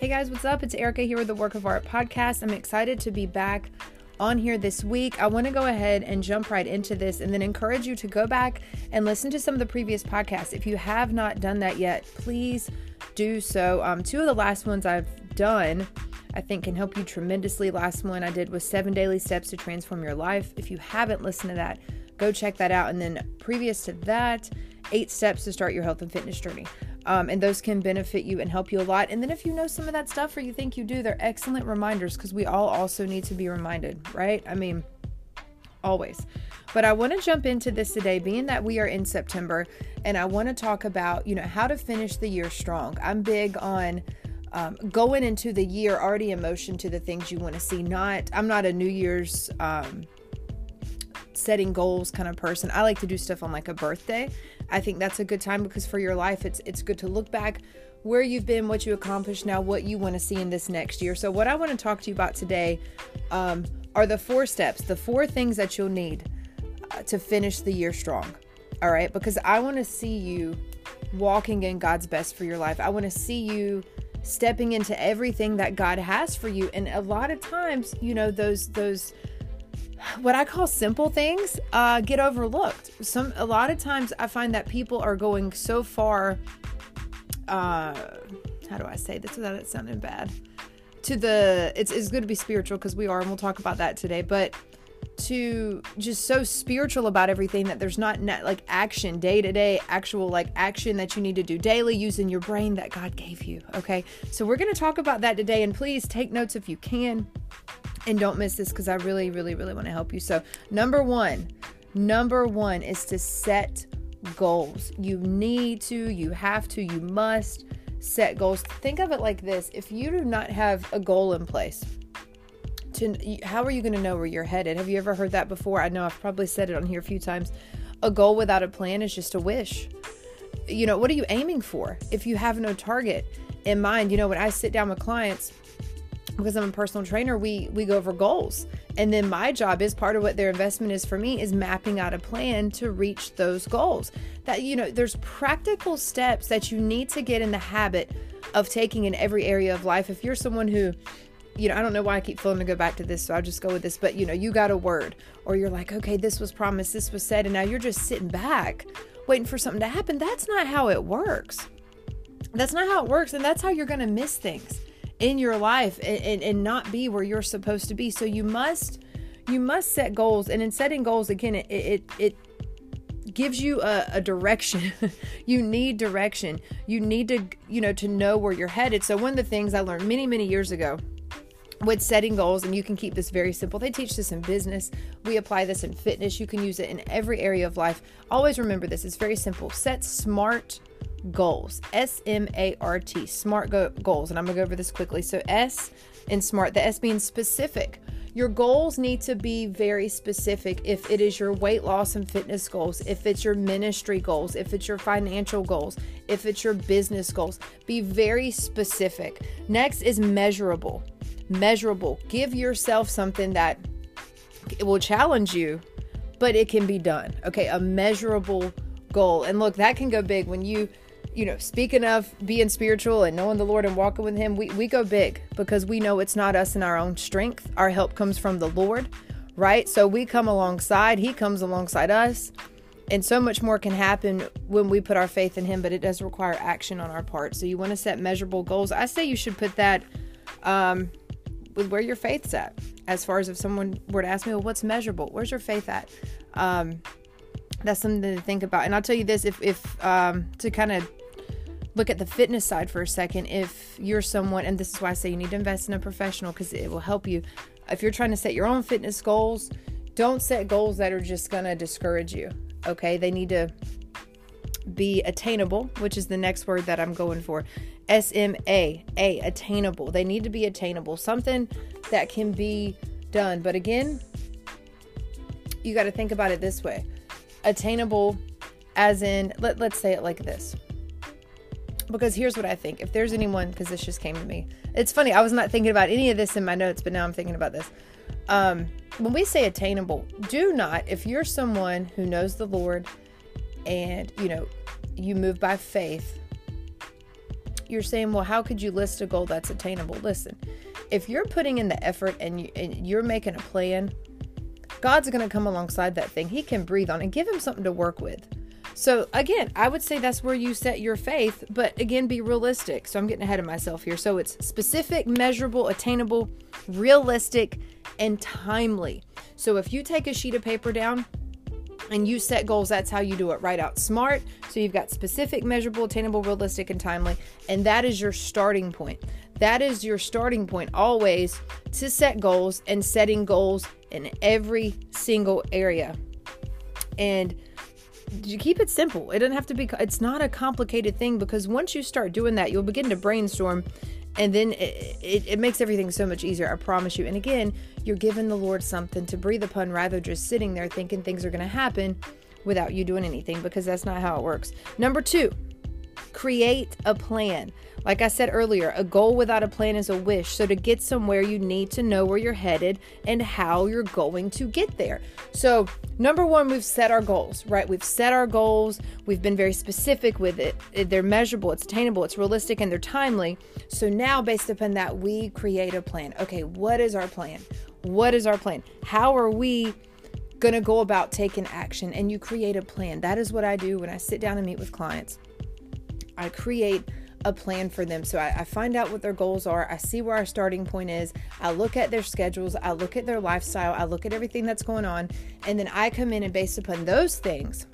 Hey guys, what's up? It's Erica here with the Work of Art podcast. I'm excited to be back on here this week. I want to go ahead and jump right into this and then encourage you to go back and listen to some of the previous podcasts. If you have not done that yet, please do so. Um, two of the last ones I've done, I think, can help you tremendously. Last one I did was seven daily steps to transform your life. If you haven't listened to that, go check that out. And then previous to that, eight steps to start your health and fitness journey. Um, and those can benefit you and help you a lot. And then if you know some of that stuff or you think you do, they're excellent reminders because we all also need to be reminded, right? I mean, always. But I want to jump into this today, being that we are in September, and I want to talk about, you know, how to finish the year strong. I'm big on um, going into the year already in motion to the things you want to see. Not, I'm not a New Year's um, setting goals kind of person. I like to do stuff on like a birthday. I think that's a good time because for your life it's it's good to look back where you've been, what you accomplished now, what you want to see in this next year. So what I want to talk to you about today um, are the four steps, the four things that you'll need uh, to finish the year strong. All right, because I want to see you walking in God's best for your life. I want to see you stepping into everything that God has for you. And a lot of times, you know, those those what I call simple things uh, get overlooked. Some a lot of times I find that people are going so far. Uh, how do I say this without it sounding bad? To the it's it's good to be spiritual because we are, and we'll talk about that today. But to just so spiritual about everything that there's not like action day to day actual like action that you need to do daily using your brain that God gave you okay so we're going to talk about that today and please take notes if you can and don't miss this because I really, really, really want to help you. So, number one, number one is to set goals. You need to, you have to, you must set goals. Think of it like this if you do not have a goal in place, to, how are you going to know where you're headed? Have you ever heard that before? I know I've probably said it on here a few times. A goal without a plan is just a wish. You know, what are you aiming for if you have no target in mind? You know, when I sit down with clients, because I'm a personal trainer, we we go over goals. And then my job is part of what their investment is for me is mapping out a plan to reach those goals. That you know, there's practical steps that you need to get in the habit of taking in every area of life. If you're someone who you know, I don't know why I keep feeling to go back to this, so I'll just go with this. But you know, you got a word, or you're like, okay, this was promised, this was said, and now you're just sitting back waiting for something to happen. That's not how it works. That's not how it works, and that's how you're going to miss things in your life and, and, and not be where you're supposed to be. So you must you must set goals and in setting goals again it it, it gives you a, a direction you need direction you need to you know to know where you're headed so one of the things i learned many many years ago with setting goals and you can keep this very simple they teach this in business we apply this in fitness you can use it in every area of life always remember this it's very simple set smart goals. S M A R T, SMART go- goals. And I'm going to go over this quickly. So, S in SMART, the S means specific. Your goals need to be very specific if it is your weight loss and fitness goals, if it's your ministry goals, if it's your financial goals, if it's your business goals. Be very specific. Next is measurable. Measurable. Give yourself something that it will challenge you, but it can be done. Okay, a measurable goal. And look, that can go big when you you know, speaking of being spiritual and knowing the Lord and walking with Him, we, we go big because we know it's not us in our own strength. Our help comes from the Lord, right? So we come alongside, He comes alongside us. And so much more can happen when we put our faith in Him, but it does require action on our part. So you want to set measurable goals. I say you should put that um, with where your faith's at. As far as if someone were to ask me, well, what's measurable? Where's your faith at? Um, that's something to think about. And I'll tell you this if, if um, to kind of look at the fitness side for a second. If you're someone, and this is why I say you need to invest in a professional because it will help you. If you're trying to set your own fitness goals, don't set goals that are just to discourage you. Okay. They need to be attainable, which is the next word that I'm going for. S M A, A, attainable. They need to be attainable, something that can be done. But again, you got to think about it this way attainable, as in, let, let's say it like this because here's what I think. If there's anyone, because this just came to me, it's funny. I was not thinking about any of this in my notes, but now I'm thinking about this. Um, when we say attainable, do not, if you're someone who knows the Lord and, you know, you move by faith, you're saying, well, how could you list a goal that's attainable? Listen, if you're putting in the effort and, you, and you're making a plan, God's going to come alongside that thing. He can breathe on and give him something to work with. So, again, I would say that's where you set your faith, but again, be realistic. So, I'm getting ahead of myself here. So, it's specific, measurable, attainable, realistic, and timely. So, if you take a sheet of paper down, and you set goals, that's how you do it. Write out SMART. So you've got specific, measurable, attainable, realistic, and timely. And that is your starting point. That is your starting point always to set goals and setting goals in every single area. And you keep it simple. It doesn't have to be, it's not a complicated thing because once you start doing that, you'll begin to brainstorm and then it, it, it, makes everything so much easier i promise you and again you're giving the lord something to breathe upon rather just sitting there thinking things are going to happen without you doing anything because that's not how it works. Number two create a plan like I said earlier, a goal without a plan is a wish. So, to get somewhere, you need to know where you're headed and how you're going to get there. So, number one, we've set our goals, right? We've set our goals. We've been very specific with it. They're measurable, it's attainable, it's realistic, and they're timely. So, now based upon that, we create a plan. Okay, what is our plan? What is our plan? How are we? going to go about taking action and you create a plan. That is what I do when I sit down and meet with clients. I create a plan for them. So I, I, find out what their goals are. I see where our starting point is. I look at their schedules. I look at their lifestyle. I look at everything that's going on. And then I come in and, based upon those things,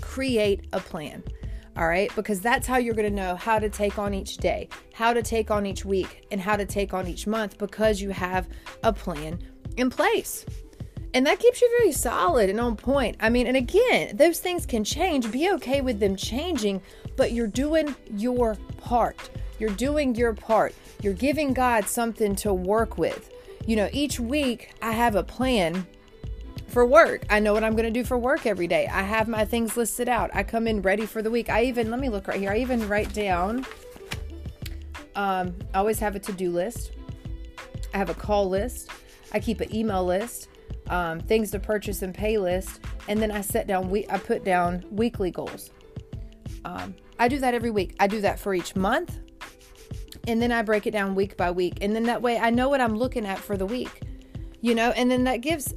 create a plan. All right, because that's how you're going to know how to take on each day, how to take on each week, and how to take on each month because you have a plan in place. And that keeps you very solid and on point. I mean, and again, those things can change. Be okay with them changing, but you're doing your part. You're doing your part. You're giving God something to work with. You know, each week I have a plan for work. I know what I'm going to do for work every day. I have my things listed out. I come in ready for the week. I even, let me look right here. I even write down, um, I always have a to do list. I have a call list. I keep an email list um, things to purchase and pay list, and then I set down we I put down weekly goals. Um, I do that every week. I do that for each month, and then I break it down week by week, and then that way I know what I'm looking at for the week. You know, and then that gives.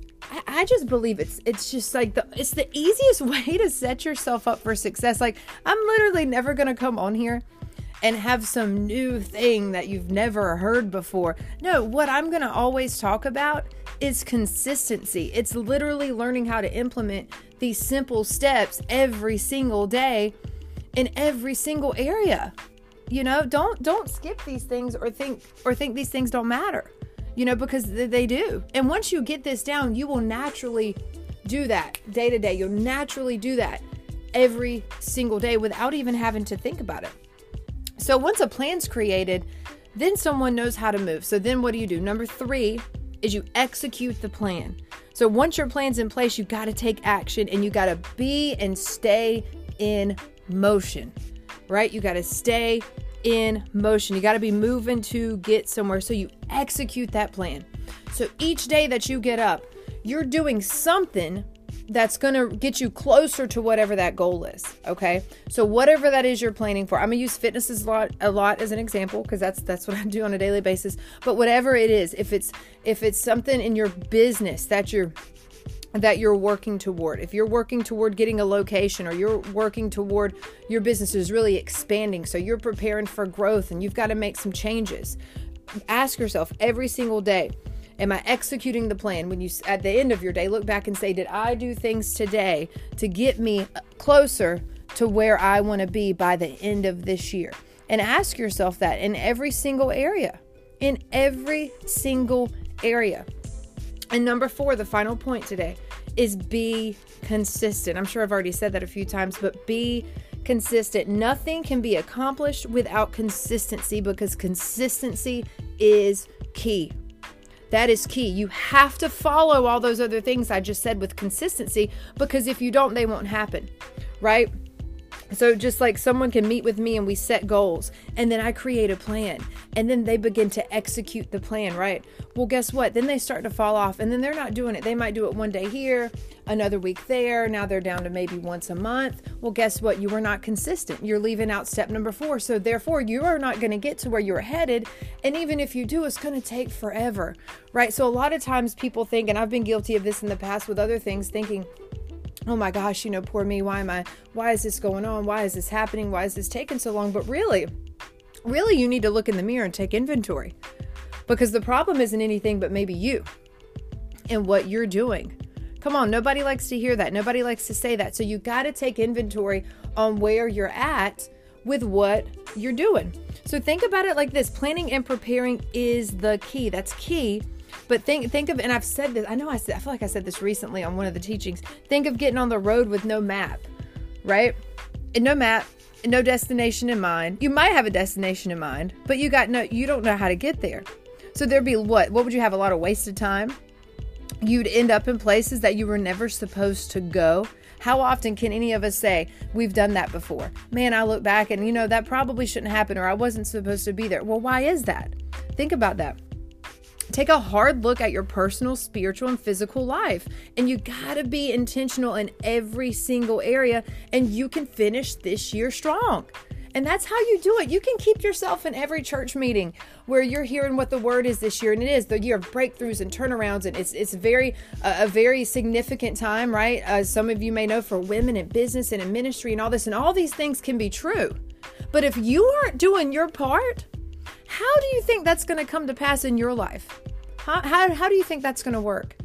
I, just believe it's it's just like the it's the easiest way to set yourself up for success. Like I'm literally never gonna come on here and have some new thing that you've never heard before. No, what I'm going to always talk about is consistency. It's literally learning how to implement these simple steps every single day in every single area. You know, don't don't skip these things or think or think these things don't matter. You know, because they do. And once you get this down, you will naturally do that day to day. You'll naturally do that every single day without even having to think about it. So once a plan's created, then someone knows how to move. So then what do you do? Number three is you execute the plan. So once your plan's in place, you got to take action and you got to be and stay in motion, right? You got to stay in motion. You got to be moving to get somewhere. So you execute that plan. So each day that you get up, you're doing something that's going to get you closer to whatever that goal is. Okay. So whatever that is you're planning for, I'm going to use fitness a lot, a lot as an example because that's, that's what I do on a daily basis. But whatever it is, if it's, if it's something in your business that you're, that you're working toward. If you're working toward getting a location or you're working toward your business is really expanding, so you're preparing for growth and you've got to make some changes. Ask yourself every single day, Am I executing the plan? When you, at the end of your day, look back and say, Did I do things today to get me uh, closer to where I want to be by the end of this year? And ask yourself that in every single area. In every single area. And number four, the final point today is be consistent. I'm sure I've already said that a few times, but be consistent. Nothing can be accomplished without consistency because consistency is key. That is key. You have to follow all those other things I just said with consistency because if you don't, they won't happen, right? So just like someone can meet with me and we set goals and then I create a plan and then they begin to execute the plan, right? Well, guess what? Then they start to fall off and then they're not doing it. They might do it one day here, another week there. Now they're down to maybe once a month. Well, guess what? You were not consistent. You're leaving out step number 4. So therefore, you are not going to get to where you're headed, and even if you do, it's going to take forever. Right? So a lot of times people think and I've been guilty of this in the past with other things thinking oh my gosh, you know, poor me. Why am I, why is this going on? Why is this happening? Why is this taking so long? But really, really, you need to look in the mirror and take inventory because the problem isn't anything but maybe you and what you're doing. Come on, nobody likes to hear that. Nobody likes to say that. So you got to take inventory on where you're at with what you're doing. So think about it like this planning and preparing is the key. That's key but think think of and I've said this. I know I said I feel like I said this recently on one of the teachings. Think of getting on the road with no map, right? And no map, and no destination in mind. You might have a destination in mind, but you got no you don't know how to get there. So there'd be what? What would you have a lot of wasted time? You'd end up in places that you were never supposed to go. How often can any of us say, We've done that before? Man, I look back and, you know, that probably shouldn't happen or I wasn't supposed to be there. Well, why is that? Think about that. Take a hard look at your personal, spiritual, and physical life. And you got to be intentional in every single area, and you can finish this year strong. And that's how you do it. You can keep yourself in every church meeting where you're hearing what the word is this year, and it is the year of breakthroughs and turnarounds, and it's it's very uh, a very significant time, right? As some of you may know, for women in business and in ministry and all this, and all these things can be true. But if you aren't doing your part, how do you think that's going to come to pass in your life? How, how, how do you think that's going to work?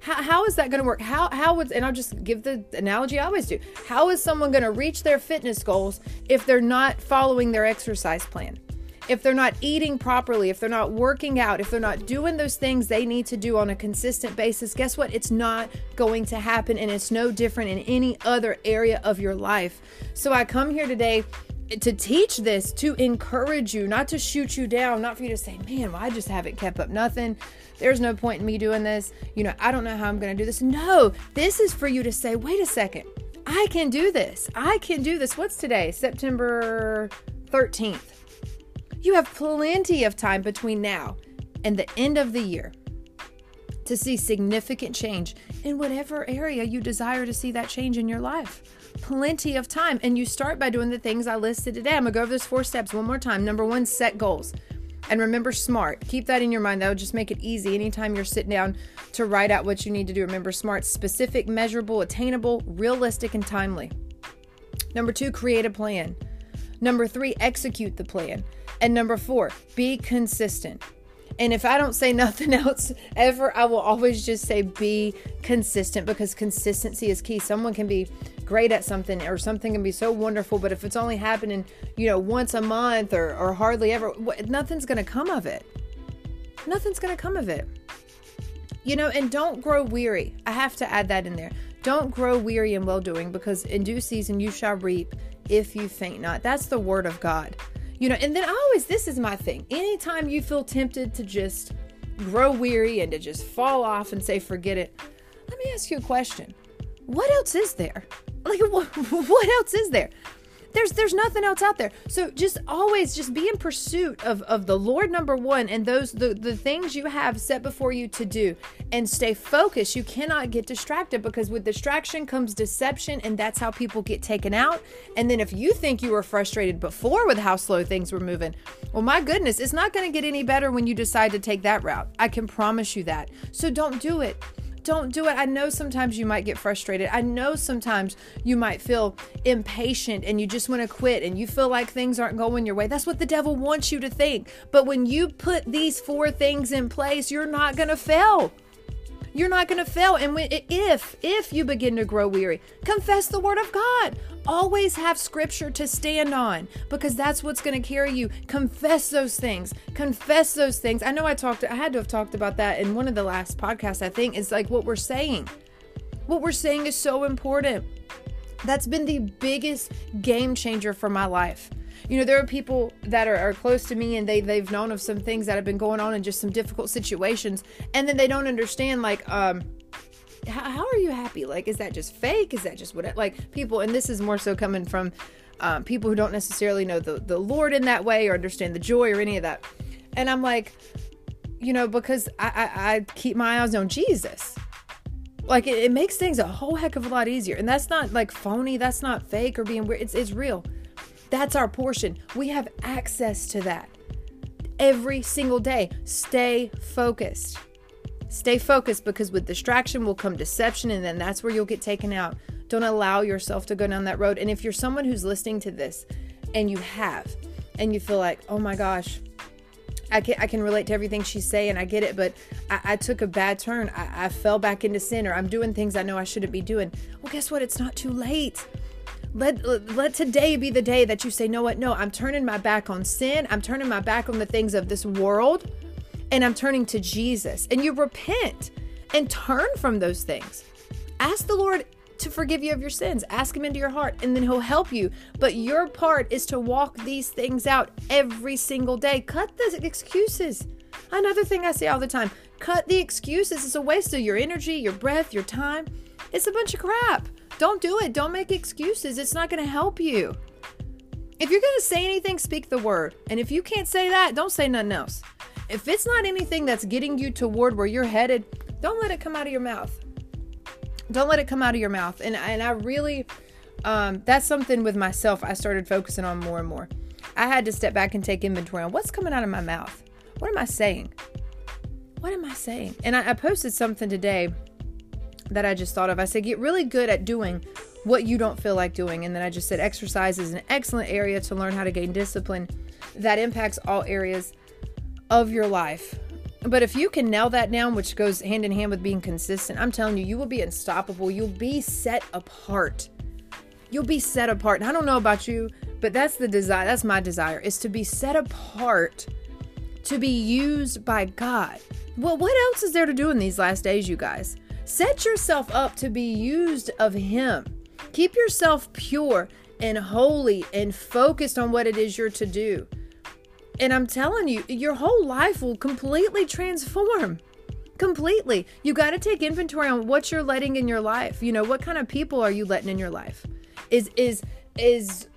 How, how is that going to work? How, how would, and I'll just give the analogy I always do. How is someone going to reach their fitness goals if they're not following their exercise plan? If they're not eating properly, if they're not working out, if they're not doing those things they need to do on a consistent basis, guess what? It's not going to happen. And it's no different in any other area of your life. So I come here today to teach this to encourage you, not to shoot you down, not for you to say, man, well, I just haven't kept up nothing. There's no point in me doing this. You know, I don't know how I'm going to do this. No, this is for you to say, wait a second, I can do this. I can do this. What's today? September 13th. You have plenty of time between now and the end of the year to see significant change in whatever area you desire to see that change in your life plenty of time. And you start by doing the things I listed today. I'm going to go over those four steps one more time. Number one, set goals. And remember, SMART. Keep that in your mind. That will just make it easy anytime you're sitting down to write out what you need to do. Remember, SMART specific, measurable, attainable, realistic, and timely. Number two, create a plan. Number three, execute the plan. And number four, be consistent. And if I don't say nothing else ever, I will always just say be consistent because consistency is key. Someone can be great at something or something can be so wonderful, but if it's only happening, you know, once a month or, or hardly ever, nothing's going to come of it. Nothing's going to come of it. You know, and don't grow weary. I have to add that in there. Don't grow weary in well doing because in due season you shall reap if you faint not. That's the word of God. You know, and then I always, this is my thing. Anytime you feel tempted to just grow weary and to just fall off and say, forget it, let me ask you a question. What else is there? Like, what, what else is there? There's there's nothing else out there. So just always just be in pursuit of of the lord number one and those the the things you have set before you to do. And stay focused. You cannot get distracted because with distraction comes deception and that's how people get taken out. And then if you think you were frustrated before with how slow things were moving well my goodness it's not going to get any better when you decide to take that route. I can promise you that. So don't do it don't do it. I know sometimes you might get frustrated. I know sometimes you might feel impatient and you just want to quit and you feel like things aren't going your way. That's what the devil wants you to think. But when you put these four things in place, you're not going to fail. You're not going to fail. And when, if if you begin to grow weary, confess the word of God. Always have scripture to stand on because that's what's going to carry you. Confess those things. Confess those things. I know I talked I had to have talked about that in one of the last podcasts I think is like what we're saying. What we're saying is so important. That's been the biggest game changer for my life you know there are people that are, are, close to me and they they've known of some things that have been going on in just some difficult situations and then they don't understand like um how, how are you happy like is that just fake is that just what it, like people and this is more so coming from um, people who don't necessarily know the, the Lord in that way or understand the joy or any of that. And I'm like, you know, because I, I, I keep my eyes on Jesus. Like it, it makes things a whole heck of a lot easier. And that's not like phony, that's not fake or being weird. It's, it's real. That's our portion. We have access to that every single day. Stay focused. Stay focused because with distraction will come deception, and then that's where you'll get taken out. Don't allow yourself to go down that road. And if you're someone who's listening to this and you have, and you feel like, oh my gosh, I can, I can relate to everything she's saying. I get it, but I, I took a bad turn. I, I fell back into sin, or I'm doing things I know I shouldn't be doing. Well, guess what? It's not too late. Let, let today be the day that you say, no, what? No, I'm turning my back on sin. I'm turning my back on the things of this world and I'm turning to Jesus. And you repent and turn from those things. Ask the Lord to forgive you of your sins. Ask Him into your heart, and then He'll help you. But your part is to walk these things out every single day. Cut the excuses. Another thing I say all the time cut the excuses. It's a waste of your energy, your breath, your time. It's a bunch of crap. Don't do it. Don't make excuses. It's not going to help you. If you're going to say anything, speak the word. And if you can't say that, don't say nothing else. If it's not anything that's getting you toward where you're headed, don't let it come out of your mouth. Don't let it come out of your mouth. And and I really um, that's something with myself I started focusing on more and more. I had to step back and take inventory on what's coming out of my mouth. What am I saying? What am I saying? And I, I posted something today that I just thought of. I said, get really good at doing what you don't feel like doing. And then I just said, exercise is an excellent area to learn how to gain discipline that impacts all areas of your life. But if you can nail that down, which goes hand in hand with being consistent, I'm telling you, you will be unstoppable. You'll be set apart. You'll be set apart. And I don't know about you, but that's the desire. That's my desire is to be set apart, to be used by God. Well, what else is there to do in these last days, you guys? Set yourself up to be used of Him. Keep yourself pure and holy and focused on what it is you're to do. And I'm telling you, your whole life will completely transform. Completely. You got to take inventory on what you're letting in your life. You know, what kind of people are you letting in your life? Is is is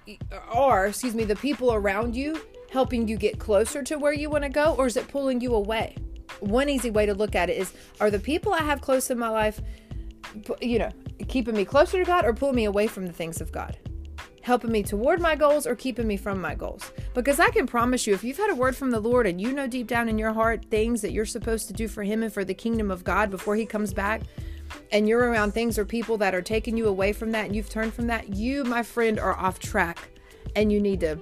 are, excuse me, the people around you helping you get closer to where you want to go or is it pulling you away? One easy way to look at it is are the people I have close in my life you know, keeping me closer to God or pulling me away from the things of God? helping me toward my goals or keeping me from my goals. Because I can promise you, if you've had a word from the Lord and you know deep down in your heart things that you're supposed to do for Him and for the kingdom of God before He comes back, and you're around things or people that are taking you away from that and you've turned from that, you, my friend, are off track and you need to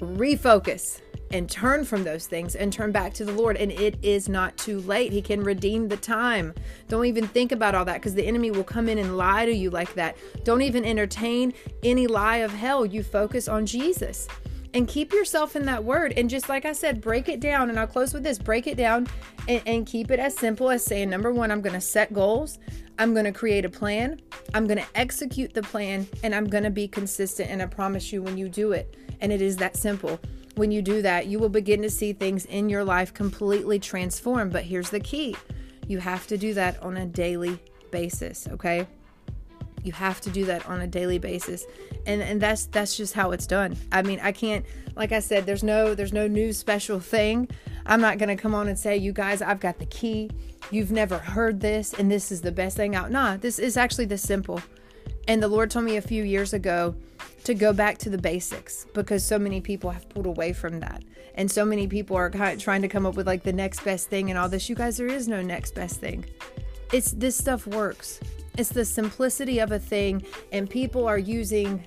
refocus and turn from those things and turn back to the Lord. And it is not too late. He can redeem the time. Don't even think about all that because the enemy will come in and lie to you like that. Don't even entertain any lie of hell. You focus on Jesus and keep yourself in that word. And just like I said, break it down. And I'll close with this break it down and, and keep it as simple as saying, number one, I'm going to set goals. I'm going to create a plan. I'm going to execute the plan and I'm going to be consistent. And I promise you, when you do it, and it is that simple, when you do that, you will begin to see things in your life completely transform. But here's the key you have to do that on a daily basis, okay? You have to do that on a daily basis. And and that's that's just how it's done. I mean, I can't like I said there's no there's no new special thing. I'm not going to come on and say you guys I've got the key. You've never heard this and this is the best thing out. Nah, this is actually this simple. And the Lord told me a few years ago to go back to the basics because so many people have pulled away from that. And so many people are kind of trying to come up with like the next best thing and all this. You guys, there is no next best thing. It's this stuff works. It's the simplicity of a thing, and people are using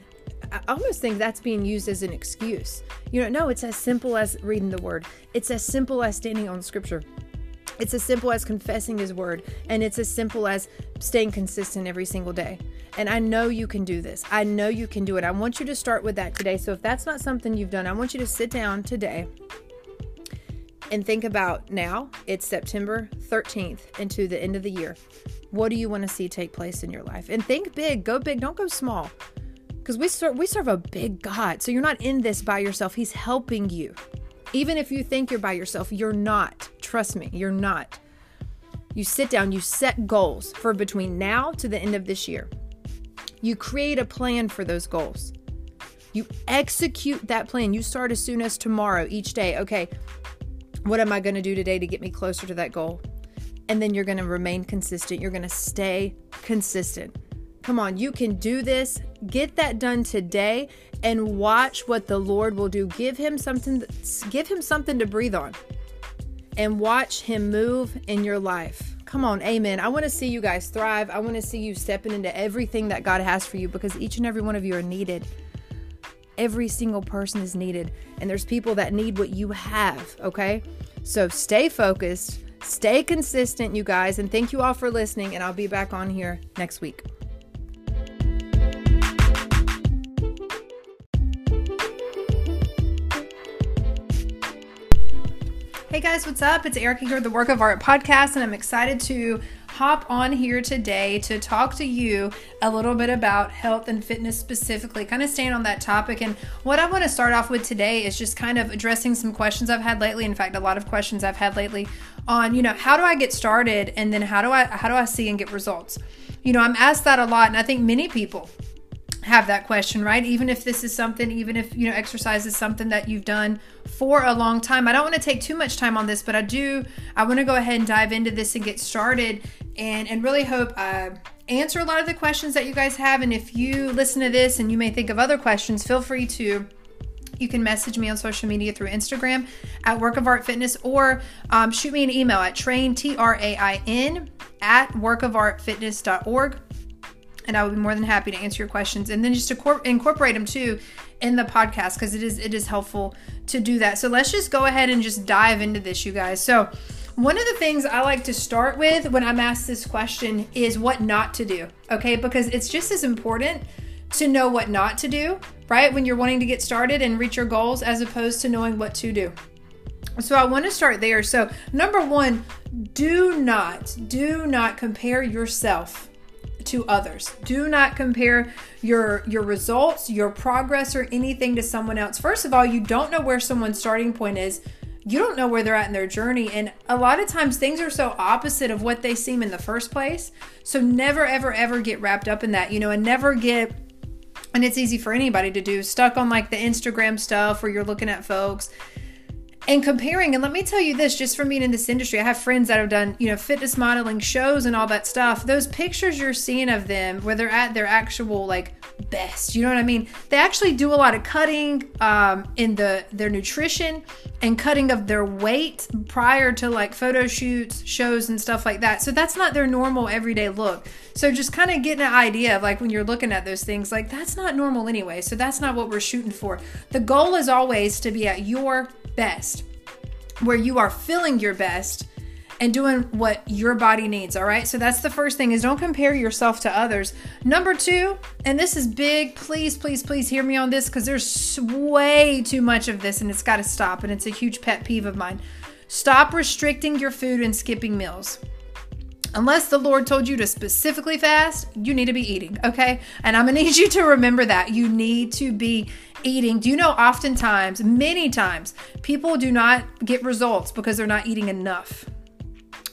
I almost think that's being used as an excuse. You know, no, it's as simple as reading the word. It's as simple as standing on scripture. It's as simple as confessing his word, and it's as simple as staying consistent every single day. And I know you can do this. I know you can do it. I want you to start with that today. So if that's not something you've done, I want you to sit down today and think about now it's September 13th into the end of the year. What do you want to see take place in your life? And think big, go big, don't go small. Because we serve we serve a big God. So you're not in this by yourself. He's helping you. Even if you think you're by yourself, you're not. Trust me, you're not. You sit down, you set goals for between now to the end of this year. You create a plan for those goals. You execute that plan. You start as soon as tomorrow, each day. Okay, what am I going to do today to get me closer to that goal? And then you're going to remain consistent. You're going to stay consistent. Come on, you can do this. Get that done today and watch what the Lord will do. Give him something give him something to breathe on. And watch him move in your life. Come on, amen. I want to see you guys thrive. I want to see you stepping into everything that God has for you because each and every one of you are needed. Every single person is needed, and there's people that need what you have, okay? So stay focused, stay consistent, you guys, and thank you all for listening. And I'll be back on here next week. Hey guys, what's up? It's Erica here, with the Work of Art podcast, and I'm excited to hop on here today to talk to you a little bit about health and fitness specifically, kind of staying on that topic. And what I want to start off with today is just kind of addressing some questions I've had lately. In fact, a lot of questions I've had lately on, you know, how do I get started and then how do I how do I see and get results? You know, I'm asked that a lot, and I think many people have that question, right? Even if this is something, even if, you know, exercise is something that you've done for a long time. I don't want to take too much time on this, but I do, I want to go ahead and dive into this and get started and, and really hope I answer a lot of the questions that you guys have. And if you listen to this and you may think of other questions, feel free to you can message me on social media through Instagram at Work of Art Fitness or um, shoot me an email at train, T R A I N, at workofartfitness.org and I would be more than happy to answer your questions and then just to incorporate them too in the podcast because it is it is helpful to do that. So let's just go ahead and just dive into this, you guys. So one of the things I like to start with when I'm asked this question is what not to do. Okay, because it's just as important to know what not to do, right? When you're wanting to get started and reach your goals as opposed to knowing what to do. So I want to start there. So, number 1, do not do not compare yourself to others. Do not compare your your results, your progress or anything to someone else. First of all, you don't know where someone's starting point is. You don't know where they're at in their journey and a lot of times things are so opposite of what they seem in the first place. So never ever ever get wrapped up in that, you know, and never get and it's easy for anybody to do stuck on like the Instagram stuff where you're looking at folks and comparing and let me tell you this just from being in this industry i have friends that have done you know fitness modeling shows and all that stuff. Those pictures you're seeing of them where they're at their actual like best you know what i mean? They actually do a lot of cutting um, in the their nutrition and cutting of their weight prior to like photo shoots shows and stuff like that. So that's not their normal everyday look. So just kind of getting an idea of like when you're looking at those things like that's not normal anyway. So that's not what we're shooting for. The goal is always to be at your best, where you are feeling your best and doing what your body needs all right? So that's the first thing is don't compare yourself to others. Number two and this is big please please please hear me on this because there's way too much of this and it's got to stop and it's a huge pet peeve of mine. Stop restricting your food and skipping meals unless the Lord told you to specifically fast, you need to be eating, okay? And I'm gonna need you to remember that. You need to be eating. Do you know oftentimes, many times, people do not get results because they're not eating enough?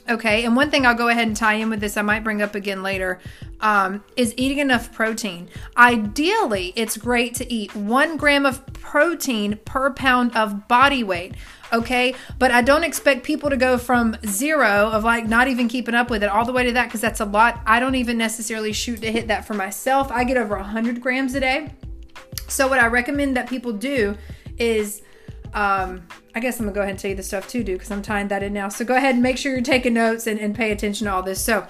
Okay, and one thing I'll go ahead and tie in with this, I might bring up again later, um, is eating enough protein. Ideally, it's great to eat one gram of protein per pound of body weight. Okay, but I don't expect people to go from zero of like not even keeping up with it all the way to that because that's a lot. I don't even necessarily shoot to hit that for myself. I get over 100 grams a day. So, what I recommend that people do is um, I guess I'm gonna go ahead and tell you the stuff to do because I'm tying that in now. So go ahead and make sure you're taking notes and, and pay attention to all this. So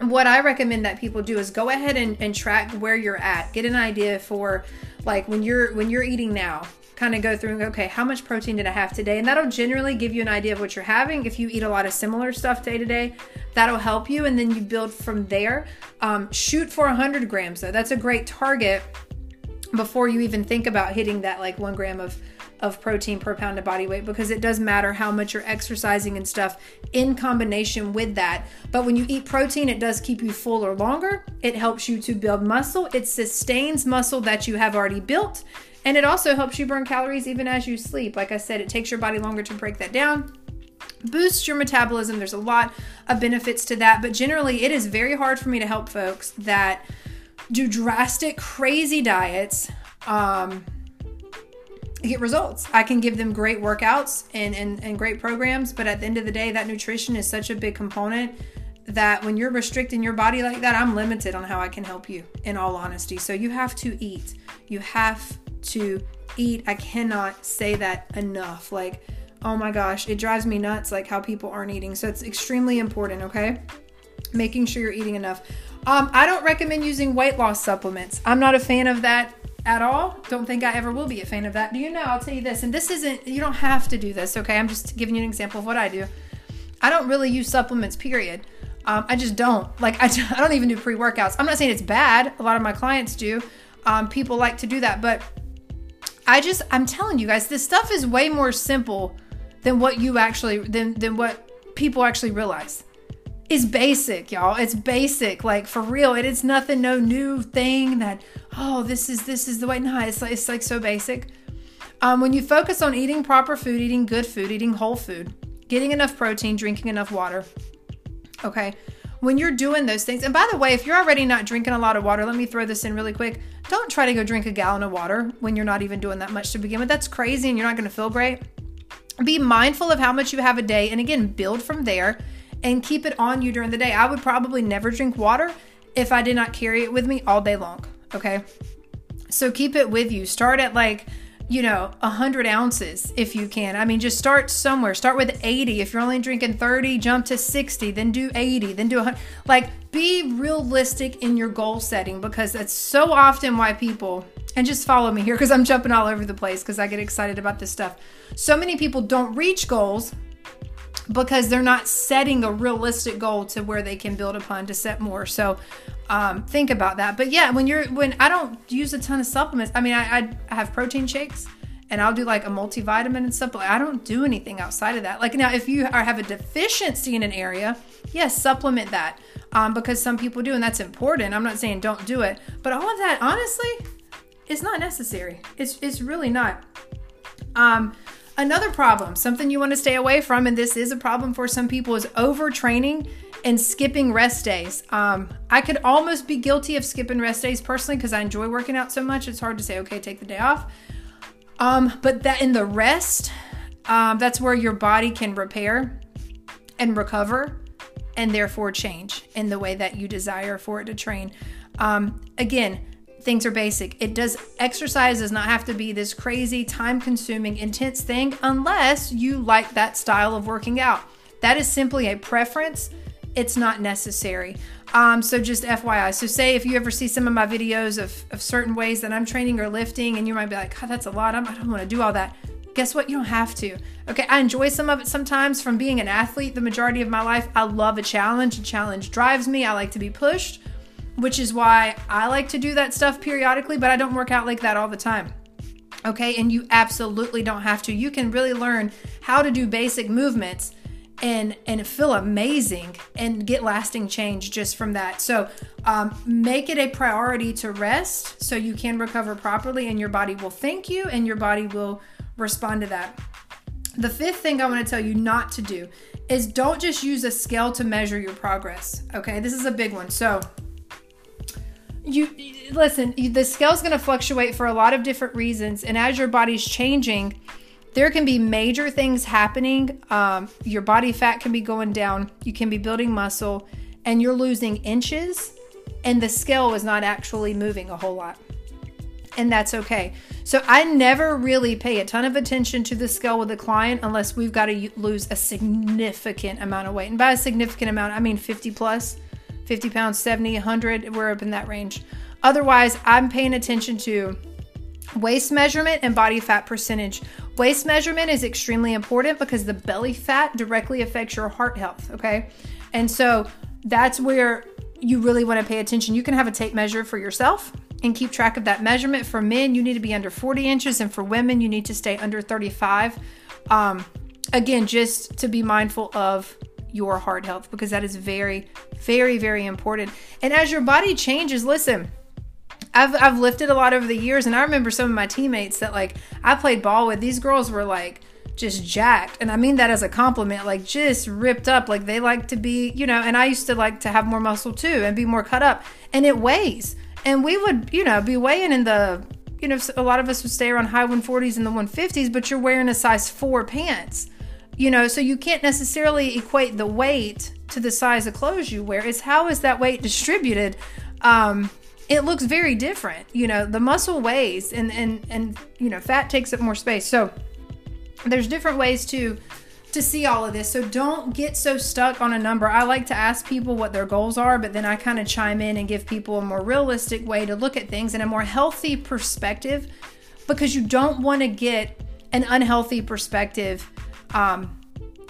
what I recommend that people do is go ahead and, and track where you're at. Get an idea for like when you're when you're eating now, kind of go through and go, okay, how much protein did I have today? And that'll generally give you an idea of what you're having. If you eat a lot of similar stuff day to day, that'll help you. And then you build from there. Um, shoot for 100 grams though. That's a great target before you even think about hitting that like one gram of of protein per pound of body weight because it does matter how much you're exercising and stuff in combination with that. But when you eat protein, it does keep you fuller longer. It helps you to build muscle. It sustains muscle that you have already built. And it also helps you burn calories even as you sleep. Like I said, it takes your body longer to break that down boosts your metabolism. There's a lot of benefits to that, but generally, it is very hard for me to help folks that do drastic, crazy diets um, get results. I can give them great workouts and, and, and great programs, but at the end of the day, that nutrition is such a big component that when you're restricting your body like that, I'm limited on how I can help you, in all honesty. So you have to eat. You have to eat. I cannot say that enough. Like, oh my gosh, it drives me nuts, like how people aren't eating. So it's extremely important, okay? Making sure you're eating enough. Um, I don't recommend using weight loss supplements. I'm not a fan of that at all. Don't think I ever will be a fan of that. Do you know? I'll tell you this, and this isn't, you don't have to do this, okay? I'm just giving you an example of what I do. I don't really use supplements, period. Um, I just don't. Like, I, I don't even do pre workouts. I'm not saying it's bad. A lot of my clients do. Um, people like to do that. But I just, I'm telling you guys, this stuff is way more simple than what you actually, than, than what people actually realize. It's basic, y'all. It's basic. Like, for real. It is nothing, no new thing that, oh, this is, this is the way. No, it's like, it's like so basic. Um, when you focus on eating proper food, eating good food, eating whole food, getting enough protein, drinking enough water, Okay. When you're doing those things, and by the way, if you're already not drinking a lot of water, let me throw this in really quick. Don't try to go drink a gallon of water when you're not even doing that much to begin with. That's crazy and you're not going to feel great. Be mindful of how much you have a day and again, build from there and keep it on you during the day. I would probably never drink water if I did not carry it with me all day long. Okay. So keep it with you. Start at like you know, 100 ounces if you can. I mean, just start somewhere. Start with 80. If you're only drinking 30, jump to 60, then do 80, then do 100. Like, be realistic in your goal setting because that's so often why people, and just follow me here because I'm jumping all over the place because I get excited about this stuff. So many people don't reach goals because they're not setting a realistic goal to where they can build upon to set more. So um, think about that. But yeah, when you're when I don't use a ton of supplements. I mean, I, I have protein shakes and I'll do like a multivitamin and stuff, but I don't do anything outside of that. Like now, if you are, have a deficiency in an area, yes, supplement that um, because some people do, and that's important. I'm not saying don't do it, but all of that, honestly, is not necessary. It's it's really not. Um, Another problem, something you want to stay away from, and this is a problem for some people, is overtraining and skipping rest days. Um, I could almost be guilty of skipping rest days personally because I enjoy working out so much. It's hard to say, okay, take the day off. Um, but that in the rest, um, that's where your body can repair and recover and therefore change in the way that you desire for it to train. Um, again, things are basic. It does exercise does not have to be this crazy, time consuming, intense thing unless you like that style of working out. That is simply a preference. It's not necessary. Um, so just FYI. So say if you ever see some of my videos of, of certain ways that I'm training or lifting, and you might be like, God, that's a lot. I'm, I don't want to do all that. Guess what? You don't have to. Okay, I enjoy some of it sometimes from being an athlete the majority of my life. I love a challenge. A challenge drives me. I like to be pushed which is why I like to do that stuff periodically, but I don't work out like that all the time. Okay, and you absolutely don't have to. You can really learn how to do basic movements and and feel amazing and get lasting change just from that. So um, make it a priority to rest so you can recover properly, and your body will thank you, and your body will respond to that. The fifth thing I want to tell you not to do is don't just use a scale to measure your progress. Okay, this is a big one. So you listen the scale's going to fluctuate for a lot of different reasons and as your body's changing there can be major things happening. Um, your body fat can be going down you can be building muscle and you're losing inches and the scale is not actually moving a whole lot. And that's okay. So i never really pay a ton of attention to the scale with a client unless we've got to lose a significant amount of weight. And by a significant amount i mean 50 plus 50 pounds, 70, 100, we're up in that range. Otherwise, I'm paying attention to waist measurement and body fat percentage. Waist measurement is extremely important because the belly fat directly affects your heart health, okay? And so that's where you really want to pay attention. You can have a tape measure for yourself and keep track of that measurement. For men, you need to be under 40 inches, and for women, you need to stay under 35. Um, again, just to be mindful of your heart health because that is very, very, very important. And as your body changes, listen, I've, I've lifted a lot over the years, and I remember some of my teammates that like I played ball with. These girls were like just jacked, and I mean that as a compliment, like just ripped up. Like they like to be, you know. And I used to like to have more muscle too and be more cut up, and it weighs. And we would, you know, be weighing in the you know, a lot of us would stay around high 140s and the 150s, but you're wearing a size four pants. You know, so you can't necessarily equate the weight to the size of clothes you wear. It's how is that weight distributed? Um, it looks very different. You know, the muscle weighs and and and you know, fat takes up more space. So there's different ways to to see all of this. So don't get so stuck on a number. I like to ask people what their goals are, but then I kind of chime in and give people a more realistic way to look at things and a more healthy perspective because you don't want to get an unhealthy perspective um,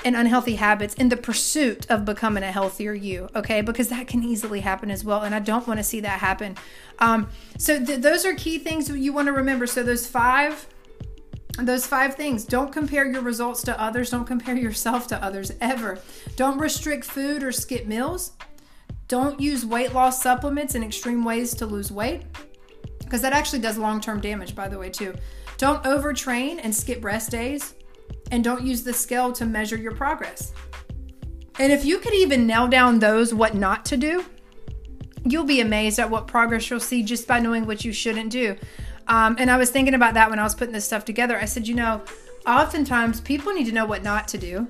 and unhealthy habits in the pursuit of becoming a healthier you, okay? Because that can easily happen as well. And I don't want to see that happen. Um, so th- those are key things you want to remember. So those five those five things don't compare your results to others don't compare yourself to others ever don't restrict food or skip meals don't use weight loss supplements in extreme ways to lose weight because that actually does long-term damage by the way too don't overtrain and skip rest days and don't use the scale to measure your progress. And if you could even nail down those what not to do you'll be amazed at what progress you'll see just by knowing what you shouldn't do. Um, and I was thinking about that when I was putting this stuff together. I said, you know, oftentimes people need to know what not to do,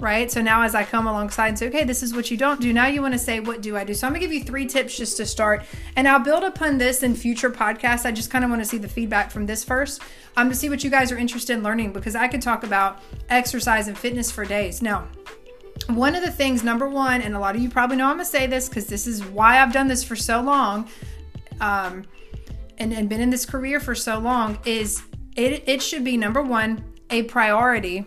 right? So now as I come alongside and say, okay, this is what you don't do, now you want to say, what do I do? So I'm going to give you three tips just to start. And I'll build upon this in future podcasts. I just kind of want to see the feedback from this first um, to see what you guys are interested in learning because I could talk about exercise and fitness for days. Now, one of the things, number one, and a lot of you probably know I'm going to say this because this is why I've done this for so long. Um, and, and been in this career for so long is it, it should be number one, a priority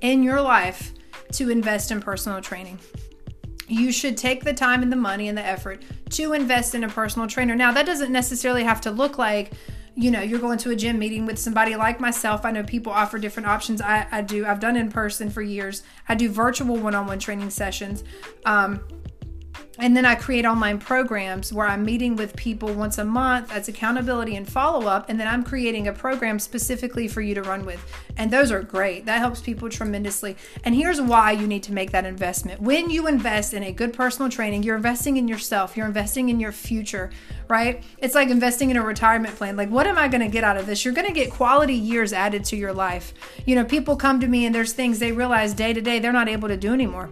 in your life to invest in personal training. You should take the time and the money and the effort to invest in a personal trainer. Now, that doesn't necessarily have to look like, you know, you're going to a gym meeting with somebody like myself. I know people offer different options. I, I do. I've done in person for years. I do virtual one on one training sessions. Um, and then I create online programs where I'm meeting with people once a month That's accountability and follow up. And then I'm creating a program specifically for you to run with. And those are great. That helps people tremendously. And here's why you need to make that investment. When you invest in a good personal training, you're investing in yourself, you're investing in your future, right? It's like investing in a retirement plan. Like, what am I going to get out of this? You're going to get quality years added to your life. You know, people come to me and there's things they realize day to day they're not able to do anymore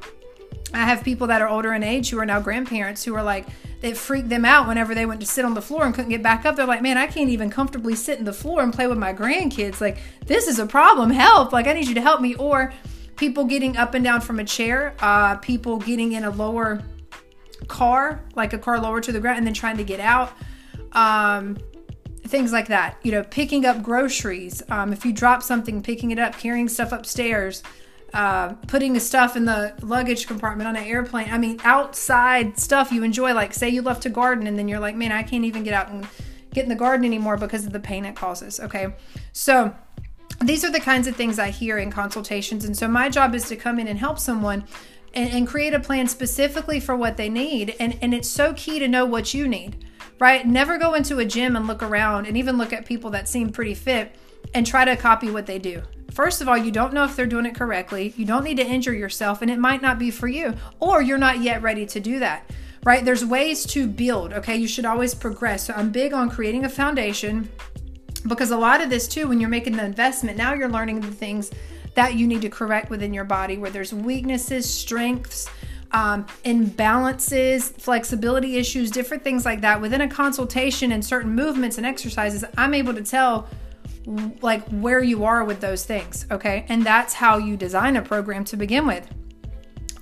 I have people that are older in age who are now grandparents who are like, it freaked them out whenever they went to sit on the floor and couldn't get back up. They're like, man, I can't even comfortably sit in the floor and play with my grandkids. Like, this is a problem. Help. Like, I need you to help me. Or people getting up and down from a chair, uh, people getting in a lower car, like a car lower to the ground, and then trying to get out. Um, things like that. You know, picking up groceries. Um, if you drop something, picking it up, carrying stuff upstairs uh, putting the stuff in the luggage compartment on an airplane. I mean, outside stuff you enjoy. Like, say you love to garden and then you're like, man, I can't even get out and get in the garden anymore because of the pain it causes. Okay. So, these are the kinds of things I hear in consultations. And so, my job is to come in and help someone and, and create a plan specifically for what they need. And, and it's so key to know what you need, right? Never go into a gym and look around and even look at people that seem pretty fit and try to copy what they do. First of all, you don't know if they're doing it correctly. You don't need to injure yourself, and it might not be for you, or you're not yet ready to do that, right? There's ways to build, okay? You should always progress. So I'm big on creating a foundation because a lot of this, too, when you're making the investment, now you're learning the things that you need to correct within your body where there's weaknesses, strengths, um, imbalances, flexibility issues, different things like that. Within a consultation and certain movements and exercises, I'm able to tell like where you are with those things, okay? And that's how you design a program to begin with.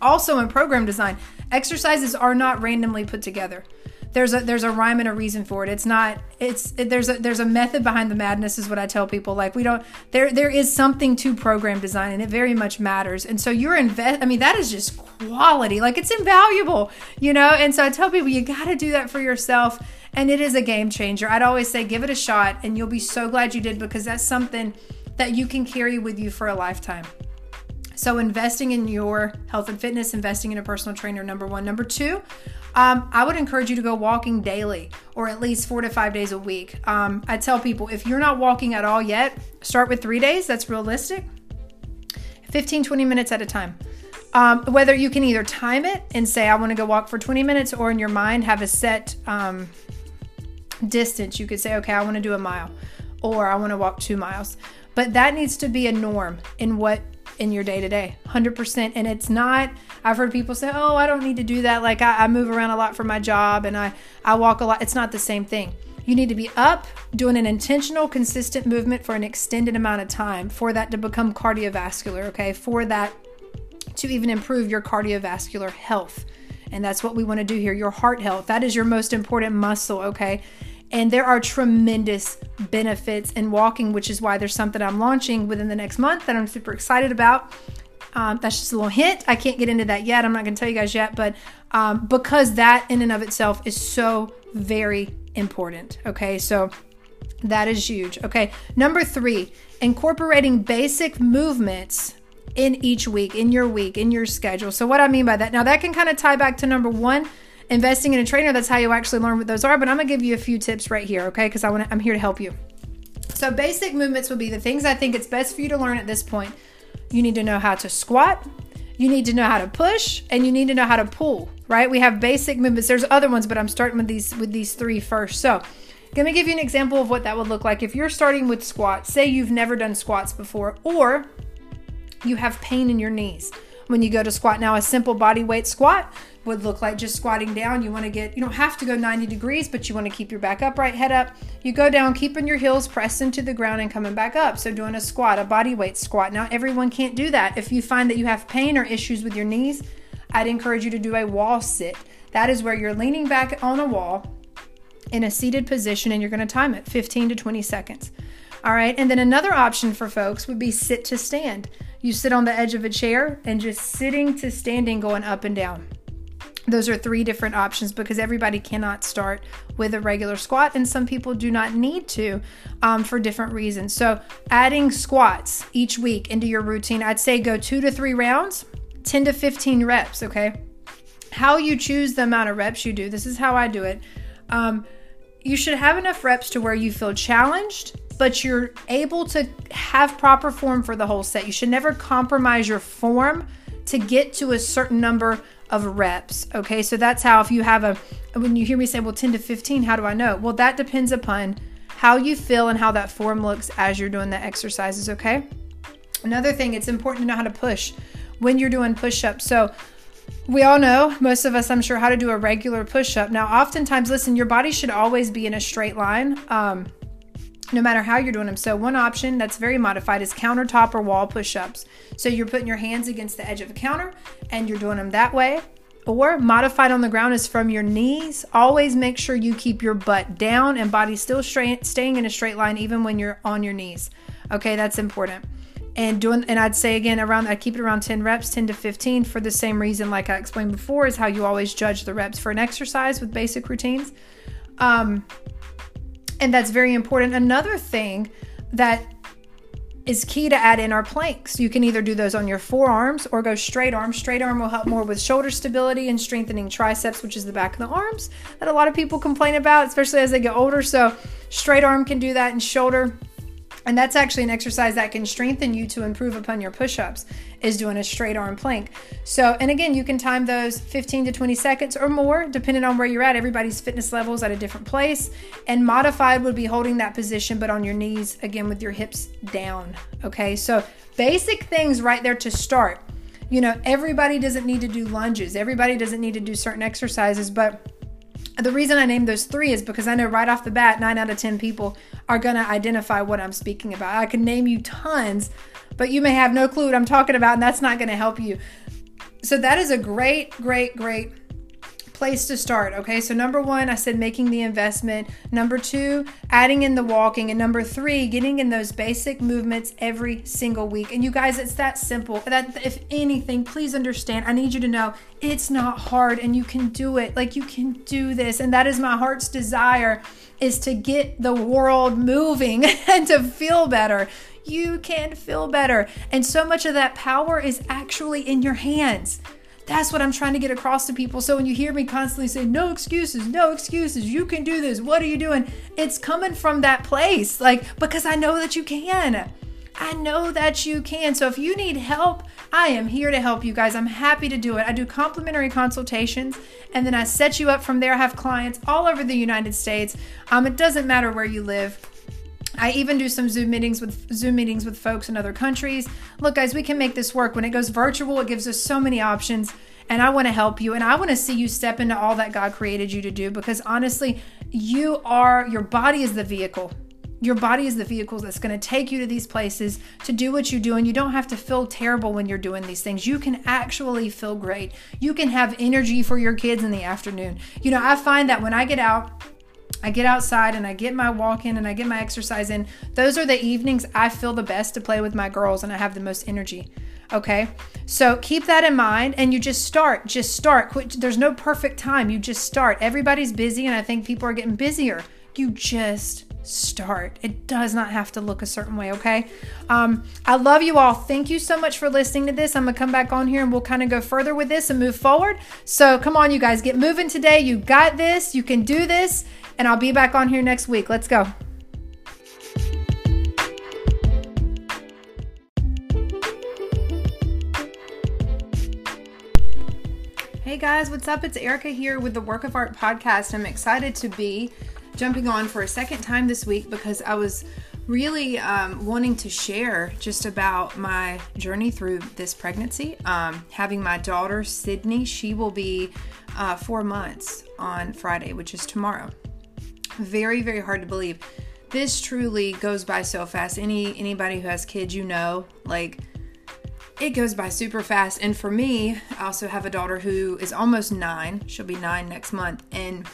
Also in program design, exercises are not randomly put together. There's a there's a rhyme and a reason for it. It's not it's it, there's a there's a method behind the madness is what I tell people. Like we don't there there is something to program design and it very much matters. And so you're invest I mean that is just quality. Like it's invaluable, you know? And so I tell people you got to do that for yourself and it is a game changer. I'd always say give it a shot and you'll be so glad you did because that's something that you can carry with you for a lifetime. So, investing in your health and fitness, investing in a personal trainer, number one. Number two, um, I would encourage you to go walking daily or at least four to five days a week. Um, I tell people if you're not walking at all yet, start with three days. That's realistic. 15, 20 minutes at a time. Um, whether you can either time it and say, I want to go walk for 20 minutes, or in your mind have a set um, distance, you could say, okay, I want to do a mile. or I want to walk two miles. But that needs to be a norm in what in your day to day, 100%. And it's not, I've heard people say, oh, I don't need to do that. Like I, I move around a lot for my job and I, I walk a lot. It's not the same thing. You need to be up doing an intentional, consistent movement for an extended amount of time for that to become cardiovascular, okay? For that to even improve your cardiovascular health. And that's what we want to do here your heart health. That is your most important muscle, okay? And there are tremendous benefits in walking, which is why there's something I'm launching within the next month that I'm super excited about. Um, that's just a little hint. I can't get into that yet. I'm not going to tell you guys yet, but um, because that in and of itself is so very important. Okay, so that is huge. Okay, number three, incorporating basic movements in each week, in your week, in your schedule. So, what I mean by that, now that can kind of tie back to number one investing in a trainer. That's how you actually learn what those are. But I'm gonna give you a few tips right here, okay? Because I want I'm here to help you. So basic movements would be the things I think it's best for you to learn at this point. You need to know how to squat, you need to know how to push, and you need to know how to pull. Right? We have basic movements. There's other ones, but I'm starting with these with these three first. So let me give you an example of what that would look like. If you're starting with squats, say you've never done squats before, or you have pain in your knees when you go to squat. Now, a simple body weight squat would look like just squatting down. You want to get, you don't have to go 90 degrees, but you want to keep your back upright, head up. You go down, keeping your heels pressed into the ground and coming back up. So, doing a squat, a body weight squat. Now, everyone can't do that. If you find that you have pain or issues with your knees, I'd encourage you to do a wall sit. That is where you're leaning back on a wall in a seated position and you're going to time it 15 to 20 seconds. All right. And then another option for folks would be sit to stand. You sit on the edge of a chair and just sitting to standing going up and down. Those are three different options because everybody cannot start with a regular squat, and some people do not need to um, for different reasons. So, adding squats each week into your routine, I'd say go two to three rounds, 10 to 15 reps, okay? How you choose the amount of reps you do, this is how I do it. Um, you should have enough reps to where you feel challenged but you're able to have proper form for the whole set. You should never compromise your form to get to a certain number of reps. Okay, so that's how if you have a, when you hear me say, well, 10 to 15, how do I know? Well, that depends upon how you feel and how that form looks as you're doing the exercises. Okay, another thing, it's important to know how to push when you're doing push ups. So, we all know, most of us, I'm sure, how to do a regular push up. Now, oftentimes, listen, your body should always be in a straight line. Um, no matter how you're doing them. So, one option that's very modified is countertop or wall push ups. So, you're putting your hands against the edge of a counter and you're doing them that way. Or modified on the ground is from your knees. Always make sure you keep your butt down and body still straight, staying in a straight line even when you're on your knees. Okay, that's important. And doing and I'd say again around I keep it around 10 reps, 10 to 15 for the same reason like I explained before is how you always judge the reps for an exercise with basic routines. Um and that's very important. Another thing that is key to add in our planks. You can either do those on your forearms or go straight arm. Straight arm will help more with shoulder stability and strengthening triceps, which is the back of the arms that a lot of people complain about, especially as they get older. So, straight arm can do that and shoulder and that's actually an exercise that can strengthen you to improve upon your push-ups is doing a straight arm plank. So, and again, you can time those 15 to 20 seconds or more depending on where you're at. Everybody's fitness levels at a different place. And modified would be holding that position but on your knees again with your hips down. Okay? So, basic things right there to start. You know, everybody doesn't need to do lunges. Everybody doesn't need to do certain exercises, but the reason I named those three is because I know right off the bat, nine out of 10 people are going to identify what I'm speaking about. I can name you tons, but you may have no clue what I'm talking about, and that's not going to help you. So, that is a great, great, great place to start. Okay, so number one, I said making the investment. Number two, adding in the walking. And number three, getting in those basic movements every single week. And you guys, it's that simple. That if anything, please understand. I need you to know it's not hard and you can do it. Like you can do this. And that is my heart's desire is to get the world moving and to feel better. You can feel better. And so much of that power is actually in your hands. That's what I'm trying to get across to people. So when you hear me constantly say, no excuses, no excuses, you can do this, what are you doing? It's coming from that place, like, because I know that you can. I know that you can. So if you need help, I am here to help you guys. I'm happy to do it. I do complimentary consultations and then I set you up from there. I have clients all over the United States. Um, it doesn't matter where you live. I even do some Zoom meetings with Zoom meetings with folks in other countries. Look, guys, we can make this work. When it goes virtual, it gives us so many options. And I want to help you and I want to see you step into all that God created you to do because honestly, you are your body is the vehicle. Your body is the vehicle that's going to take you to these places to do what you do. And you don't have to feel terrible when you're doing these things. You can actually feel great. You can have energy for your kids in the afternoon. You know, I find that when I get out, I get outside and I get my walk in and I get my exercise in. Those are the evenings I feel the best to play with my girls and I have the most energy. Okay. So keep that in mind and you just start. Just start. There's no perfect time. You just start. Everybody's busy and I think people are getting busier. You just start. It does not have to look a certain way, okay? Um, I love you all. Thank you so much for listening to this. I'm gonna come back on here and we'll kind of go further with this and move forward. So come on, you guys, get moving today. You got this. You can do this and I'll be back on here next week. Let's go. Hey guys, what's up? It's Erica here with the Work of Art podcast. I'm excited to be jumping on for a second time this week because I was really um, wanting to share just about my journey through this pregnancy. Um, having my daughter, Sydney, she will be uh, four months on Friday, which is tomorrow very very hard to believe. This truly goes by so fast. Any anybody who has kids you know like it goes by super fast. And for me i also have a daughter who is almost nine. She'll be nine next month. And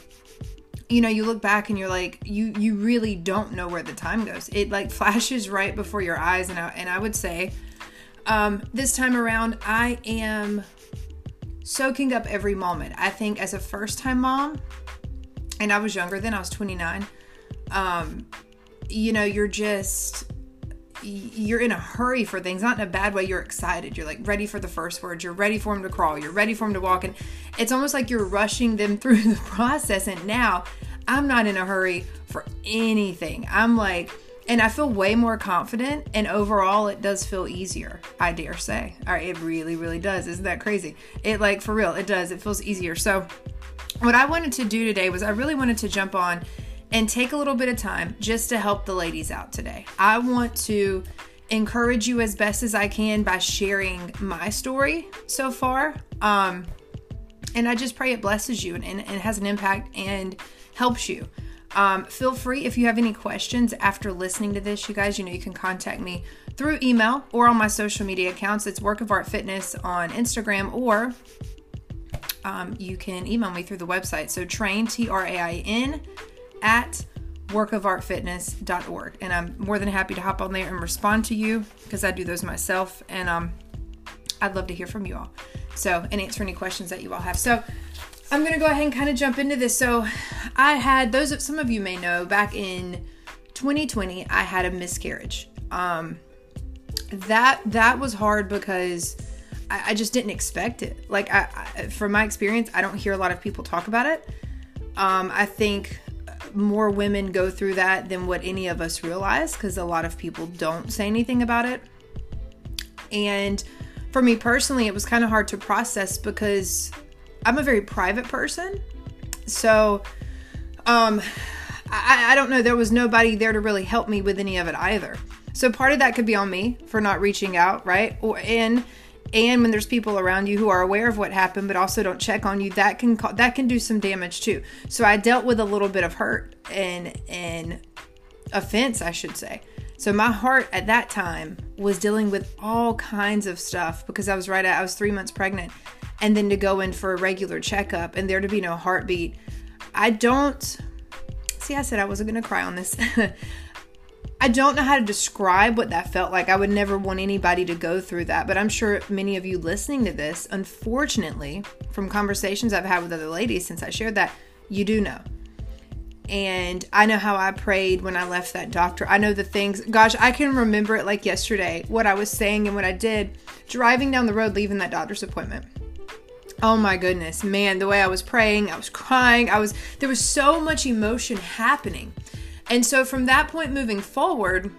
you know you look back and you're like you you really don't know where the time goes. It like flashes right before your eyes. And i, and I would say um, this time around i am soaking up every moment. I think as a first time mom and I was younger then, I was 29. Um, you know, you're just you're in a hurry for things, not in a bad way. You're excited. You're like ready for the first words. You're ready for them to crawl. You're ready for them to walk. And it's almost like you're rushing them through the process. And now I'm not in a hurry for anything. I'm like, and I feel way more confident. And overall, it does feel easier, I dare say. All right, it really, really does. Isn't that crazy? It, like, for real, it does. It feels easier. So, what I wanted to do today was I really wanted to jump on and take a little bit of time just to help the ladies out today. I want to encourage you as best as I can by sharing my story so far. Um, and I just pray it blesses you and, and, and has an impact and helps you. Um, feel free if you have any questions after listening to this, you guys, you know, you can contact me through email or on my social media accounts. It's Work of Art Fitness on Instagram or um, you can email me through the website. So train, T R A I N, at workofartfitness.org. And I'm more than happy to hop on there and respond to you because I do those myself. And um, I'd love to hear from you all. So, and answer any questions that you all have. So, I'm going to go ahead and kind of jump into this. So, I had those, some of you may know, back in 2020, I had a miscarriage. Um, that that was hard because I, I just didn't expect it. Like, I, I, from my experience, I don't hear a lot of people talk about it. Um, I think more women go through that than what any of us realize because a lot of people don't say anything about it. And for me personally, it was kind of hard to process because I'm a very private person. So, um, I, I don't know, there was nobody there to really help me with any of it either. So part of that could be on me for not reaching out, right? Or and and when there's people around you who are aware of what happened but also don't check on you that can that can do some damage too. So i dealt with a little bit of hurt and and offense i should say. So my heart at that time was dealing with all kinds of stuff because i was right at i was three months pregnant and then to go in for a regular checkup and there to be no heartbeat. I don't see i said i wasn't going to cry on this I don't know how to describe what that felt like. I would never want anybody to go through that, but I'm sure many of you listening to this, unfortunately, from conversations I've had with other ladies since I shared that, you do know. And I know how I prayed when I left that doctor. I know the things, gosh, I can remember it like yesterday, what I was saying and what I did driving down the road leaving that doctor's appointment. Oh my goodness, man, the way I was praying, I was crying, I was, there was so much emotion happening. And so from that point moving forward,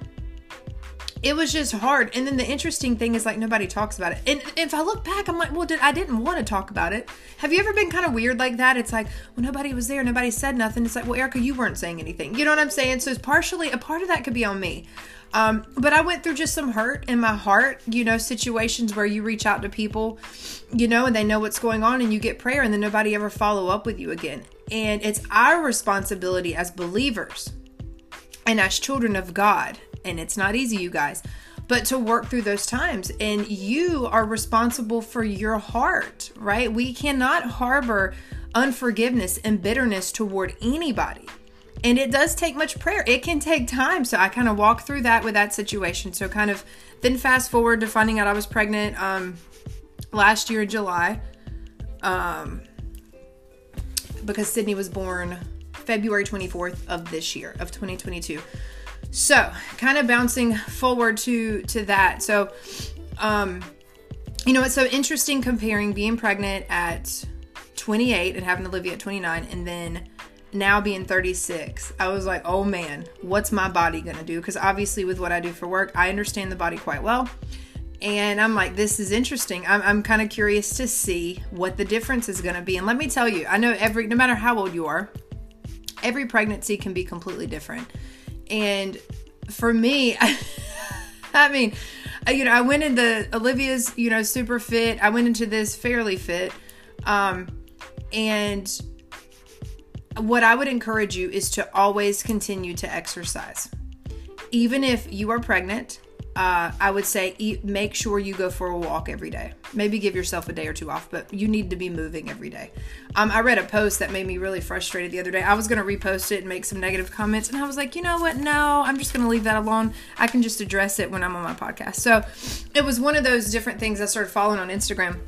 it was just hard. And then the interesting thing is like nobody talks about it. And if I look back, I'm like, well, did I didn't want to talk about it. Have you ever been kind of weird like that? It's like, well, nobody was there, nobody said nothing. It's like, well, Erica, you weren't saying anything. You know what I'm saying? So it's partially a part of that could be on me. Um, but I went through just some hurt in my heart, you know, situations where you reach out to people, you know, and they know what's going on and you get prayer and then nobody ever follow up with you again. And it's our responsibility as believers and as children of God, and it's not easy, you guys, but to work through those times. And you are responsible for your heart, right? We cannot harbor unforgiveness and bitterness toward anybody. And it does take much prayer. It can take time. So I kind of walk through that with that situation. So kind of then fast forward to finding out I was pregnant um last year in July. Um because Sydney was born February 24th of this year of 2022. So, kind of bouncing forward to to that. So, um you know, it's so interesting comparing being pregnant at 28 and having Olivia at 29 and then now being 36 i was like oh man what's my body gonna do? Because obviously with what i do for work i understand the body quite well. And i'm like this is interesting. I'm, I'm kind of curious to see what the difference is gonna be. And let me tell you i know every no matter how old you are every pregnancy can be completely different. And for me i mean you know i went into olivia's you know super fit. I went into this fairly fit. Um and what I would encourage you is to always continue to exercise. Even if you are pregnant, uh, I would say eat, make sure you go for a walk every day. Maybe give yourself a day or two off, but you need to be moving every day. Um, I read a post that made me really frustrated the other day. I was going to repost it and make some negative comments, and I was like, you know what? No, I'm just going to leave that alone. I can just address it when I'm on my podcast. So it was one of those different things I started following on Instagram.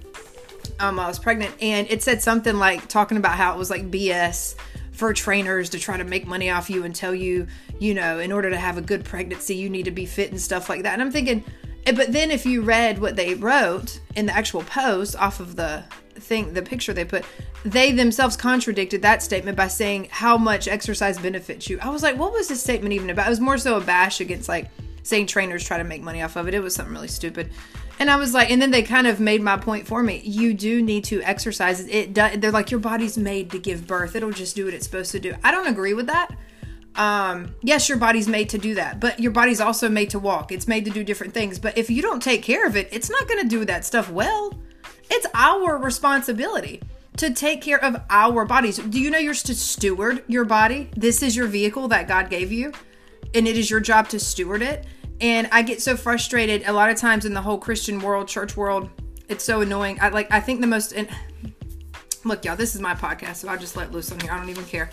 Um, I was pregnant, and it said something like talking about how it was like BS for trainers to try to make money off you and tell you, you know, in order to have a good pregnancy, you need to be fit and stuff like that. And I'm thinking, eh, but then if you read what they wrote in the actual post off of the thing, the picture they put, they themselves contradicted that statement by saying how much exercise benefits you. I was like, what was this statement even about? It was more so a bash against like saying trainers try to make money off of it. It was something really stupid. And I was like, and then they kind of made my point for me. You do need to exercise. It does. They're like your body's made to give birth. It'll just do what it's supposed to do. I don't agree with that. Um, yes, your body's made to do that, but your body's also made to walk. It's made to do different things. But if you don't take care of it, it's not going to do that stuff well. It's our responsibility to take care of our bodies. Do you know you're to steward your body? This is your vehicle that God gave you, and it is your job to steward it. And I get so frustrated a lot of times in the whole Christian world, church world. It's so annoying. I like I think the most and look, y'all, this is my podcast, so I'll just let loose on here. I don't even care.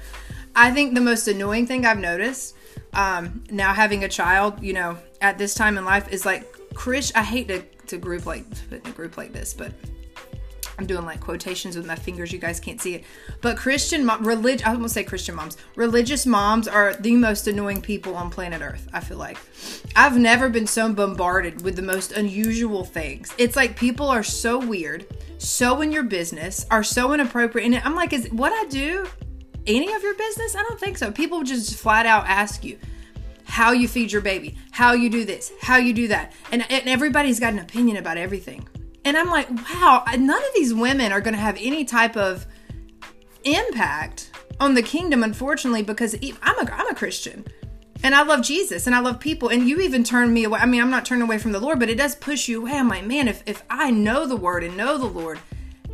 I think the most annoying thing I've noticed um, now having a child, you know, at this time in life is like Chris. I hate to, to group like put in a group like this, but I'm doing like quotations with my fingers. You guys can't see it. But Christian mom, religion, I won't say Christian moms. Religious moms are the most annoying people on planet Earth, I feel like. I've never been so bombarded with the most unusual things. It's like people are so weird, so in your business, are so inappropriate. And I'm like, is what I do any of your business? I don't think so. People just flat out ask you, how you feed your baby, how you do this, how you do that. And, and everybody's got an opinion about everything. And I'm like, wow, none of these women are going to have any type of impact on the kingdom, unfortunately, because I'm a, I'm a Christian and I love Jesus and I love people. And you even turn me away. I mean, I'm not turning away from the Lord, but it does push you away. I'm like, man, if, if I know the word and know the Lord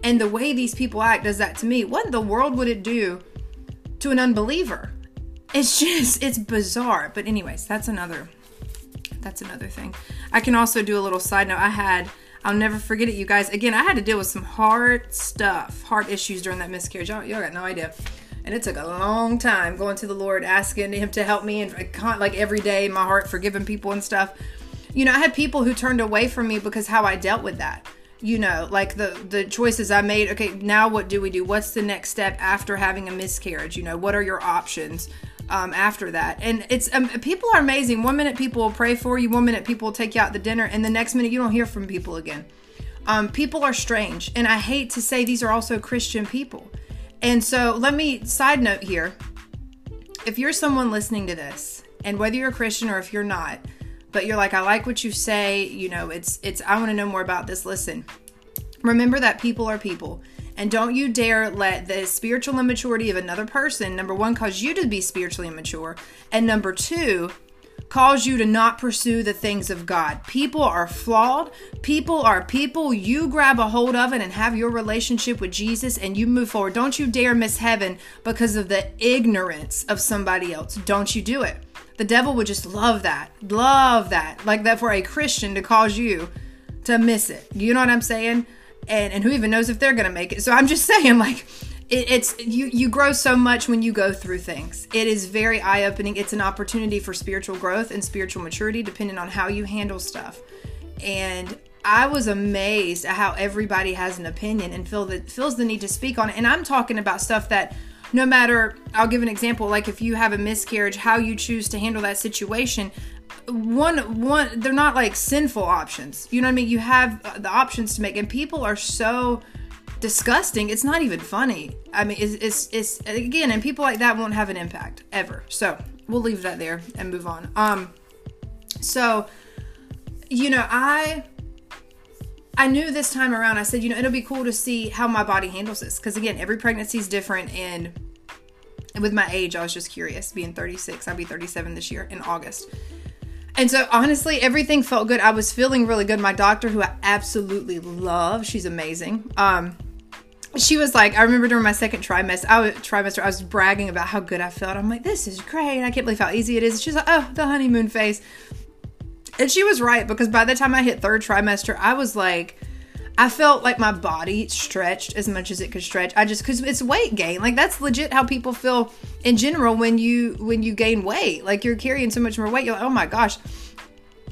and the way these people act does that to me, what in the world would it do to an unbeliever? It's just, it's bizarre. But, anyways, that's another. That's another thing. I can also do a little side note. I had I'll never forget it, you guys. Again, I had to deal with some hard stuff, hard issues during that miscarriage. Y'all, y'all got no idea. And it took a long time going to the Lord, asking Him to help me, and like every day, my heart forgiving people and stuff. You know, I had people who turned away from me because how I dealt with that. You know, like the the choices I made. Okay, now what do we do? What's the next step after having a miscarriage? You know, what are your options? Um, after that. And it's um, people are amazing. One minute people will pray for you, one minute people will take you out to dinner, and the next minute you don't hear from people again. Um, people are strange, and I hate to say these are also Christian people. And so, let me side note here: if you're someone listening to this, and whether you're a Christian or if you're not, but you're like, I like what you say. You know, it's it's I want to know more about this. Listen, remember that people are people. And don't you dare let the spiritual immaturity of another person, number one, cause you to be spiritually immature. And number two, cause you to not pursue the things of God. People are flawed. People are people. You grab a hold of it and have your relationship with Jesus and you move forward. Don't you dare miss heaven because of the ignorance of somebody else. Don't you do it. The devil would just love that. Love that. Like that for a Christian to cause you to miss it. You know what I'm saying? And and who even knows if they're gonna make it. So i'm just saying like it, it's you you grow so much when you go through things. It is very eye-opening. It's an opportunity for spiritual growth and spiritual maturity depending on how you handle stuff. And i was amazed at how everybody has an opinion and feel that feels the need to speak on it. And i'm talking about stuff that no matter i'll give an example like if you have a miscarriage how you choose to handle that situation one one they're not like sinful options. You know what i mean? You have uh, the options to make and people are so disgusting it's not even funny. I mean it's, it's it's again and people like that won't have an impact ever. So we'll leave that there and move on. Um so you know i i knew this time around i said you know it'll be cool to see how my body handles this. Because again every pregnancy is different and with my age i was just curious being 36 i'll be 37 this year in august and so honestly, everything felt good. I was feeling really good. My doctor, who I absolutely love, she's amazing. Um, she was like, I remember during my second trimester, I was, trimester, I was bragging about how good I felt. I'm like, this is great. I can't believe how easy it is. She's like, oh, the honeymoon phase. And she was right because by the time I hit third trimester, I was like, I felt like my body stretched as much as it could stretch. I just cuz it's weight gain. Like that's legit how people feel in general when you when you gain weight. Like you're carrying so much more weight. You're like, "Oh my gosh."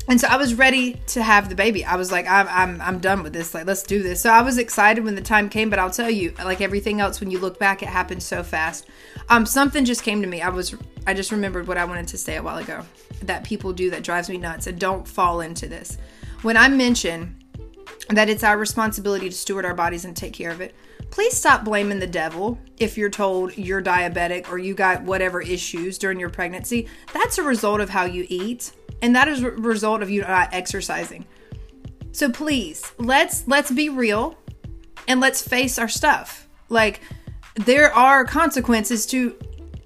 And so I was ready to have the baby. I was like, I'm, I'm, I'm done with this. Like, let's do this. So I was excited when the time came, but I'll tell you, like everything else, when you look back, it happened so fast. Um, something just came to me. I was, I just remembered what I wanted to say a while ago that people do that drives me nuts. And don't fall into this. When I mention that it's our responsibility to steward our bodies and take care of it. Please stop blaming the devil if you're told you're diabetic or you got whatever issues during your pregnancy. That's a result of how you eat, and that is a result of you not exercising. So please, let's let's be real and let's face our stuff. Like there are consequences to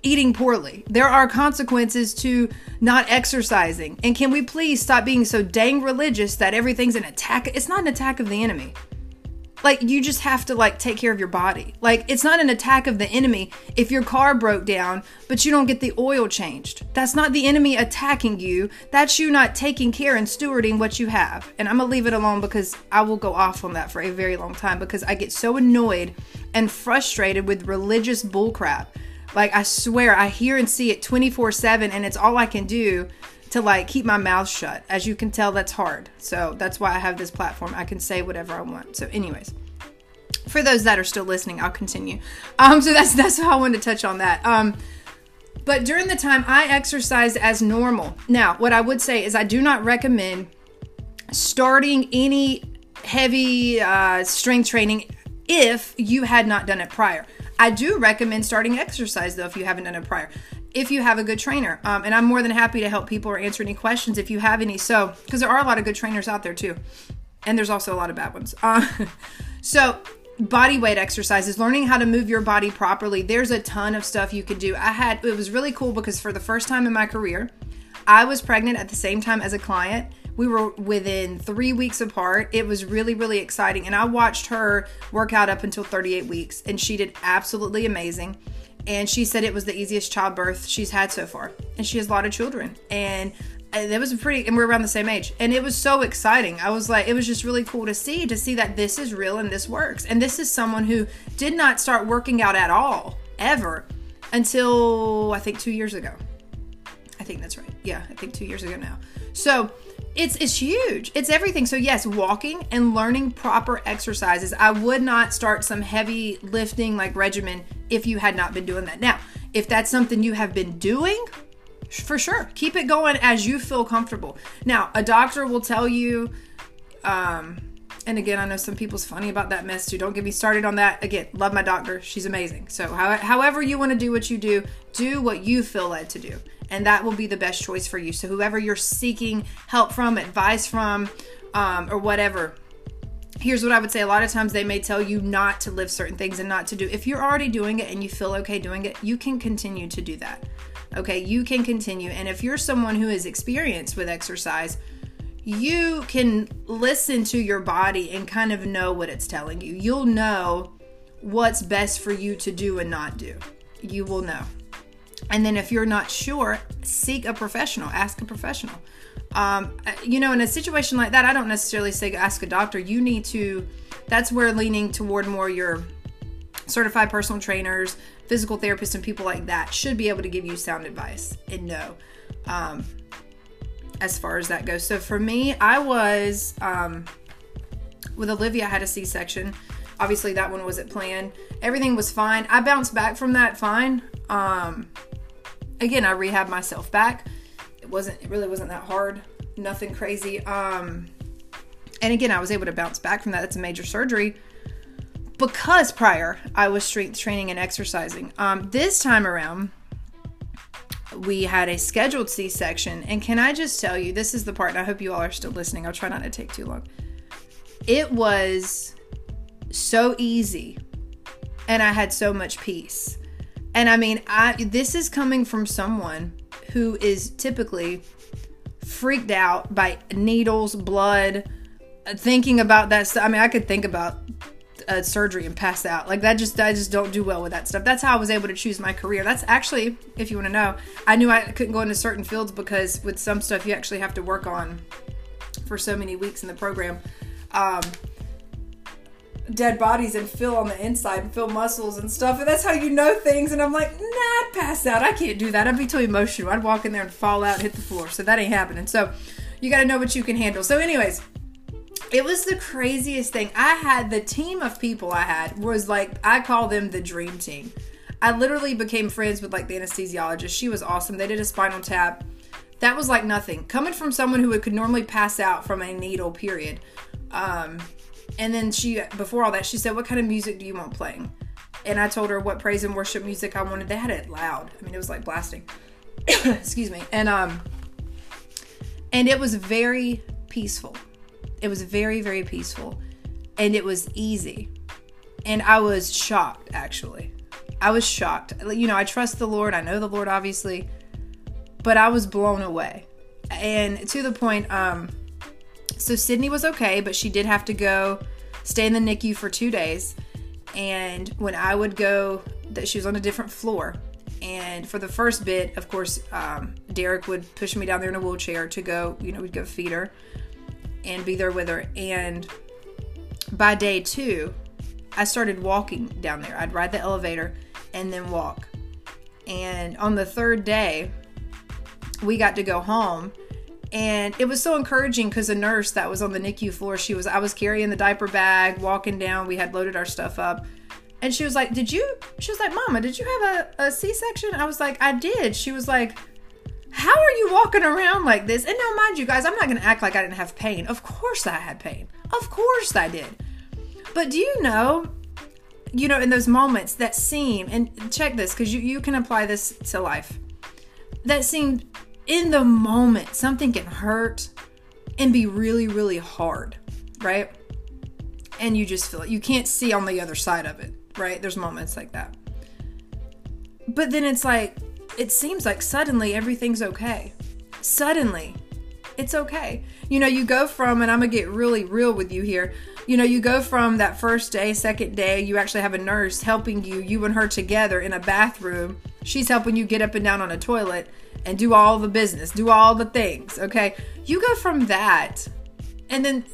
eating poorly. There are consequences to not exercising. And can we please stop being so dang religious that everything's an attack? It's not an attack of the enemy. Like you just have to like take care of your body. Like it's not an attack of the enemy if your car broke down but you don't get the oil changed. That's not the enemy attacking you. That's you not taking care and stewarding what you have. And I'm going to leave it alone because I will go off on that for a very long time because I get so annoyed and frustrated with religious bullcrap like I swear I hear and see it 24/7 and it's all I can do to like keep my mouth shut. As you can tell that's hard. So that's why I have this platform. I can say whatever I want. So anyways, for those that are still listening, I'll continue. Um so that's that's how I wanted to touch on that. Um but during the time I exercised as normal. Now, what I would say is I do not recommend starting any heavy uh, strength training if you had not done it prior. I do recommend starting exercise though if you haven't done it prior. If you have a good trainer, um, and I'm more than happy to help people or answer any questions if you have any. So, because there are a lot of good trainers out there too, and there's also a lot of bad ones. Uh, so, body weight exercises, learning how to move your body properly. There's a ton of stuff you can do. I had it was really cool because for the first time in my career, I was pregnant at the same time as a client we were within three weeks apart. It was really, really exciting. And I watched her work out up until 38 weeks, and she did absolutely amazing. And she said it was the easiest childbirth she's had so far. And she has a lot of children. And uh, it was pretty, and we're around the same age. And it was so exciting. I was like, it was just really cool to see, to see that this is real and this works. And this is someone who did not start working out at all, ever, until I think two years ago. I think that's right. Yeah, I think two years ago now. So, it's it's huge. It's everything. So yes, walking and learning proper exercises. I would not start some heavy lifting like regimen if you had not been doing that. Now, if that's something you have been doing, for sure, keep it going as you feel comfortable. Now, a doctor will tell you um and again, I know some people's funny about that mess too. Don't get me started on that. Again, love my doctor. She's amazing. So, how, however you want to do what you do, do what you feel led to do and that will be the best choice for you. So, whoever you're seeking help from, advice from, um, or whatever, here's what I would say. A lot of times they may tell you not to live certain things and not to do. If you're already doing it and you feel okay doing it, you can continue to do that. Okay, you can continue. And if you're someone who is experienced with exercise, you can listen to your body and kind of know what it's telling you. You'll know what's best for you to do and not do. You will know. And then if you're not sure, seek a professional, ask a professional. Um, you know, in a situation like that, I don't necessarily say ask a doctor. You need to, that's where leaning toward more your certified personal trainers, physical therapists, and people like that should be able to give you sound advice and know um, as far as that goes. So for me, I was, um, with Olivia, I had a C section. Obviously, that one wasn't planned. Everything was fine. I bounced back from that fine. Um, again, I rehabbed myself back. It wasn't, it really wasn't that hard. Nothing crazy. Um, and again, I was able to bounce back from that. That's a major surgery because prior I was strength training and exercising. Um, this time around, we had a scheduled C section. And can I just tell you, this is the part, I hope you all are still listening. I'll try not to take too long. It was so easy, and I had so much peace. And I mean, I this is coming from someone who is typically freaked out by needles, blood, thinking about that stuff. I mean, I could think about surgery and pass out. Like that just I just don't do well with that stuff. That's how I was able to choose my career. That's actually, if you want to know, I knew I couldn't go into certain fields because with some stuff you actually have to work on for so many weeks in the program. Um, dead bodies and feel on the inside and feel muscles and stuff. And that's how you know things. And I'm like, nah, I'd pass out. I can't do that. I'd be too emotional. I'd walk in there and fall out and hit the floor. So that ain't happening. So you got to know what you can handle. So, anyways, it was the craziest thing. I had the team of people I had was like, I call them the dream team. I literally became friends with like the anesthesiologist. She was awesome. They did a spinal tap. That was like nothing. Coming from someone who could normally pass out from a needle, period. Um, and then she, before all that, she said, What kind of music do you want playing? And I told her what praise and worship music I wanted. They had it loud. I mean, it was like blasting. Excuse me. And, um, and it was very peaceful. It was very, very peaceful. And it was easy. And I was shocked, actually. I was shocked. You know, I trust the Lord. I know the Lord, obviously. But I was blown away. And to the point, um, so Sydney was okay, but she did have to go stay in the NICU for two days. And when I would go, that she was on a different floor. And for the first bit, of course, um, Derek would push me down there in a wheelchair to go, you know, we'd go feed her and be there with her. And by day two, I started walking down there. I'd ride the elevator and then walk. And on the third day, we got to go home and it was so encouraging because a nurse that was on the NICU floor, she was I was carrying the diaper bag, walking down. We had loaded our stuff up, and she was like, "Did you?" She was like, "Mama, did you have a, a C-section?" I was like, "I did." She was like, "How are you walking around like this?" And now, mind you, guys, I'm not gonna act like I didn't have pain. Of course, I had pain. Of course, I did. But do you know? You know, in those moments that seem, and check this because you, you can apply this to life, that seemed in the moment, something can hurt and be really, really hard, right? And you just feel it. You can't see on the other side of it, right? There's moments like that. But then it's like, it seems like suddenly everything's okay. Suddenly, it's okay. You know, you go from, and I'm gonna get really real with you here. You know, you go from that first day, second day, you actually have a nurse helping you, you and her together in a bathroom. She's helping you get up and down on a toilet and do all the business, do all the things, okay? You go from that, and then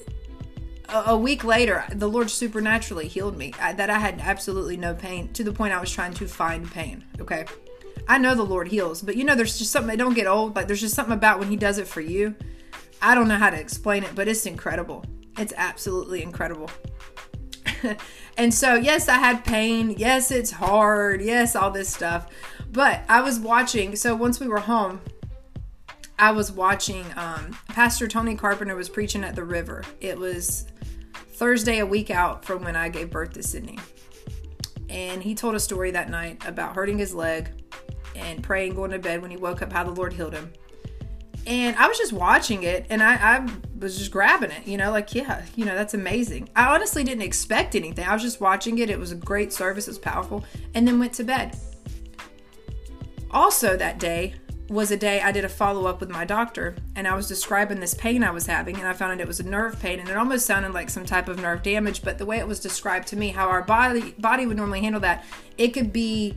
a, a week later, the Lord supernaturally healed me. I, that I had absolutely no pain to the point I was trying to find pain, okay? I know the Lord heals, but you know, there's just something don't get old. Like, there's just something about when He does it for you. I don't know how to explain it, but it's incredible. It's absolutely incredible. and so, yes, I had pain. Yes, it's hard. Yes, all this stuff. But I was watching, so once we were home, I was watching um, Pastor Tony Carpenter was preaching at the river. It was Thursday, a week out from when I gave birth to Sydney. And he told a story that night about hurting his leg and praying, going to bed when he woke up, how the Lord healed him. And I was just watching it and I, I was just grabbing it, you know, like, yeah, you know, that's amazing. I honestly didn't expect anything. I was just watching it. It was a great service, it was powerful, and then went to bed. Also, that day, was a day I did a follow up with my doctor and I was describing this pain I was having and I found out it was a nerve pain and it almost sounded like some type of nerve damage but the way it was described to me how our body body would normally handle that it could be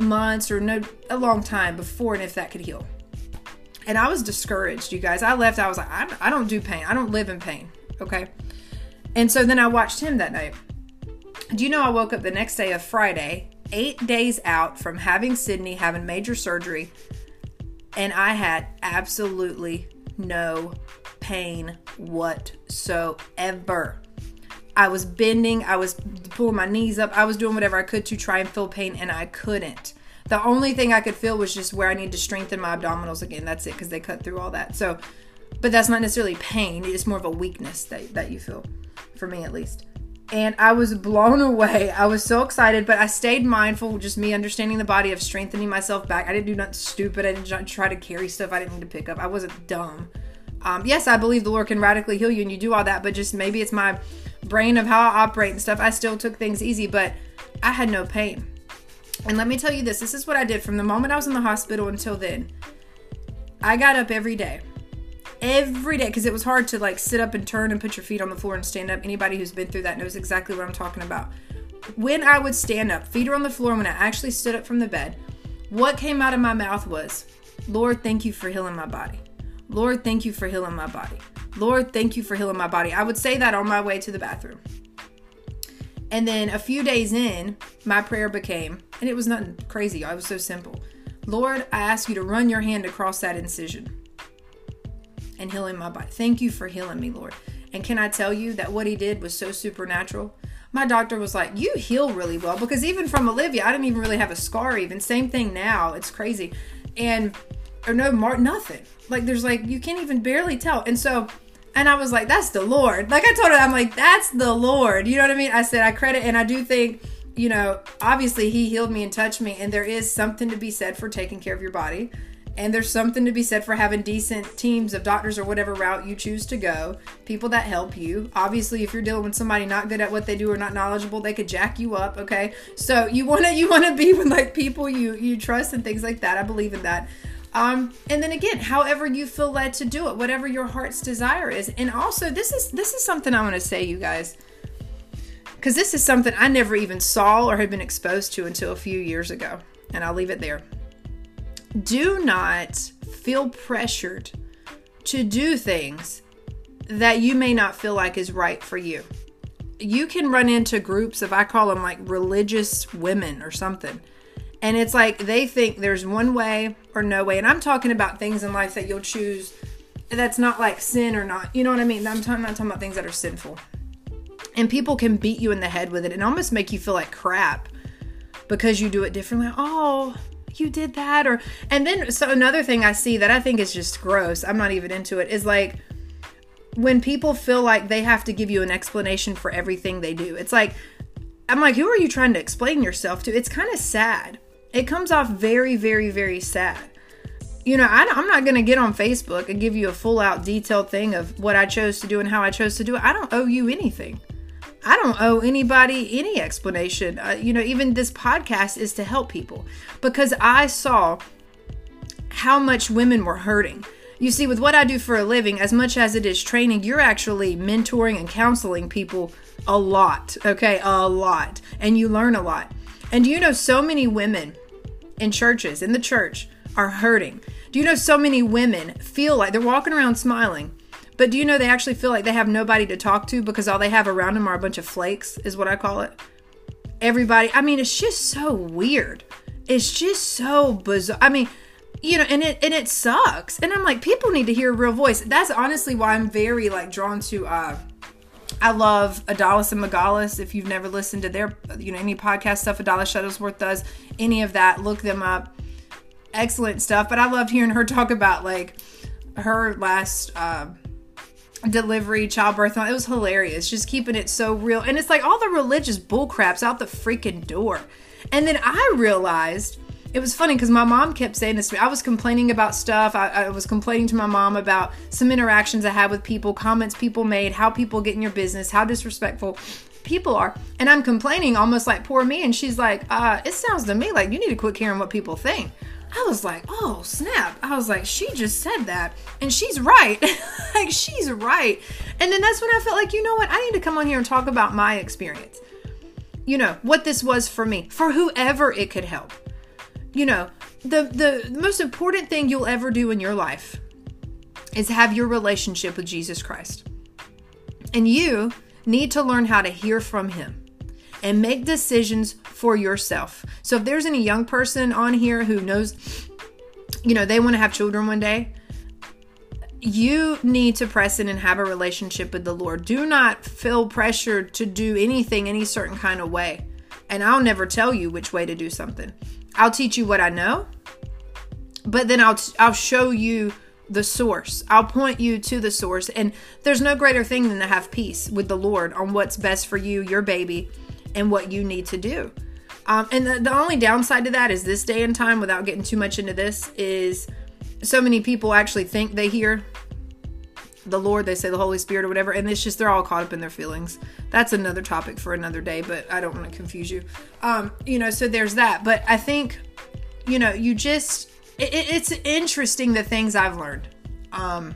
months or no a long time before and if that could heal. And I was discouraged, you guys. I left I was like I, I don't do pain. I don't live in pain, okay? And so then I watched him that night. Do you know I woke up the next day of Friday, 8 days out from having Sydney having major surgery and I had absolutely no pain whatsoever. I was bending, I was pulling my knees up, I was doing whatever I could to try and feel pain, and I couldn't. The only thing I could feel was just where I need to strengthen my abdominals again. That's it, because they cut through all that. So, but that's not necessarily pain, it's more of a weakness that, that you feel, for me at least and I was blown away. I was so excited, but I stayed mindful, just me understanding the body of strengthening myself back. I didn't do nothing stupid. I didn't try to carry stuff I didn't need to pick up. I wasn't dumb. Um, yes, I believe the Lord can radically heal you and you do all that, but just maybe it's my brain of how I operate and stuff. I still took things easy, but I had no pain. And let me tell you this this is what I did from the moment I was in the hospital until then. I got up every day every day because it was hard to like sit up and turn and put your feet on the floor and stand up. Anybody who's been through that knows exactly what I'm talking about. When I would stand up, feet are on the floor, when I actually stood up from the bed, what came out of my mouth was, Lord, thank you for healing my body. Lord, thank you for healing my body. Lord, thank you for healing my body. I would say that on my way to the bathroom. And then a few days in, my prayer became, and it was nothing crazy, it was so simple. Lord, I ask you to run your hand across that incision and healing my body. Thank you for healing me, Lord. And can I tell you that what he did was so supernatural? My doctor was like, You heal really well. Because even from Olivia, I didn't even really have a scar, even. Same thing now. It's crazy. And, or no mark, nothing. Like, there's like, you can't even barely tell. And so, and I was like, That's the Lord. Like, I told her, I'm like, That's the Lord. You know what I mean? I said, I credit, and I do think, you know, obviously he healed me and touched me. And there is something to be said for taking care of your body and there's something to be said for having decent teams of doctors or whatever route you choose to go, people that help you. Obviously, if you're dealing with somebody not good at what they do or not knowledgeable, they could jack you up, okay? So you want to you want to be with like people you you trust and things like that. I believe in that. Um, and then again, however you feel led to do it, whatever your heart's desire is. And also, this is this is something I want to say, you guys, because this is something I never even saw or had been exposed to until a few years ago. And I'll leave it there do not feel pressured to do things that you may not feel like is right for you. You can run into groups of, I call them like religious women or something. And it's like they think there's one way or no way. And I'm talking about things in life that you'll choose that's not like sin or not. You know what I mean? I'm, talking, I'm not talking about things that are sinful. And people can beat you in the head with it and almost make you feel like crap because you do it differently. Oh, you did that or and then so another thing i see that i think is just gross i'm not even into it is like when people feel like they have to give you an explanation for everything they do it's like i'm like who are you trying to explain yourself to it's kind of sad it comes off very very very sad you know I, i'm not going to get on facebook and give you a full out detailed thing of what i chose to do and how i chose to do it i don't owe you anything I don't owe anybody any explanation. Uh, you know, even this podcast is to help people because I saw how much women were hurting. You see, with what I do for a living, as much as it is training, you're actually mentoring and counseling people a lot, okay? A lot. And you learn a lot. And you know, so many women in churches, in the church, are hurting. Do you know so many women feel like they're walking around smiling? But do you know they actually feel like they have nobody to talk to because all they have around them are a bunch of flakes, is what I call it. Everybody, I mean, it's just so weird. It's just so bizarre. I mean, you know, and it and it sucks. And I'm like, people need to hear a real voice. That's honestly why I'm very like drawn to uh I love Adalis and Megalis. If you've never listened to their, you know, any podcast stuff Adalis Shuttlesworth does, any of that, look them up. Excellent stuff. But I loved hearing her talk about like her last uh, delivery, childbirth. It was hilarious. Just keeping it so real. And it's like all the religious bullcraps out the freaking door. And then I realized it was funny because my mom kept saying this to me. I was complaining about stuff. I, I, was complaining to my mom about some interactions I had with people, comments people made, how people get in your business, how disrespectful people are. And I'm complaining almost like poor me. And she's like, uh, it sounds to me like you need to quit caring what people think. I was like, oh, snap. I was like, she just said that. And she's right. like, she's right. And then that's when I felt like, you know what? I need to come on here and talk about my experience. You know, what this was for me, for whoever it could help you know, the, the most important thing you'll ever do in your life is have your relationship with Jesus Christ. And you need to learn how to hear from him and make decisions for yourself. So if there's any young person on here who knows you know, they want to have children one day, you need to press in and have a relationship with the Lord. Do not feel pressured to do anything any certain kind of way. And I'll never tell you which way to do something. I'll teach you what I know, but then I'll I'll show you the source. I'll point you to the source. And there's no greater thing than to have peace with the Lord on what's best for you, your baby, and what you need to do. Um, and the, the only downside to that is this day and time, without getting too much into this, is so many people actually think they hear the Lord, they say the Holy Spirit or whatever, and it's just they're all caught up in their feelings. That's another topic for another day, but I don't want to confuse you. Um, you know, so there's that. But I think, you know, you just it, it's interesting the things I've learned. Um,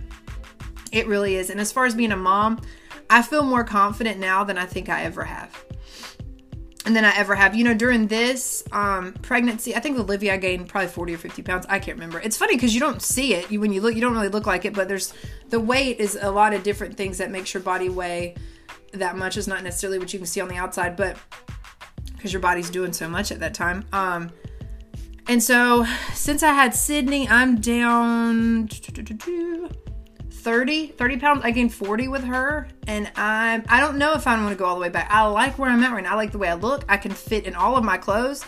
it really is. And as far as being a mom, I feel more confident now than I think I ever have than I ever have. You know, during this um, pregnancy, I think Olivia gained probably 40 or 50 pounds. I can't remember. It's funny because you don't see it. You, when you look, you don't really look like it, but there's the weight is a lot of different things that makes your body weigh that much. Is not necessarily what you can see on the outside, but because your body's doing so much at that time. Um, and so since I had Sydney, I'm down 30 30 pounds i gained 40 with her and I'm, I don't know if i want to go all the way back. I like where i'm at right now. I like the way i look. I can fit in all of my clothes.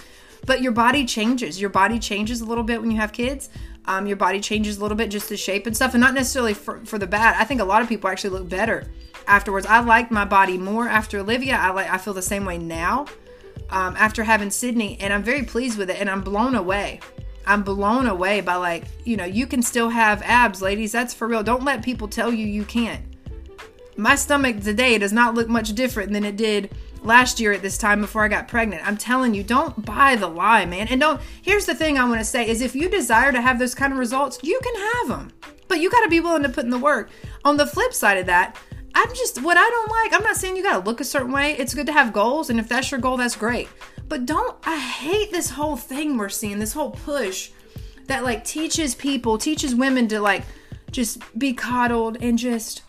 But your body changes. Your body changes a little bit when you have kids. Um, your body changes a little bit just the shape and stuff and not necessarily for, for the bad. I think a lot of people actually look better afterwards. I like my body more after olivia. I like i feel the same way now um, after having sydney and i'm very pleased with it and i'm blown away I'm blown away by like, you know, you can still have abs, ladies. That's for real. Don't let people tell you you can't. My stomach today does not look much different than it did last year at this time before I got pregnant. I'm telling you, don't buy the lie, man. And don't, here's the thing I want to say is if you desire to have those kind of results, you can have them. But you got to be willing to put in the work. On the flip side of that, I'm just, what I don't like, I'm not saying you got to look a certain way. It's good to have goals. And if that's your goal, that's great. But don't, I hate this whole thing we're seeing, this whole push that like teaches people, teaches women to like just be coddled and just,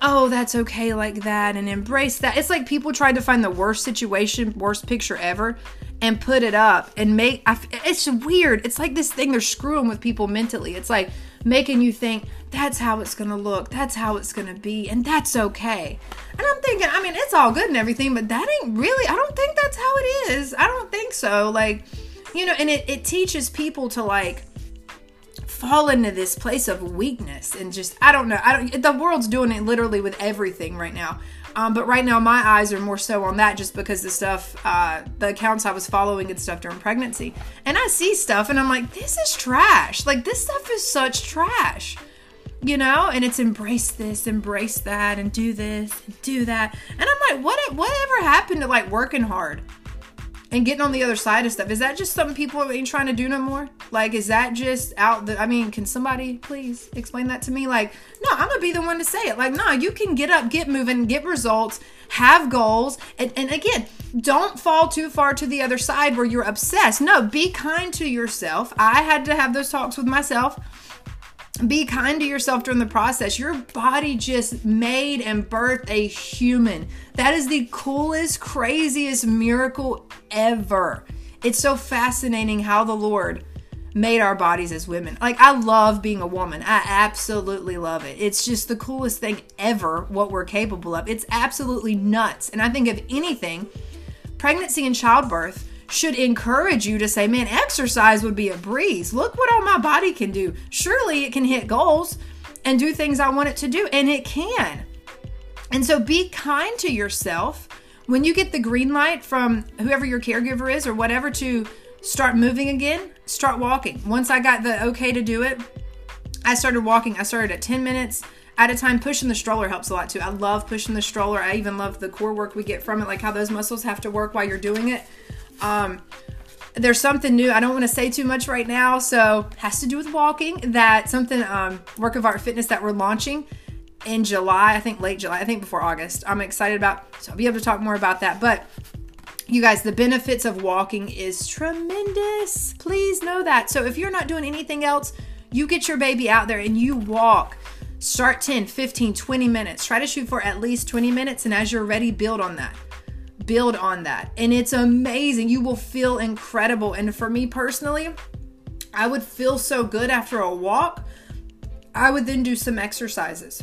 oh, that's okay like that and embrace that. It's like people tried to find the worst situation, worst picture ever and put it up and make, it's weird. It's like this thing they're screwing with people mentally. It's like, making you think that's how it's going to look, that's how it's going to be, and that's okay. And I'm thinking, I mean, it's all good and everything, but that ain't really, I don't think that's how it is. I don't think so. Like, you know, and it, it teaches people to like, fall into this place of weakness and just I don't know. I don't the world's doing it literally with everything right now. Um, but right now, my eyes are more so on that just because the stuff, uh, the accounts I was following and stuff during pregnancy. And I see stuff and I'm like, this is trash. Like, this stuff is such trash, you know? And it's embrace this, embrace that, and do this, and do that. And I'm like, what, whatever happened to like working hard? and getting on the other side of stuff is that just something people ain't trying to do no more like is that just out the i mean can somebody please explain that to me like no i'm gonna be the one to say it like no you can get up get moving get results have goals and, and again don't fall too far to the other side where you're obsessed no be kind to yourself i had to have those talks with myself be kind to yourself during the process. Your body just made and birthed a human. That is the coolest, craziest miracle ever. It's so fascinating how the Lord made our bodies as women. Like, I love being a woman. I absolutely love it. It's just the coolest thing ever what we're capable of. It's absolutely nuts. And I think, if anything, pregnancy and childbirth should encourage you to say, man, exercise would be a breeze. Look what all my body can do. Surely it can hit goals and do things I want it to do, and it can. And so be kind to yourself when you get the green light from whoever your caregiver is or whatever to start moving again, start walking. Once I got the okay to do it, I started walking. I started at 10 minutes at a time. Pushing the stroller helps a lot too. I love pushing the stroller. I even love the core work we get from it, like how those muscles have to work while you're doing it. Um, there's something new. I don't want to say too much right now, so has to do with walking. That something um, work of art fitness that we're launching in July. I think late July. I think before August. I'm excited about. So I'll be able to talk more about that. But you guys, the benefits of walking is tremendous. Please know that. So if you're not doing anything else, you get your baby out there and you walk. Start 10, 15, 20 minutes. Try to shoot for at least 20 minutes. And as you're ready, build on that. Build on that. And it's amazing. You will feel incredible. And for me personally, I would feel so good after a walk. I would then do some exercises.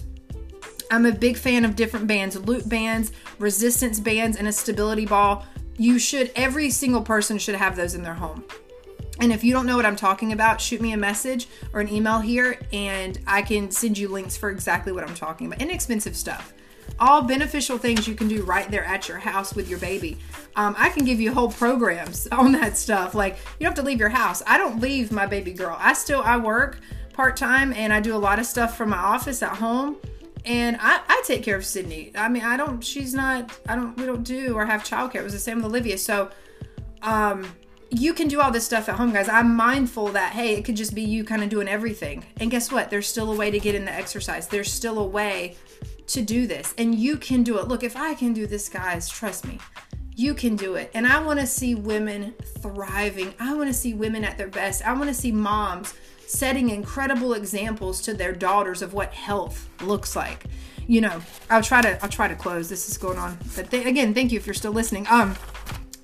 I'm a big fan of different bands, loop bands, resistance bands, and a stability ball you should every single person should have those in their home and if you don't know what I'm talking about, shoot me a message or an email here and I can send you links for exactly what I'm talking about. Inexpensive stuff. All beneficial things you can do right there at your house with your baby. Um, I can give you whole programs on that stuff. Like you don't have to leave your house. I don't leave my baby girl. I still I work part time and I do a lot of stuff from my office at home and I, I take care of Sydney. I mean, I don't. She's not. I don't. We don't do or have childcare. It was the same with Olivia. So, um, you can do all this stuff at home, guys. I'm mindful that hey, it could just be you kind of doing everything. And guess what? There's still a way to get in the exercise. There's still a way to do this, and you can do it. Look, if I can do this, guys, trust me, you can do it. And I want to see women thriving. I want to see women at their best. I want to see moms setting incredible examples to their daughters of what health looks like. You know, I'll try to I'll try to close. This is going on, but th- again, thank you if you're still listening. Um,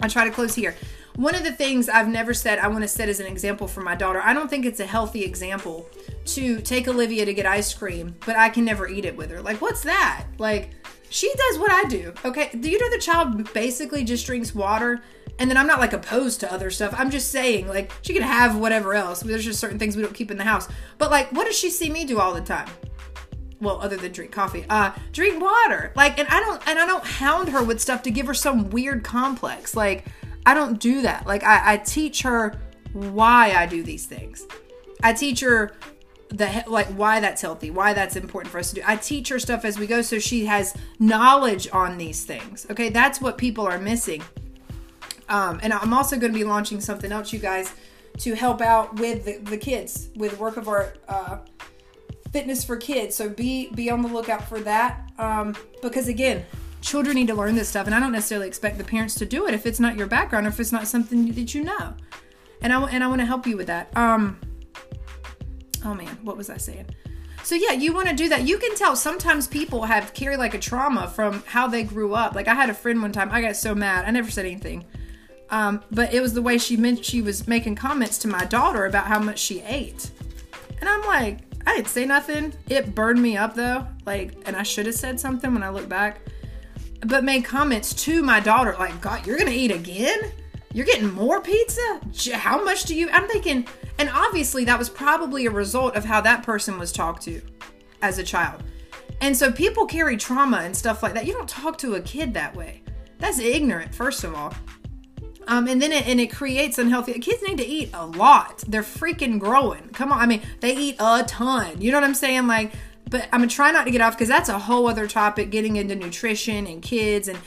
I'll try to close here. One of the things I've never said I want to set as an example for my daughter. I don't think it's a healthy example to take Olivia to get ice cream, but I can never eat it with her. Like, what's that? Like, she does what I do. Okay. Do you know the child basically just drinks water and then I'm not like opposed to other stuff. I'm just saying, like, she can have whatever else. There's just certain things we don't keep in the house. But like, what does she see me do all the time? Well, other than drink coffee, uh, drink water. Like, and I don't, and I don't hound her with stuff to give her some weird complex. Like, I don't do that. Like, I, I teach her why I do these things. I teach her the like why that's healthy, why that's important for us to do. I teach her stuff as we go so she has knowledge on these things. Okay, that's what people are missing. Um, and I'm also going to be launching something else, you guys, to help out with the, the kids with work of art uh, fitness for kids. So be be on the lookout for that um, because again, children need to learn this stuff, and I don't necessarily expect the parents to do it if it's not your background or if it's not something that you know. And I and I want to help you with that. Um, oh man, what was I saying? So yeah, you want to do that. You can tell sometimes people have carry like a trauma from how they grew up. Like I had a friend one time, I got so mad. I never said anything. Um, but it was the way she meant she was making comments to my daughter about how much she ate. And I'm like, I didn't say nothing. It burned me up though. Like, and I should have said something when I look back. But made comments to my daughter, like, God, you're gonna eat again? You're getting more pizza? How much do you? I'm thinking, and obviously that was probably a result of how that person was talked to as a child. And so people carry trauma and stuff like that. You don't talk to a kid that way. That's ignorant, first of all. Um, and then it, and it creates unhealthy. Kids need to eat a lot. They're freaking growing. Come on, I mean, they eat a ton. You know what I'm saying? Like, but I'm gonna try not to get off because that's a whole other topic. Getting into nutrition and kids and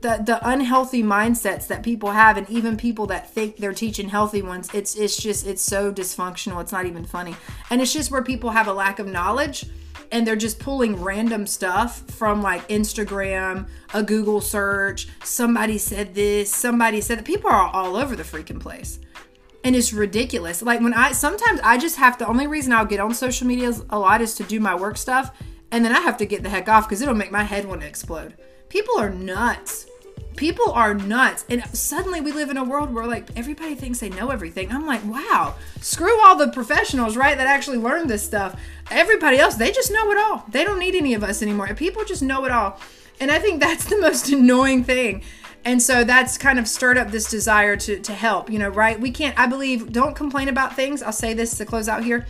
the the unhealthy mindsets that people have, and even people that think they're teaching healthy ones. It's it's just it's so dysfunctional. It's not even funny, and it's just where people have a lack of knowledge and they're just pulling random stuff from like Instagram, a Google search. Somebody said this, somebody said that. People are all over the freaking place. And it's ridiculous. Like when I sometimes I just have the only reason I'll get on social media a lot is to do my work stuff. And then I have to get the heck off because it'll make my head want to explode. People are nuts. People are nuts. And suddenly we live in a world where like everybody thinks they know everything. I'm like wow screw all the professionals right that actually learned this stuff. Everybody else they just know it all. They don't need any of us anymore. People just know it all. And i think that's the most annoying thing and so that's kind of stirred up this desire to, to help you know right we can't i believe don't complain about things i'll say this to close out here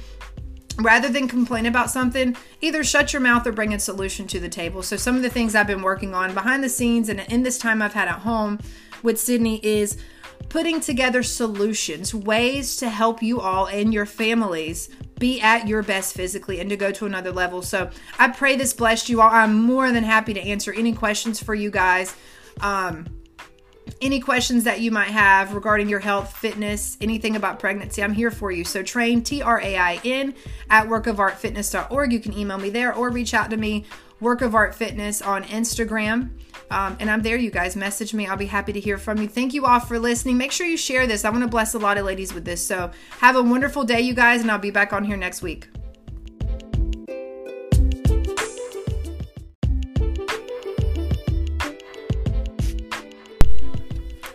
rather than complain about something, either shut your mouth or bring a solution to the table. So, some of the things I've been working on behind the scenes and in this time I've had at home with Sydney is putting together solutions, ways to help you all and your families be at your best physically and to go to another level. So I pray this blessed you all. I'm more than happy to answer any questions for you guys. Um, any questions that you might have regarding your health, fitness, anything about pregnancy, I'm here for you. So train T R A I N at workofartfitness.org. You can email me there or reach out to me, Work of Art Fitness on Instagram. Um, and I'm there, you guys. Message me. I'll be happy to hear from you. Thank you all for listening. Make sure you share this. I want to bless a lot of ladies with this. So have a wonderful day, you guys, and I'll be back on here next week.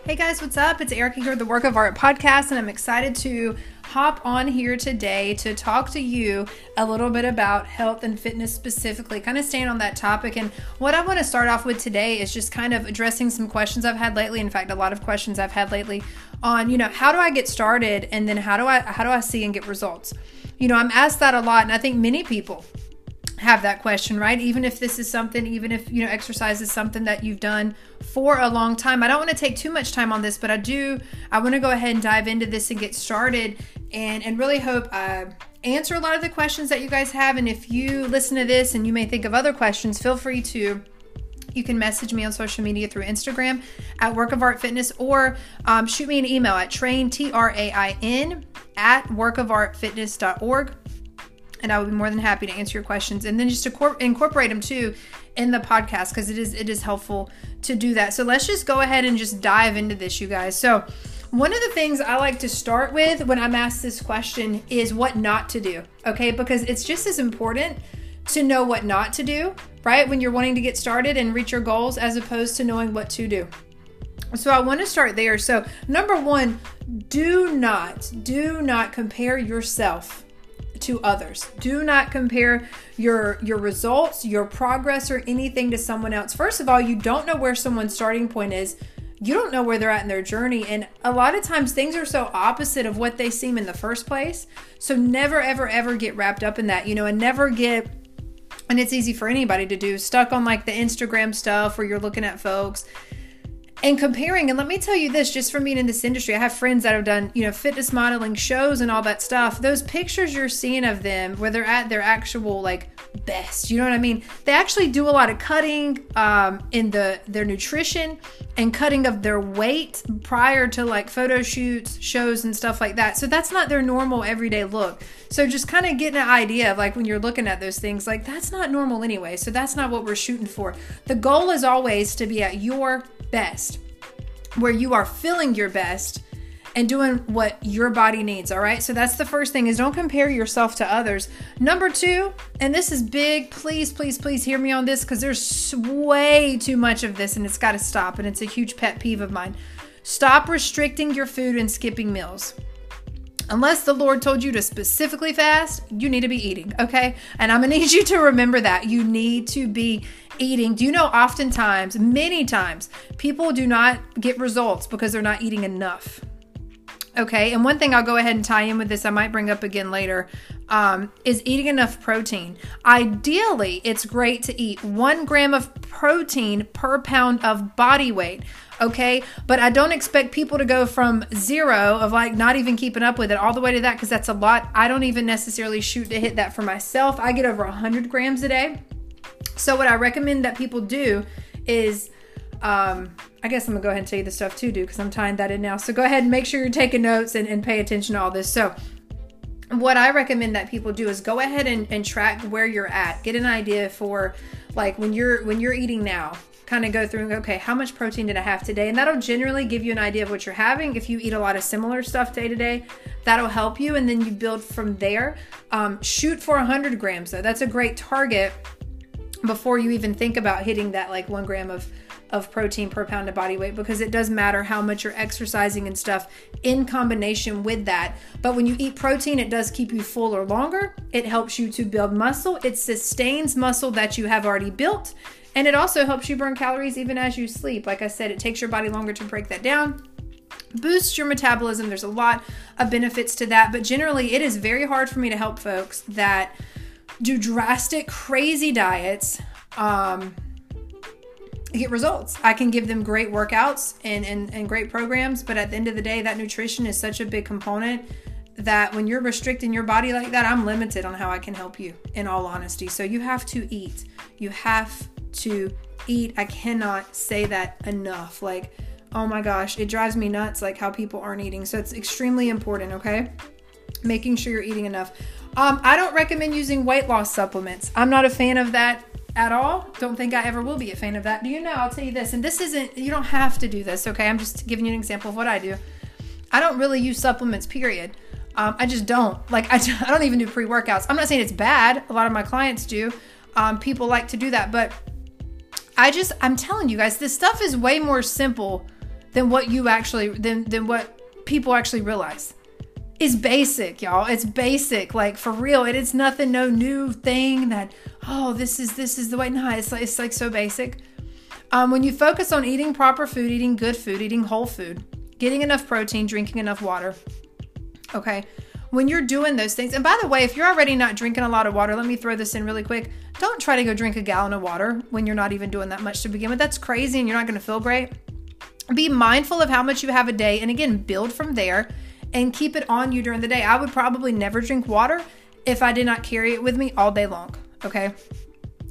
Hey guys, what's up? It's Erica here, the Work of Art podcast, and I'm excited to hop on here today to talk to you a little bit about health and fitness specifically, kind of staying on that topic. And what I want to start off with today is just kind of addressing some questions I've had lately. In fact, a lot of questions I've had lately on, you know, how do I get started and then how do I how do I see and get results? You know, I'm asked that a lot, and I think many people have that question, right? Even if this is something, even if, you know, exercise is something that you've done for a long time. I don't want to take too much time on this, but I do, I want to go ahead and dive into this and get started and, and really hope I answer a lot of the questions that you guys have. And if you listen to this and you may think of other questions, feel free to you can message me on social media through Instagram at Work of Art Fitness or um, shoot me an email at train, T R A I N, at workofartfitness.org and I would be more than happy to answer your questions and then just to incorporate them too in the podcast because it is it is helpful to do that. So let's just go ahead and just dive into this, you guys. So one of the things I like to start with when I'm asked this question is what not to do. Okay, because it's just as important to know what not to do, right? When you're wanting to get started and reach your goals as opposed to knowing what to do. So I want to start there. So, number 1, do not do not compare yourself to others. Do not compare your your results, your progress or anything to someone else. First of all, you don't know where someone's starting point is. You don't know where they're at in their journey and a lot of times things are so opposite of what they seem in the first place. So never ever ever get wrapped up in that, you know, and never get and it's easy for anybody to do stuck on like the Instagram stuff where you're looking at folks and comparing and let me tell you this just from being in this industry i have friends that have done you know fitness modeling shows and all that stuff. Those pictures you're seeing of them where they're at their actual like best you know what i mean? They actually do a lot of cutting um, in the their nutrition and cutting of their weight prior to like photo shoots shows and stuff like that. So that's not their normal everyday look. So just kind of getting an idea of like when you're looking at those things like that's not normal anyway. So that's not what we're shooting for. The goal is always to be at your best, where you are feeling your best and doing what your body needs all right so that's the first thing is don't compare yourself to others number two and this is big please please please hear me on this because there's way too much of this and it's got to stop and it's a huge pet peeve of mine stop restricting your food and skipping meals unless the Lord told you to specifically fast, you need to be eating, okay? And I'm gonna need you to remember that. You need to be eating. Do you know oftentimes, many times, people do not get results because they're not eating enough? Okay, and one thing I'll go ahead and tie in with this, I might bring up again later, um, is eating enough protein. Ideally, it's great to eat one gram of protein per pound of body weight okay? But I don't expect people to go from zero of like not even keeping up with it all the way to that because that's a lot. I don't even necessarily shoot to hit that for myself. I get over 100 grams a day. So, what I recommend that people do is, um, I guess I'm gonna go ahead and tell you the stuff to do because I'm tying that in now. So, go ahead and make sure you're taking notes and, and pay attention to all this. So, what I recommend that people do is go ahead and, and track where you're at. Get an idea for like when you're when you're eating now kind of go through and go, okay, how much protein did I have today? And that'll generally give you an idea of what you're having. If you eat a lot of similar stuff day to day, that'll help you. And then you build from there. Um, shoot for 100 grams, though. That's a great target before you even think about hitting that like one gram of of protein per pound of body weight because it does matter how much you're exercising and stuff in combination with that. But when you eat protein, it does keep you fuller longer. It helps you to build muscle. It sustains muscle that you have already built and it also helps you burn calories even as you sleep. Like I said, it takes your body longer to break that down boosts your metabolism. There's a lot of benefits to that, but generally, it is very hard for me to help folks that do drastic, crazy diets. Um, get results. I can give them great workouts and, and, and great programs, but at the end of the day, that nutrition is such a big component that when you're restricting your body like that, I'm limited on how I can help you, in all honesty. So you have to eat. You have to eat. I cannot say that enough. Like, oh my gosh, it drives me nuts, like how people aren't eating. So it's extremely important, okay? Making sure you're eating enough. Um, I don't recommend using weight loss supplements. I'm not a fan of that at all. Don't think I ever will be a fan of that. Do you know? I'll tell you this, and this isn't, you don't have to do this, okay? I'm just giving you an example of what I do. I don't really use supplements, period. Um, I just don't. Like, I, I don't even do pre workouts. I'm not saying it's bad. A lot of my clients do. Um, people like to do that. But I just, I'm telling you guys, this stuff is way more simple than what you actually, than, than what people actually realize. It's basic, y'all. It's basic. Like, for real. It is nothing, no new thing that, oh, this is, this is the way. No, it's like, it's like so basic. Um, when you focus on eating proper food, eating good food, eating whole food, getting enough protein, drinking enough water, Okay. When you're doing those things, and by the way, if you're already not drinking a lot of water, let me throw this in really quick. Don't try to go drink a gallon of water when you're not even doing that much to begin with. That's crazy and you're not going to feel great. Be mindful of how much you have a day and again, build from there and keep it on you during the day. I would probably never drink water if I did not carry it with me all day long. Okay.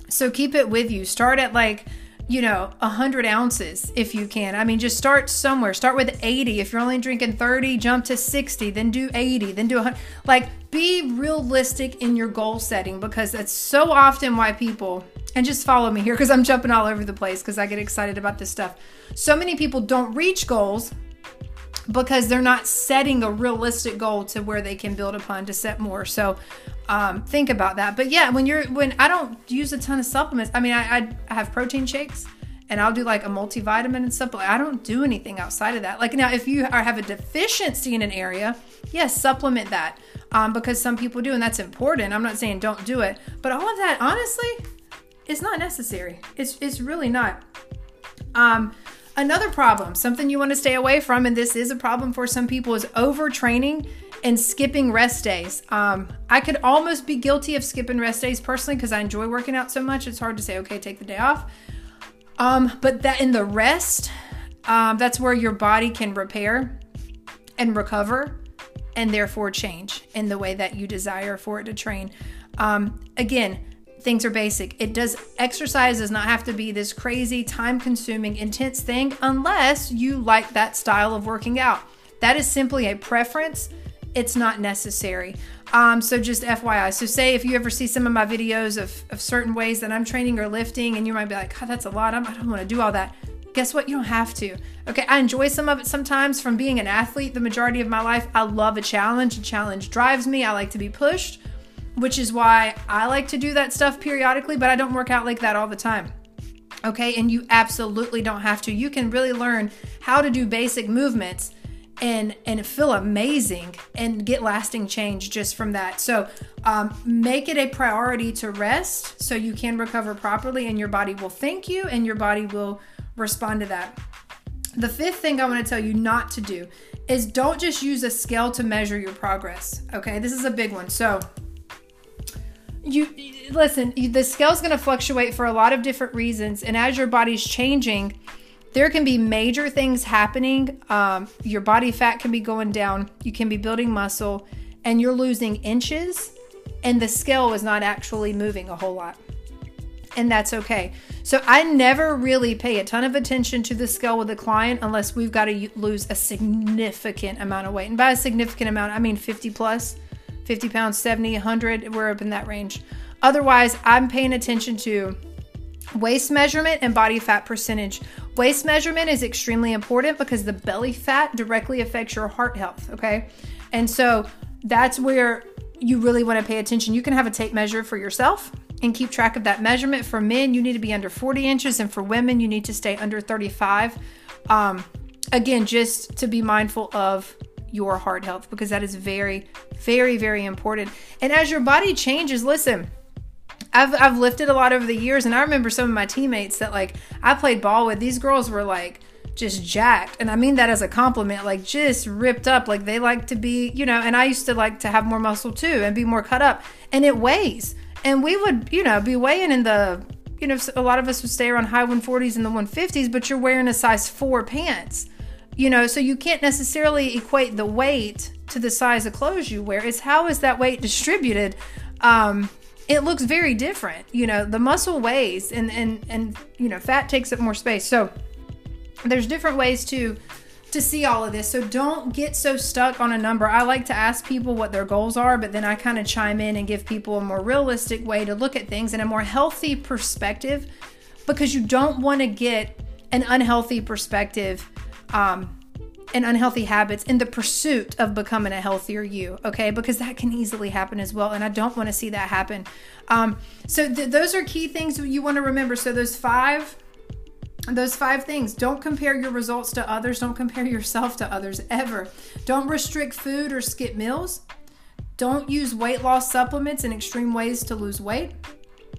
So keep it with you. Start at like you know, 100 ounces if you can. I mean, just start somewhere. Start with 80. If you're only drinking 30, jump to 60, then do 80, then do 100. Like, be realistic in your goal setting because that's so often why people, and just follow me here because I'm jumping all over the place because I get excited about this stuff. So many people don't reach goals because they're not setting a realistic goal to where they can build upon to set more. So um, think about that. But yeah, when you're when I don't use a ton of supplements. I mean, I, I have protein shakes and I'll do like a multivitamin and stuff. But I don't do anything outside of that. Like now, if you are have a deficiency in an area, yes, supplement that um, because some people do, and that's important. I'm not saying don't do it, but all of that, honestly, is not necessary. It's it's really not. Um, Another problem, something you want to stay away from, and this is a problem for some people, is overtraining and skipping rest days. Um, I could almost be guilty of skipping rest days personally because I enjoy working out so much. It's hard to say, okay, take the day off. Um, but that in the rest, um, that's where your body can repair and recover and therefore change in the way that you desire for it to train. Um, again, things are basic. It does exercise does not have to be this crazy, time consuming, intense thing unless you like that style of working out. That is simply a preference. It's not necessary. Um, so just FYI. So say if you ever see some of my videos of, of certain ways that I'm training or lifting, and you might be like, God, that's a lot. I'm, I don't want to do all that. Guess what? You don't have to. Okay, I enjoy some of it sometimes from being an athlete the majority of my life. I love a challenge. A challenge drives me. I like to be pushed which is why I like to do that stuff periodically, but I don't work out like that all the time. Okay, and you absolutely don't have to. You can really learn how to do basic movements and and feel amazing and get lasting change just from that. So um, make it a priority to rest so you can recover properly, and your body will thank you, and your body will respond to that. The fifth thing I want to tell you not to do is don't just use a scale to measure your progress. Okay, this is a big one. So you listen the scale is going to fluctuate for a lot of different reasons and as your body's changing there can be major things happening. Um, your body fat can be going down you can be building muscle and you're losing inches and the scale is not actually moving a whole lot. And that's okay. So i never really pay a ton of attention to the scale with a client unless we've got to lose a significant amount of weight. And by a significant amount i mean 50 plus 50 pounds, 70, 100, we're up in that range. Otherwise, I'm paying attention to waist measurement and body fat percentage. Waist measurement is extremely important because the belly fat directly affects your heart health, okay? And so that's where you really want to pay attention. You can have a tape measure for yourself and keep track of that measurement. For men, you need to be under 40 inches, and for women, you need to stay under 35. Um, again, just to be mindful of your heart health because that is very, very, very important. And as your body changes, listen, I've, I've lifted a lot over the years, and I remember some of my teammates that like I played ball with. These girls were like just jacked, and I mean that as a compliment, like just ripped up. Like they like to be, you know. And I used to like to have more muscle too and be more cut up, and it weighs. And we would, you know, be weighing in the you know, a lot of us would stay around high 140s and the 150s, but you're wearing a size four pants. You know, so you can't necessarily equate the weight to the size of clothes you wear. It's how is that weight distributed? Um, it looks very different. You know, the muscle weighs and and and you know, fat takes up more space. So there's different ways to to see all of this. So don't get so stuck on a number. I like to ask people what their goals are, but then I kind of chime in and give people a more realistic way to look at things and a more healthy perspective because you don't want to get an unhealthy perspective um, and unhealthy habits in the pursuit of becoming a healthier you, okay? Because that can easily happen as well. And I don't want to see that happen. Um, so, th- those are key things you want to remember. So, those five those five things don't compare your results to others don't compare yourself to others ever don't restrict food or skip meals don't use weight loss supplements in extreme ways to lose weight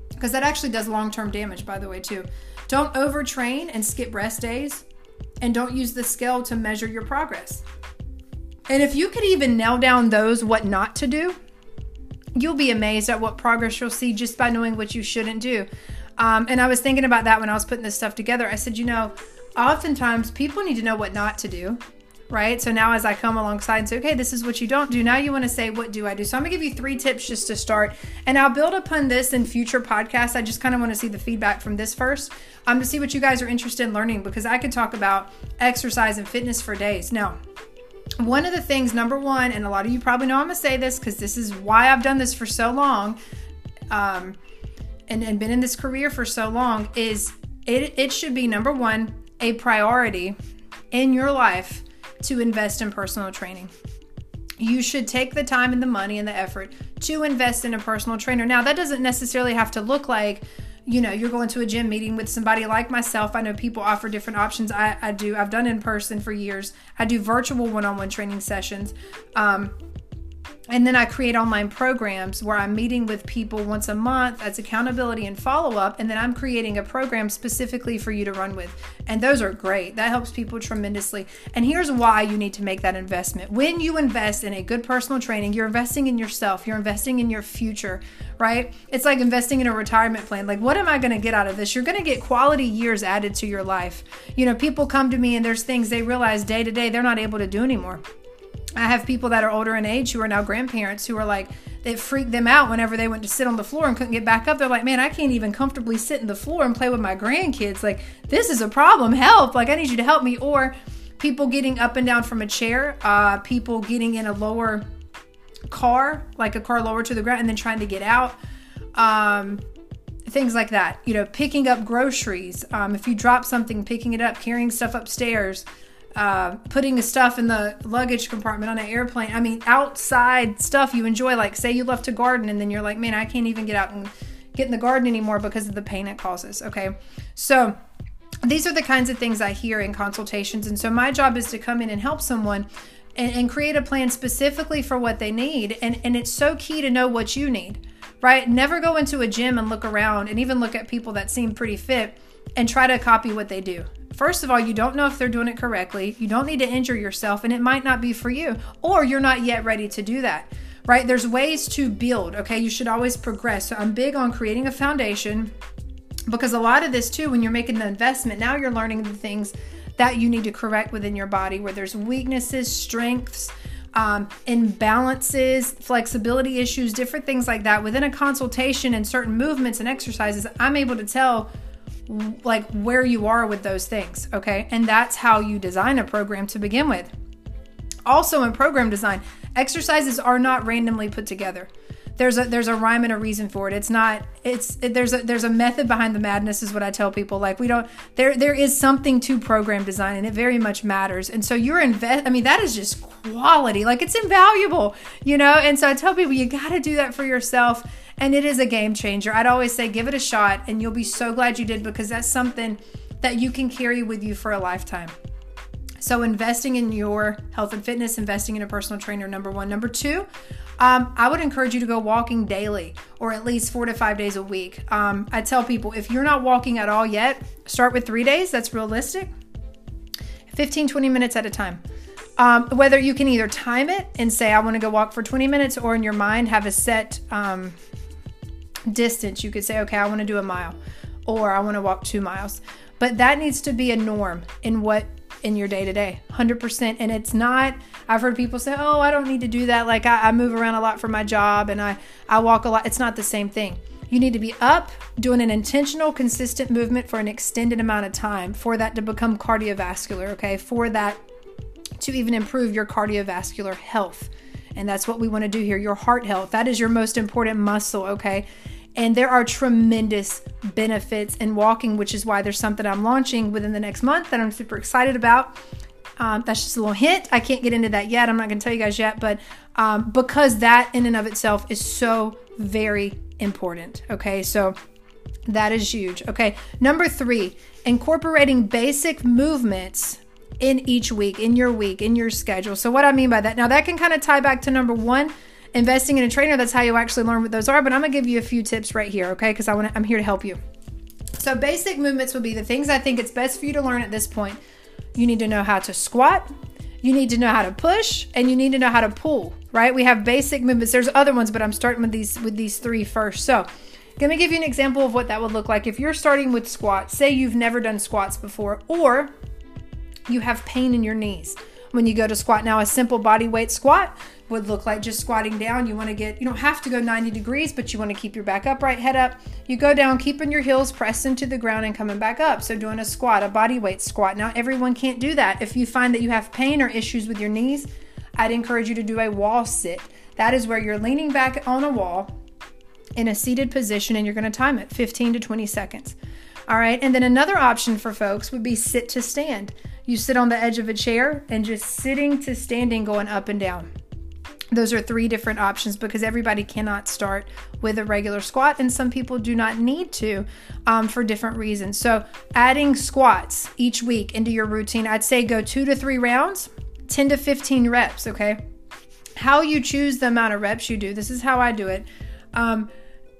because that actually does long-term damage by the way too don't overtrain and skip rest days and don't use the scale to measure your progress. And if you could even nail down those what not to do you'll be amazed at what progress you'll see just by knowing what you shouldn't do. Um, and I was thinking about that when I was putting this stuff together. I said, you know, oftentimes people need to know what not to do, right? So now as I come alongside and say, okay, this is what you don't do, now you want to say, what do I do? So I'm going to give you three tips just to start. And I'll build upon this in future podcasts. I just kind of want to see the feedback from this first um, to see what you guys are interested in learning because I could talk about exercise and fitness for days. Now, one of the things, number one, and a lot of you probably know I'm going to say this because this is why I've done this for so long. Um, and, and been in this career for so long is it, it should be number one, a priority in your life to invest in personal training. You should take the time and the money and the effort to invest in a personal trainer. Now, that doesn't necessarily have to look like, you know, you're going to a gym meeting with somebody like myself. I know people offer different options. I, I do. I've done in person for years. I do virtual one on one training sessions. Um, and then I create online programs where I'm meeting with people once a month as accountability and follow up. And then I'm creating a program specifically for you to run with. And those are great. That helps people tremendously. And here's why you need to make that investment. When you invest in a good personal training, you're investing in yourself, you're investing in your future, right? It's like investing in a retirement plan. Like, what am I going to get out of this? You're going to get quality years added to your life. You know, people come to me and there's things they realize day to day they're not able to do anymore I have people that are older in age who are now grandparents who are like, it freaked them out whenever they went to sit on the floor and couldn't get back up. They're like, man, I can't even comfortably sit in the floor and play with my grandkids. Like, this is a problem. Help. Like, I need you to help me. Or people getting up and down from a chair, uh, people getting in a lower car, like a car lower to the ground, and then trying to get out. Um, things like that. You know, picking up groceries. Um, if you drop something, picking it up, carrying stuff upstairs uh, putting stuff in the luggage compartment on an airplane. I mean, outside stuff you enjoy. Like, say you love to garden and then you're like, man, I can't even get out and get in the garden anymore because of the pain it causes. Okay. So, these are the kinds of things I hear in consultations. And so, my job is to come in and help someone and, and create a plan specifically for what they need. And, and it's so key to know what you need, right? Never go into a gym and look around and even look at people that seem pretty fit and try to copy what they do. First of all, you don't know if they're doing it correctly. You don't need to injure yourself, and it might not be for you, or you're not yet ready to do that, right? There's ways to build, okay? You should always progress. So I'm big on creating a foundation because a lot of this, too, when you're making the investment, now you're learning the things that you need to correct within your body where there's weaknesses, strengths, um, imbalances, flexibility issues, different things like that. Within a consultation and certain movements and exercises, I'm able to tell like where you are with those things, okay? And that's how you design a program to begin with. Also in program design, exercises are not randomly put together. There's a there's a rhyme and a reason for it. It's not it's it, there's a there's a method behind the madness is what I tell people. Like we don't there there is something to program design and it very much matters. And so you're invest I mean that is just quality. Like it's invaluable, you know? And so I tell people you got to do that for yourself and it is a game changer. I'd always say give it a shot and you'll be so glad you did because that's something that you can carry with you for a lifetime. So, investing in your health and fitness, investing in a personal trainer, number one. Number two, um, I would encourage you to go walking daily or at least four to five days a week. Um, I tell people if you're not walking at all yet, start with three days. That's realistic. 15, 20 minutes at a time. Um, whether you can either time it and say, I want to go walk for 20 minutes, or in your mind have a set um, distance. You could say, okay, I want to do a mile. or I want to walk two miles. But that needs to be a norm in what in your day to day, 100%. And it's not, I've heard people say, oh, I don't need to do that. Like I, I move around a lot for my job and I, I walk a lot. It's not the same thing. You need to be up doing an intentional, consistent movement for an extended amount of time for that to become cardiovascular, okay? For that to even improve your cardiovascular health. And that's what we want to do here your heart health. That is your most important muscle, okay? And there are tremendous benefits in walking, which is why there's something I'm launching within the next month that I'm super excited about. Um, that's just a little hint. I can't get into that yet. I'm not going to tell you guys yet, but um, because that in and of itself is so very important. Okay, so that is huge. Okay, number three, incorporating basic movements in each week, in your week, in your schedule. So, what I mean by that, now that can kind of tie back to number one investing in a trainer, that's how you actually learn what those are. But I'm gonna give you a few tips right here, okay? Because I want I'm here to help you. So basic movements would be the things I think it's best for you to learn at this point. You need to know how to squat, you need to know how to push, and you need to know how to pull, right? We have basic movements. There's other ones, but I'm starting with these with these three first. So let me give you an example of what that would look like if you're starting with squats. Say you've never done squats before, or you have pain in your knees when you go to squat. Now, a simple body weight squat would look like just squatting down. You want to get, you don't have to go 90 degrees, but you want to keep your back upright, head up. You go down, keeping your heels pressed into the ground and coming back up. So, doing a squat, a body weight squat. Now, everyone can't do that. If you find that you have pain or issues with your knees, I'd encourage you to do a wall sit. That is where you're leaning back on a wall in a seated position and you're going to time it 15 to 20 seconds. All right. And then another option for folks would be sit to stand. You sit on the edge of a chair and just sitting to standing, going up and down. Those are three different options because everybody cannot start with a regular squat, and some people do not need to um, for different reasons. So, adding squats each week into your routine, I'd say go two to three rounds, 10 to 15 reps, okay? How you choose the amount of reps you do, this is how I do it. Um,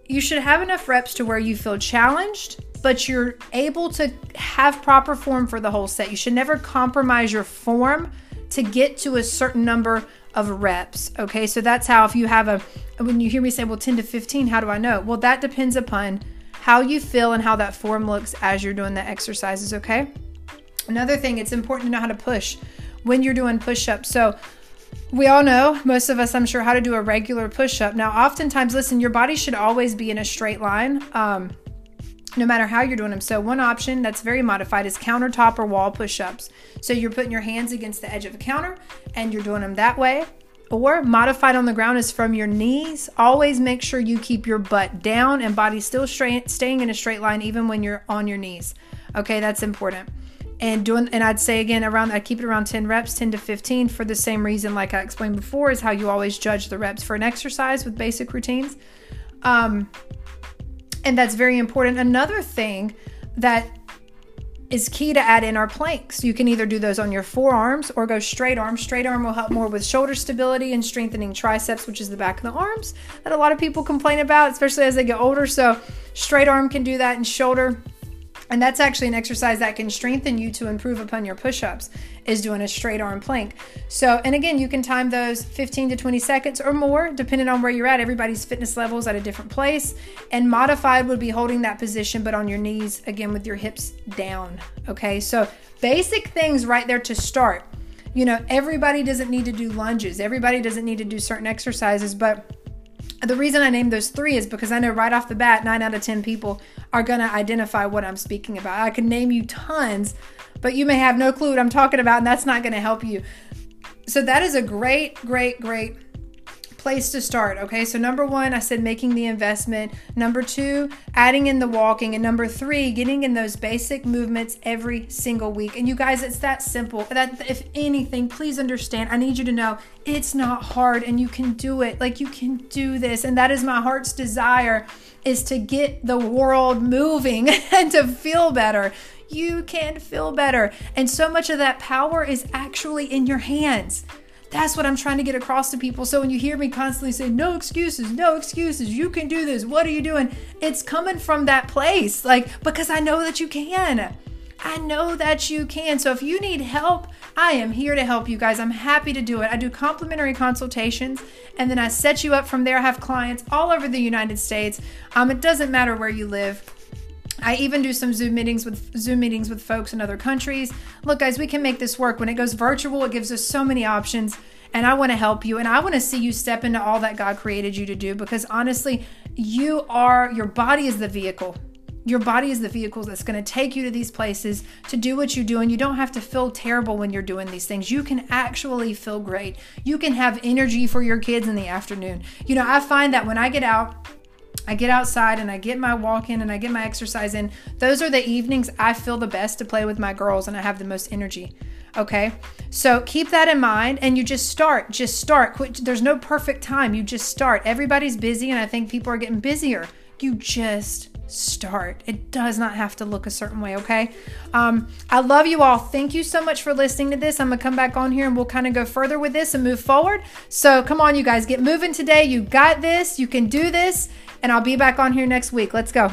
you should have enough reps to where you feel challenged but you're able to have proper form for the whole set. You should never compromise your form to get to a certain number of reps. Okay, so that's how if you have a, when you hear me say, well, 10 to 15, how do I know? Well, that depends upon how you feel and how that form looks as you're doing the exercises. Okay, another thing, it's important to know how to push when you're doing push ups. So, we all know, most of us, I'm sure, how to do a regular push up. Now, oftentimes, listen, your body should always be in a straight line. Um, no matter how you're doing them. So, one option that's very modified is countertop or wall push ups. So, you're putting your hands against the edge of a counter and you're doing them that way. Or modified on the ground is from your knees. Always make sure you keep your butt down and body still straight, staying in a straight line even when you're on your knees. Okay, that's important. And doing, and I'd say again, around, I keep it around 10 reps, 10 to 15 for the same reason, like I explained before, is how you always judge the reps for an exercise with basic routines. Um, and that's very important. Another thing that is key to add in our planks. You can either do those on your forearms or go straight arm. Straight arm will help more with shoulder stability and strengthening triceps, which is the back of the arms that a lot of people complain about, especially as they get older. So, straight arm can do that and shoulder and that's actually an exercise that can strengthen you to improve upon your push-ups is doing a straight arm plank. So, and again, you can time those 15 to 20 seconds or more depending on where you're at. Everybody's fitness level is at a different place. And modified would be holding that position but on your knees again with your hips down. Okay? So, basic things right there to start. You know, everybody doesn't need to do lunges. Everybody doesn't need to do certain exercises, but the reason I named those three is because I know right off the bat, nine out of 10 people are going to identify what I'm speaking about. I can name you tons, but you may have no clue what I'm talking about, and that's not going to help you. So, that is a great, great, great place to start. Okay, so number one, I said making the investment. Number two, adding in the walking. And number three, getting in those basic movements every single week. And you guys, it's that simple. That if anything, please understand, I need you to know it's not hard and you can do it. Like you can do this. And that is my heart's desire is to get the world moving and to feel better you can feel better. And so much of that power is actually in your hands. That's what I'm trying to get across to people. So when you hear me constantly say, no excuses, no excuses, you can do this, what are you doing? It's coming from that place. Like, because I know that you can. I know that you can. So if you need help, I am here to help you guys. I'm happy to do it. I do complimentary consultations and then I set you up from there. I have clients all over the United States. Um, it doesn't matter where you live. I even do some Zoom meetings with Zoom meetings with folks in other countries. Look, guys, we can make this work. When it goes virtual, it gives us so many options. And I want to help you and I want to see you step into all that God created you to do because honestly, you are your body is the vehicle. Your body is the vehicle that's going to take you to these places to do what you do. And you don't have to feel terrible when you're doing these things. You can actually feel great. You can have energy for your kids in the afternoon. You know, I find that when I get out, I get outside and I get my walk in and I get my exercise in. Those are the evenings I feel the best to play with my girls and I have the most energy. Okay. So keep that in mind and you just start. Just start. There's no perfect time. You just start. Everybody's busy and I think people are getting busier. You just start. It does not have to look a certain way, okay? Um, I love you all. Thank you so much for listening to this. I'm to come back on here and we'll kind of go further with this and move forward. So come on, you guys, get moving today. You got this. You can do this and I'll be back on here next week. Let's go.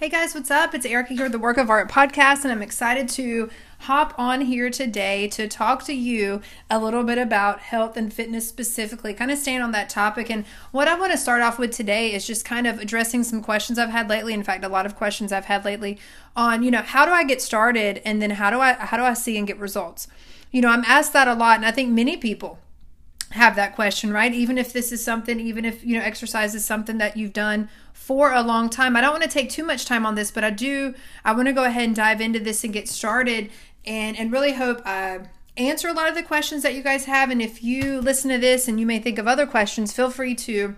Hey guys, what's up? It's Erica here, the Work of Art podcast, and I'm excited to hop on here today to talk to you a little bit about health and fitness specifically, kind of staying on that topic. And what I want to start off with today is just kind of addressing some questions I've had lately. In fact, a lot of questions I've had lately on, you know, how do I get started and then how do I how do I see and get results? You know, I'm asked that a lot, and I think many people have that question, right? Even if this is something, even if, you know, exercise is something that you've done for a long time. I don't want to take too much time on this, but I do, I want to go ahead and dive into this and get started and, and really hope I answer a lot of the questions that you guys have. And if you listen to this and you may think of other questions, feel free to,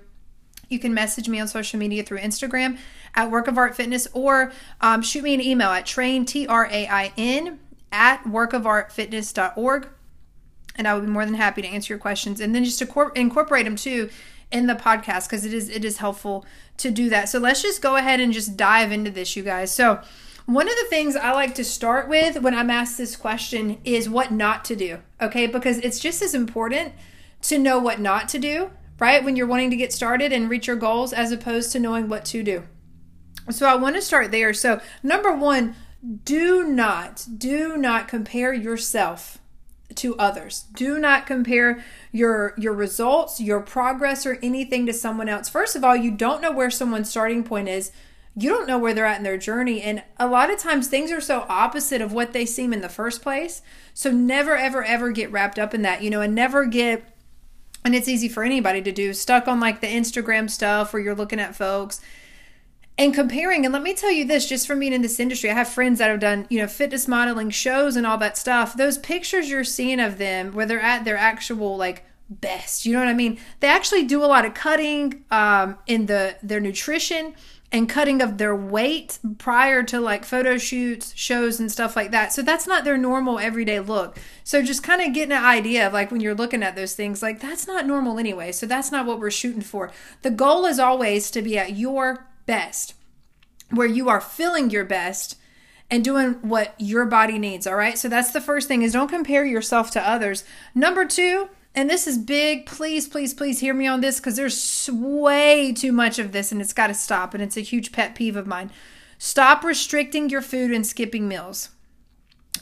you can message me on social media through Instagram at Work of Art Fitness or um, shoot me an email at train, T R A I N, at workofartfitness.org and I would be more than happy to answer your questions and then just to incorporate them too in the podcast because it is it is helpful to do that. So let's just go ahead and just dive into this, you guys. So one of the things I like to start with when I'm asked this question is what not to do. Okay, because it's just as important to know what not to do, right? When you're wanting to get started and reach your goals as opposed to knowing what to do. So I want to start there. So number 1, do not do not compare yourself to others. Do not compare your your results, your progress or anything to someone else. First of all, you don't know where someone's starting point is. You don't know where they're at in their journey. And a lot of times things are so opposite of what they seem in the first place. So never ever ever get wrapped up in that, you know, and never get and it's easy for anybody to do stuck on like the Instagram stuff where you're looking at folks and comparing. And let me tell you this just from being in this industry i have friends that have done you know fitness modeling shows and all that stuff. Those pictures you're seeing of them where they're at their actual like best you know what i mean? They actually do a lot of cutting um, in the their nutrition and cutting of their weight prior to like photo shoots shows and stuff like that so that's not their normal everyday look so just kind of getting an idea of like when you're looking at those things like that's not normal anyway so that's not what we're shooting for the goal is always to be at your best, where you are feeling your best and doing what your body needs, all right? So that's the first thing is don't compare yourself to others. Number 2, and this is big, please please please hear me on this cuz there's way too much of this and it's got to stop and it's a huge pet peeve of mine. Stop restricting your food and skipping meals.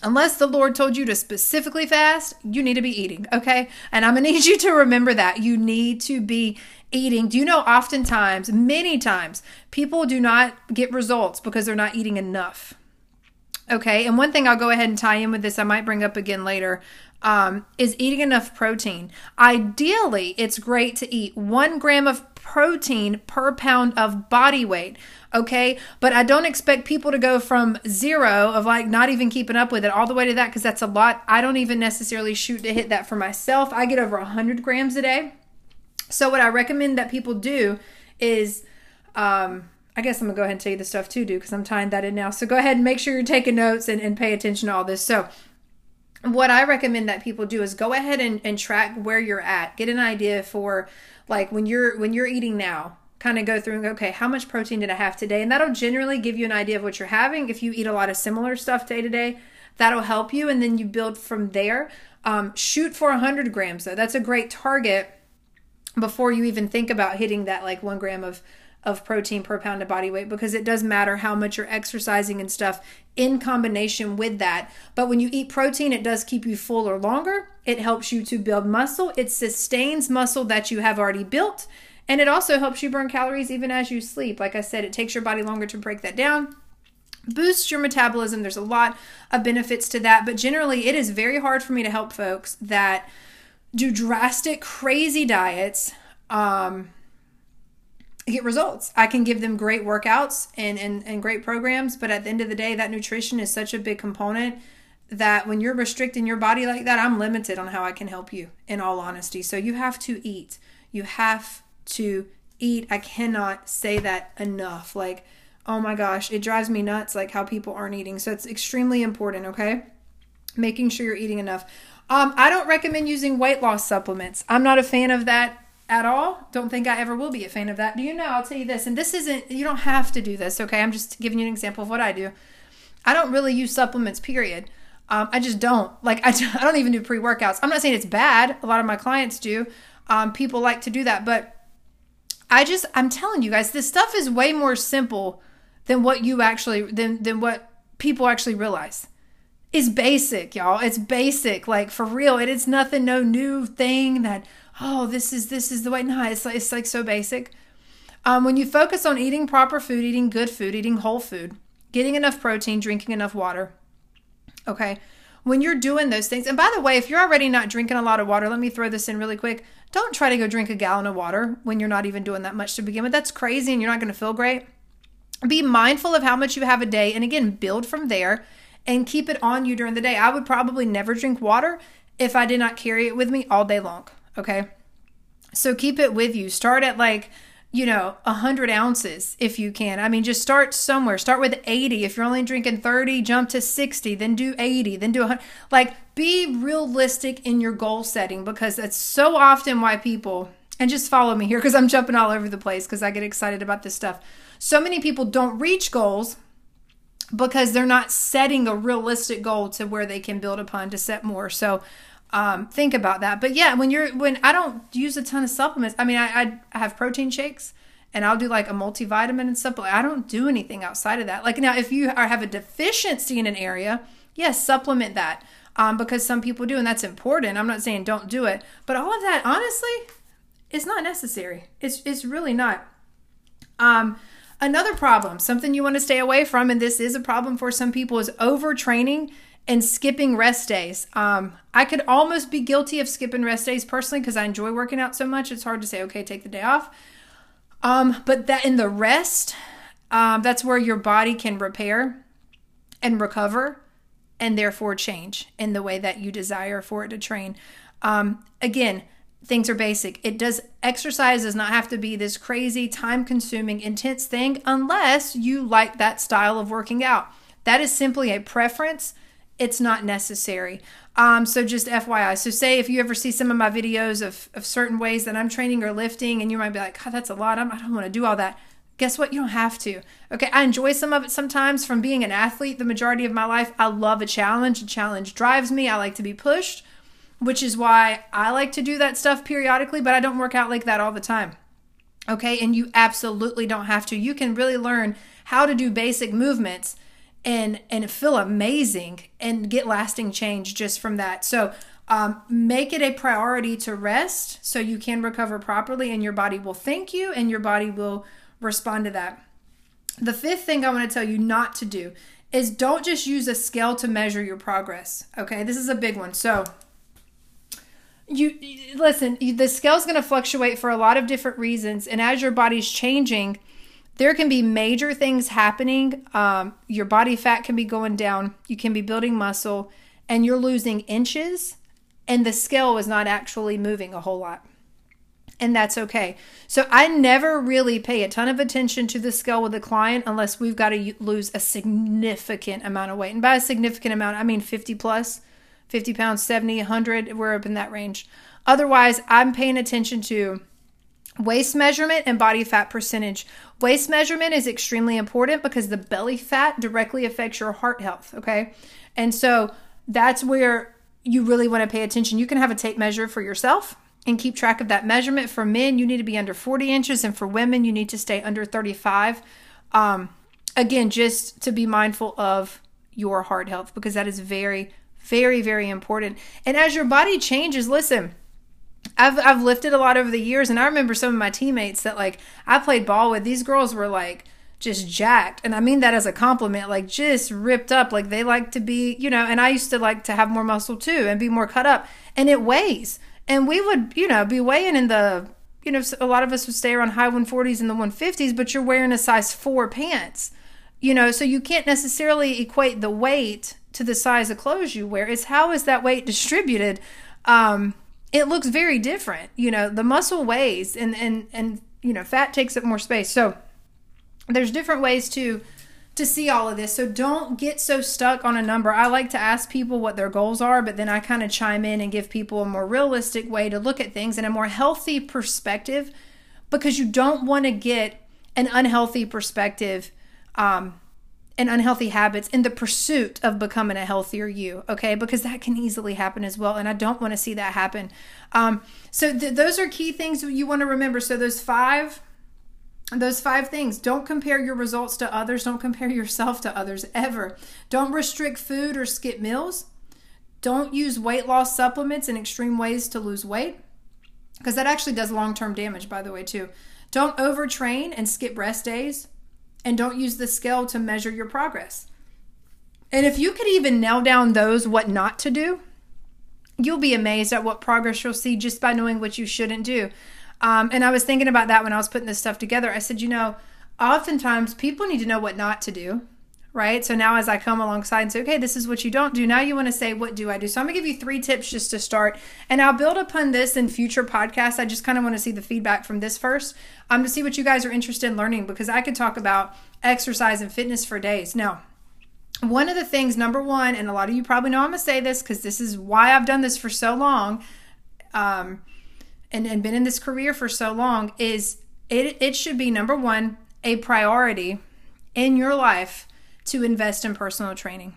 Unless the Lord told you to specifically fast, you need to be eating, okay? And I'm gonna need you to remember that. You need to be eating. Do you know oftentimes, many times, people do not get results because they're not eating enough? Okay, and one thing I'll go ahead and tie in with this, I might bring up again later, um, is eating enough protein. Ideally, it's great to eat one gram of protein per pound of body weight. Okay, but I don't expect people to go from zero of like not even keeping up with it all the way to that because that's a lot. I don't even necessarily shoot to hit that for myself. I get over 100 grams a day. So, what I recommend that people do is, um, I guess I'm gonna go ahead and tell you the stuff to do because I'm tying that in now. So, go ahead and make sure you're taking notes and, and pay attention to all this. So, what I recommend that people do is go ahead and, and track where you're at. Get an idea for like when you're when you're eating now kind of go through and go, okay, how much protein did I have today? And that'll generally give you an idea of what you're having. If you eat a lot of similar stuff day to day, that'll help you. And then you build from there. Um, shoot for 100 grams, though. That's a great target before you even think about hitting that like one gram of of protein per pound of body weight because it does matter how much you're exercising and stuff in combination with that. But when you eat protein, it does keep you fuller longer. It helps you to build muscle. It sustains muscle that you have already built And it also helps you burn calories even as you sleep. Like I said, it takes your body longer to break that down boosts your metabolism. There's a lot of benefits to that, but generally, it is very hard for me to help folks that do drastic, crazy diets. Um, get results. I can give them great workouts and, and, and great programs, but at the end of the day, that nutrition is such a big component that when you're restricting your body like that, I'm limited on how I can help you, in all honesty. So you have to eat. You have to eat. I cannot say that enough. Like, oh my gosh, it drives me nuts, like how people aren't eating. So it's extremely important, okay? Making sure you're eating enough. Um, I don't recommend using weight loss supplements. I'm not a fan of that at all. Don't think I ever will be a fan of that. Do you know? I'll tell you this, and this isn't, you don't have to do this, okay? I'm just giving you an example of what I do. I don't really use supplements, period. Um, I just don't. Like, I, I don't even do pre workouts. I'm not saying it's bad. A lot of my clients do. Um, people like to do that. But I just, I'm telling you guys, this stuff is way more simple than what you actually, than, than what people actually realize. It's basic, y'all. It's basic. Like, for real. It is nothing, no new thing that, oh, this is this is the way. No, it's like it's like so basic. Um, when you focus on eating proper food, eating good food, eating whole food, getting enough protein, drinking enough water. Okay. When you're doing those things, and by the way, if you're already not drinking a lot of water, let me throw this in really quick. Don't try to go drink a gallon of water when you're not even doing that much to begin with. That's crazy and you're not going to feel great. Be mindful of how much you have a day and again, build from there and keep it on you during the day. I would probably never drink water if I did not carry it with me all day long. Okay. So keep it with you. Start at like, you know, a 100 ounces if you can. I mean, just start somewhere. Start with 80. If you're only drinking 30, jump to 60, then do 80, then do 100. Like, be realistic in your goal setting because that's so often why people, and just follow me here because I'm jumping all over the place because I get excited about this stuff. So many people don't reach goals because they're not setting a realistic goal to where they can build upon to set more. So, um, think about that. But yeah, when you're when I don't use a ton of supplements. I mean, I I have protein shakes and I'll do like a multivitamin and stuff, but I don't do anything outside of that. Like now, if you are, have a deficiency in an area, yes, supplement that um, because some people do, and that's important. I'm not saying don't do it, but all of that, honestly, is not necessary. It's it's really not. Um, another problem, something you want to stay away from, and this is a problem for some people, is overtraining and skipping rest days. Um, I could almost be guilty of skipping rest days personally because I enjoy working out so much. It's hard to say, okay, take the day off. Um, but that in the rest, um, that's where your body can repair and recover and therefore change in the way that you desire for it to train. Um, again, things are basic. It does exercise does not have to be this crazy, time consuming, intense thing unless you like that style of working out. That is simply a preference it's not necessary. Um, so just FYI. So say if you ever see some of my videos of, of certain ways that I'm training or lifting, and you might be like, God, that's a lot. I'm, I don't want to do all that. Guess what? You don't have to. Okay. I enjoy some of it sometimes from being an athlete the majority of my life. I love a challenge. A challenge drives me. I like to be pushed, which is why I like to do that stuff periodically, but I don't work out like that all the time. Okay. And you absolutely don't have to. You can really learn how to do basic movements and and feel amazing and get lasting change just from that. So um, make it a priority to rest so you can recover properly and your body will thank you and your body will respond to that. The fifth thing I want to tell you not to do is don't just use a scale to measure your progress. Okay, this is a big one. So you listen, the scale is going to fluctuate for a lot of different reasons and as your body's changing, there can be major things happening. Um, your body fat can be going down, you can be building muscle, and you're losing inches, and the scale is not actually moving a whole lot. And that's okay. So I never really pay a ton of attention to the scale with a client unless we've got to lose a significant amount of weight. And by a significant amount, I mean 50 plus, 50 pounds, 70, 100, we're up in that range. Otherwise, I'm paying attention to Waist measurement and body fat percentage. Waist measurement is extremely important because the belly fat directly affects your heart health, okay? And so that's where you really want to pay attention. You can have a tape measure for yourself and keep track of that measurement. For men, you need to be under 40 inches, and for women, you need to stay under 35. Um, again, just to be mindful of your heart health because that is very, very, very important. And as your body changes, listen, I've I've lifted a lot over the years, and I remember some of my teammates that like I played ball with. These girls were like just jacked, and I mean that as a compliment, like just ripped up. Like they like to be, you know. And I used to like to have more muscle too, and be more cut up, and it weighs. And we would, you know, be weighing in the, you know, a lot of us would stay around high 140s and the 150s, but you're wearing a size four pants, you know, so you can't necessarily equate the weight to the size of clothes you wear. It's how is that weight distributed? Um, it looks very different. You know, the muscle weighs and and and you know, fat takes up more space. So there's different ways to to see all of this. So don't get so stuck on a number. I like to ask people what their goals are, but then I kind of chime in and give people a more realistic way to look at things and a more healthy perspective because you don't want to get an unhealthy perspective um, and unhealthy habits in the pursuit of becoming a healthier you okay? Because that can easily happen as well and i don't want to see that happen. Um, so th- those are key things you want to remember. So those five those five things don't compare your results to others don't compare yourself to others ever. Don't restrict food or skip meals. Don't use weight loss supplements in extreme ways to lose weight because that actually does long-term damage by the way too. Don't overtrain and skip rest days and don't use the scale to measure your progress. And if you could even nail down those what not to do, you'll be amazed at what progress you'll see just by knowing what you shouldn't do. Um, and I was thinking about that when I was putting this stuff together. I said, you know, oftentimes people need to know what not to do right? So now as I come alongside and say, okay, this is what you don't do, now you want to say, what do I do? So I'm gonna give you three tips just to start, and I'll build upon this in future podcasts. I just kind of want to see the feedback from this first, um, to see what you guys are interested in learning because I could talk about exercise and fitness for days. Now, one of the things, number one, and a lot of you probably know I'm gonna say this because this is why I've done this for so long, um, and, and been in this career for so long, is it, it should be number one, a priority in your life to invest in personal training.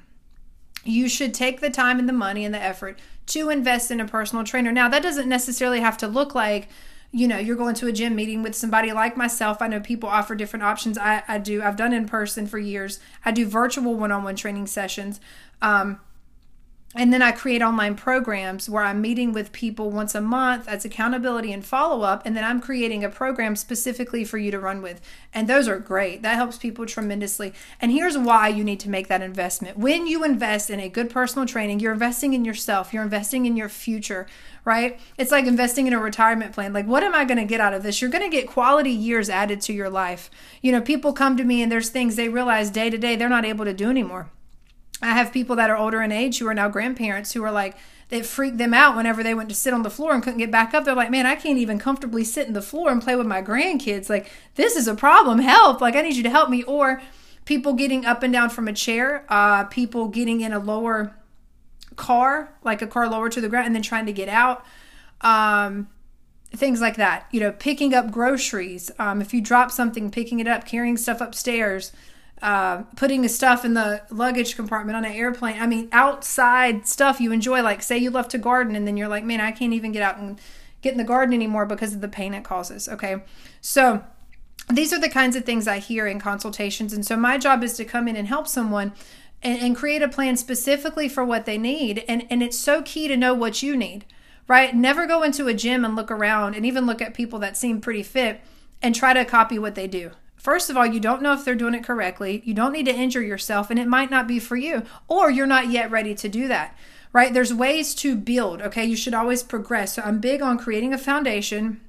You should take the time and the money and the effort to invest in a personal trainer. Now, that doesn't necessarily have to look like, you know, you're going to a gym meeting with somebody like myself. I know people offer different options. I, I do. I've done in person for years. I do virtual one on one training sessions. Um, and then I create online programs where I'm meeting with people once a month as accountability and follow up. And then I'm creating a program specifically for you to run with. And those are great. That helps people tremendously. And here's why you need to make that investment. When you invest in a good personal training, you're investing in yourself, you're investing in your future, right? It's like investing in a retirement plan. Like, what am I going to get out of this? You're going to get quality years added to your life. You know, people come to me and there's things they realize day to day they're not able to do anymore I have people that are older in age who are now grandparents who are like, it freaked them out whenever they went to sit on the floor and couldn't get back up. They're like, man, I can't even comfortably sit in the floor and play with my grandkids. Like, this is a problem. Help. Like, I need you to help me. Or people getting up and down from a chair, uh, people getting in a lower car, like a car lower to the ground, and then trying to get out. Um, things like that. You know, picking up groceries. Um, if you drop something, picking it up, carrying stuff upstairs uh, putting the stuff in the luggage compartment on an airplane. I mean, outside stuff you enjoy. Like, say you love to garden, and then you're like, man, I can't even get out and get in the garden anymore because of the pain it causes. Okay. So, these are the kinds of things I hear in consultations. And so, my job is to come in and help someone and, and create a plan specifically for what they need. And, and it's so key to know what you need, right? Never go into a gym and look around and even look at people that seem pretty fit and try to copy what they do First of all, you don't know if they're doing it correctly. You don't need to injure yourself, and it might not be for you, or you're not yet ready to do that, right? There's ways to build, okay? You should always progress. So I'm big on creating a foundation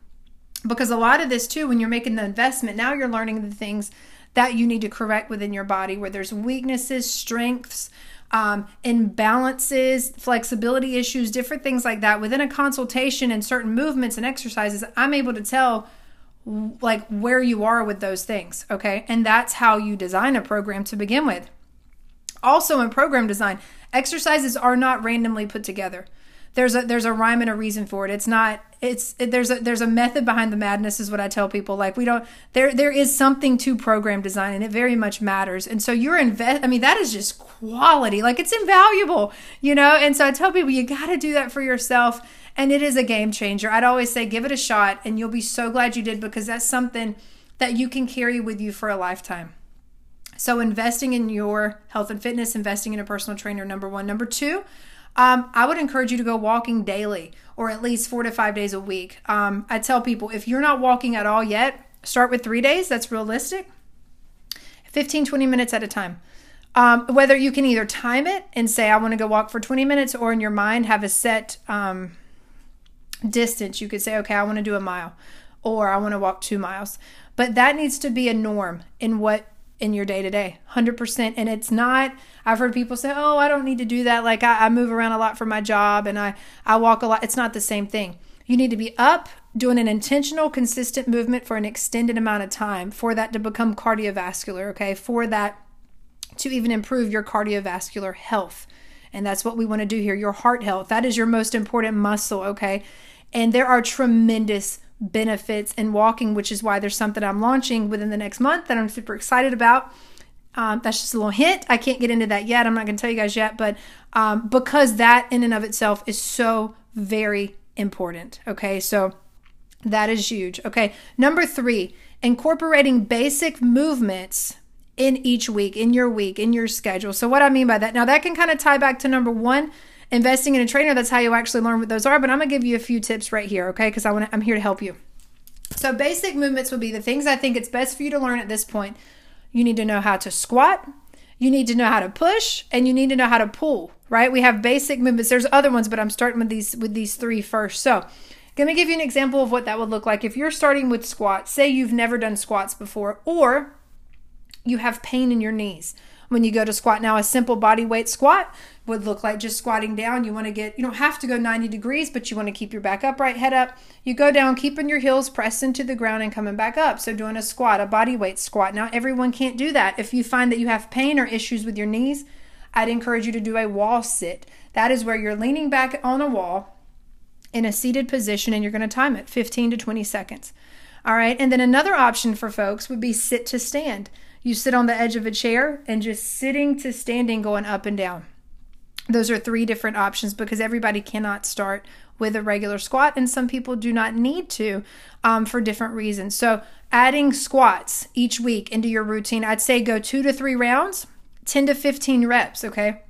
because a lot of this, too, when you're making the investment, now you're learning the things that you need to correct within your body where there's weaknesses, strengths, um, imbalances, flexibility issues, different things like that. Within a consultation and certain movements and exercises, I'm able to tell like where you are with those things, okay? And that's how you design a program to begin with. Also in program design, exercises are not randomly put together. There's a there's a rhyme and a reason for it. It's not it's it, there's a there's a method behind the madness is what I tell people. Like we don't there there is something to program design and it very much matters. And so you're invest I mean that is just quality. Like it's invaluable, you know? And so I tell people you got to do that for yourself and it is a game changer. I'd always say give it a shot and you'll be so glad you did because that's something that you can carry with you for a lifetime. So, investing in your health and fitness, investing in a personal trainer, number one. Number two, Um, I would encourage you to go walking daily or at least four to five days a week. Um, I tell people if you're not walking at all yet, start with three days. That's realistic. 15, 20 minutes at a time. Um, whether you can either time it and say, I want to go walk for 20 minutes, or in your mind have a set um, distance. You could say, okay, I want to do a mile, or I want to walk two miles. But that needs to be a norm in what in your day to day 100% and it's not i've heard people say oh i don't need to do that. Like I, I, move around a lot for my job and i i walk a lot. It's not the same thing. You need to be up doing an intentional consistent movement for an extended amount of time for that to become cardiovascular okay? For that to even improve your cardiovascular health. And that's what we want to do here your heart health. That is your most important muscle okay? And there are tremendous benefits in walking, which is why there's something I'm launching within the next month that I'm super excited about. Um, that's just a little hint. I can't get into that yet. I'm not going to tell you guys yet, but um, because that in and of itself is so very important. Okay, so that is huge. Okay, number three, incorporating basic movements in each week, in your week, in your schedule. So, what I mean by that, now that can kind of tie back to number one investing in a trainer, that's how you actually learn what those are. But I'm gonna give you a few tips right here, okay? Because I want I'm here to help you. So basic movements would be the things I think it's best for you to learn at this point. You need to know how to squat, you need to know how to push, and you need to know how to pull, right? We have basic movements. There's other ones, but I'm starting with these with these three first. So let me give you an example of what that would look like. If you're starting with squats, say you've never done squats before, or you have pain in your knees when you go to squat. Now, a simple body weight squat would look like just squatting down. You want to get, you don't have to go 90 degrees, but you want to keep your back upright, head up. You go down, keeping your heels pressed into the ground and coming back up. So, doing a squat, a body weight squat. Now, everyone can't do that. If you find that you have pain or issues with your knees, I'd encourage you to do a wall sit. That is where you're leaning back on a wall in a seated position and you're going to time it 15 to 20 seconds. All right. And then another option for folks would be sit to stand. You sit on the edge of a chair and just sitting to standing going up and down. Those are three different options because everybody cannot start with a regular squat, and some people do not need to um, for different reasons. So, adding squats each week into your routine, I'd say go two to three rounds, 10 to 15 reps, okay?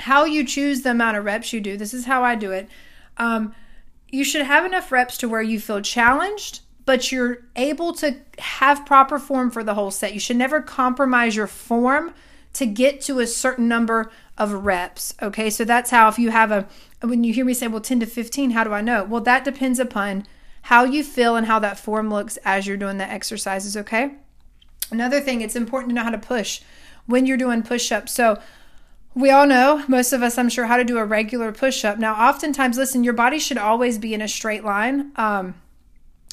How you choose the amount of reps you do, this is how I do it. Um, you should have enough reps to where you feel challenged but you're able to have proper form for the whole set. You should never compromise your form to get to a certain number of reps. Okay, so that's how if you have a, when you hear me say, well, 10 to 15, how do I know? Well, that depends upon how you feel and how that form looks as you're doing the exercises. Okay, another thing, it's important to know how to push when you're doing push ups. So, we all know, most of us, I'm sure, how to do a regular push up. Now, oftentimes, listen, your body should always be in a straight line. Um,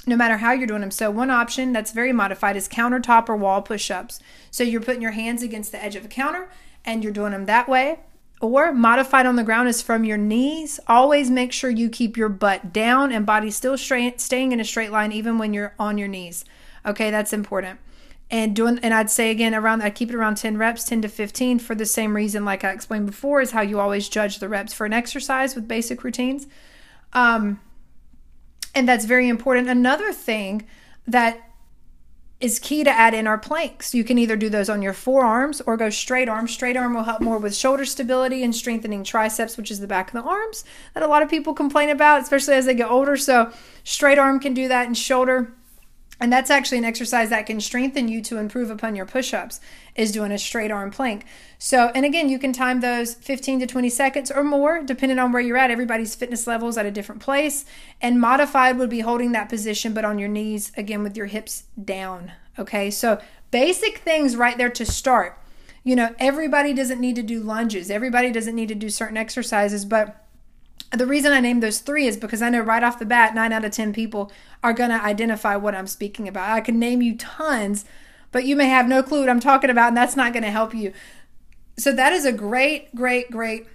no matter how you're doing them. So, one option that's very modified is countertop or wall push ups. So, you're putting your hands against the edge of a counter and you're doing them that way. Or modified on the ground is from your knees. Always make sure you keep your butt down and body still straight, staying in a straight line even when you're on your knees. Okay, that's important. And doing and I'd say again around I keep it around 10 reps, 10 to 15 for the same reason like I explained before is how you always judge the reps for an exercise with basic routines. Um and that's very important. Another thing that is key to add in our planks. You can either do those on your forearms or go straight arm. Straight arm will help more with shoulder stability and strengthening triceps, which is the back of the arms that a lot of people complain about, especially as they get older. So, straight arm can do that, and shoulder and that's actually an exercise that can strengthen you to improve upon your push-ups is doing a straight arm plank. So, and again, you can time those 15 to 20 seconds or more depending on where you're at. Everybody's fitness level is at a different place. And modified would be holding that position but on your knees again with your hips down. Okay? So, basic things right there to start. You know, everybody doesn't need to do lunges. Everybody doesn't need to do certain exercises, but the reason I named those three is because I know right off the bat, nine out of 10 people are going to identify what I'm speaking about. I can name you tons, but you may have no clue what I'm talking about, and that's not going to help you. So, that is a great, great, great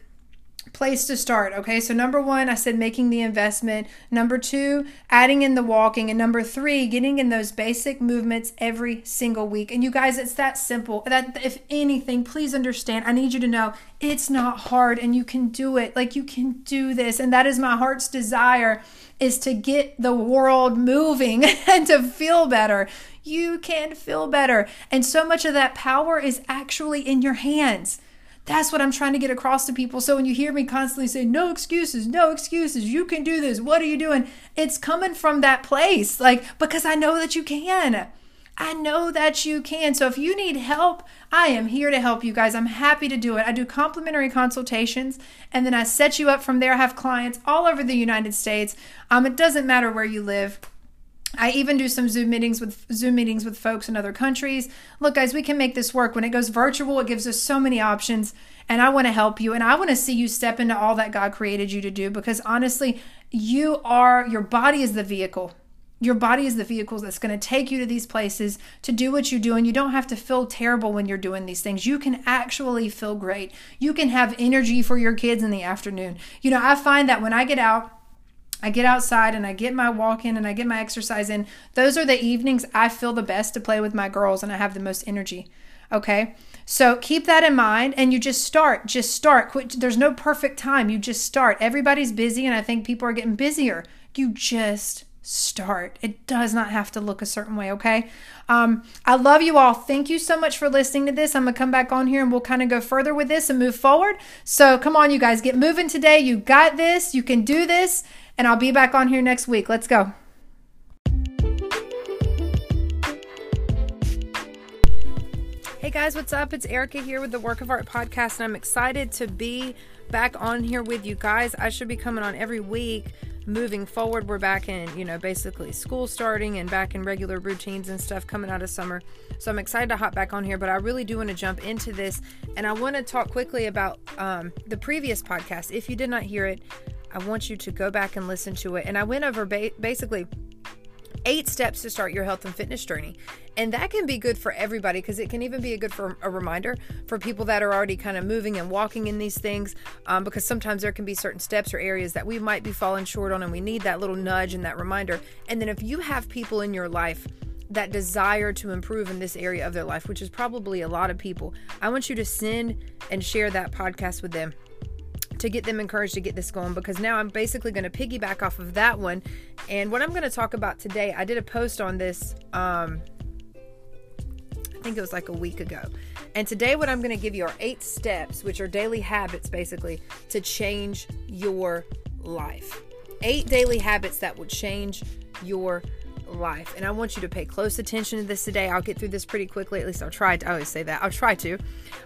place to start. Okay, so number one, I said making the investment. Number two, adding in the walking. And number three, getting in those basic movements every single week. And you guys, it's that simple. That if anything, please understand, I need you to know it's not hard and you can do it. Like you can do this. And that is my heart's desire is to get the world moving and to feel better. You can feel better. And so much of that power is actually in your hands. That's what I'm trying to get across to people. So when you hear me constantly say, no excuses, no excuses, you can do this, what are you doing? It's coming from that place, like, because I know that you can. I know that you can. So if you need help, I am here to help you guys. I'm happy to do it. I do complimentary consultations and then I set you up from there. I have clients all over the United States. Um, it doesn't matter where you live. I even do some Zoom meetings with Zoom meetings with folks in other countries. Look, guys, we can make this work. When it goes virtual, it gives us so many options, and I want to help you and I want to see you step into all that God created you to do because honestly, you are your body is the vehicle. Your body is the vehicle that's going to take you to these places to do what you do. And you don't have to feel terrible when you're doing these things. You can actually feel great. You can have energy for your kids in the afternoon. You know, I find that when I get out, I get outside and I get my walk in and I get my exercise in. Those are the evenings I feel the best to play with my girls and I have the most energy. Okay. So keep that in mind and you just start. Just start. Quit. There's no perfect time. You just start. Everybody's busy and I think people are getting busier. You just start. It does not have to look a certain way, okay? Um, I love you all. Thank you so much for listening to this. I'm going to come back on here and we'll kind of go further with this and move forward. So come on, you guys, get moving today. You got this. You can do this. And I'll be back on here next week. Let's go. Hey guys, what's up? It's Erica here with the Work of Art podcast, and I'm excited to be back on here with you guys. I should be coming on every week moving forward, we're back in, you know, basically school starting and back in regular routines and stuff coming out of summer. So I'm excited to hop back on here, but I really do want to jump into this. And I want to talk quickly about um, the previous podcast. If you did not hear it, I want you to go back and listen to it. And I went over ba- basically eight steps to start your health and fitness journey. And that can be good for everybody because it can even be a good for a reminder for people that are already kind of moving and walking in these things. Um, because sometimes there can be certain steps or areas that we might be falling short on, and we need that little nudge and that reminder. And then if you have people in your life that desire to improve in this area of their life, which is probably a lot of people, I want you to send and share that podcast with them to get them encouraged to get this going because now I'm basically going to piggyback off of that one. And what I'm going to talk about today, I did a post on this, um, I think it was like a week ago. And today, what I'm going to give you are eight steps, which are daily habits basically, to change your life. Eight daily habits that will change your life. And I want you to pay close attention to this today. I'll get through this pretty quickly. At least I'll try to. I always say that. I'll try to.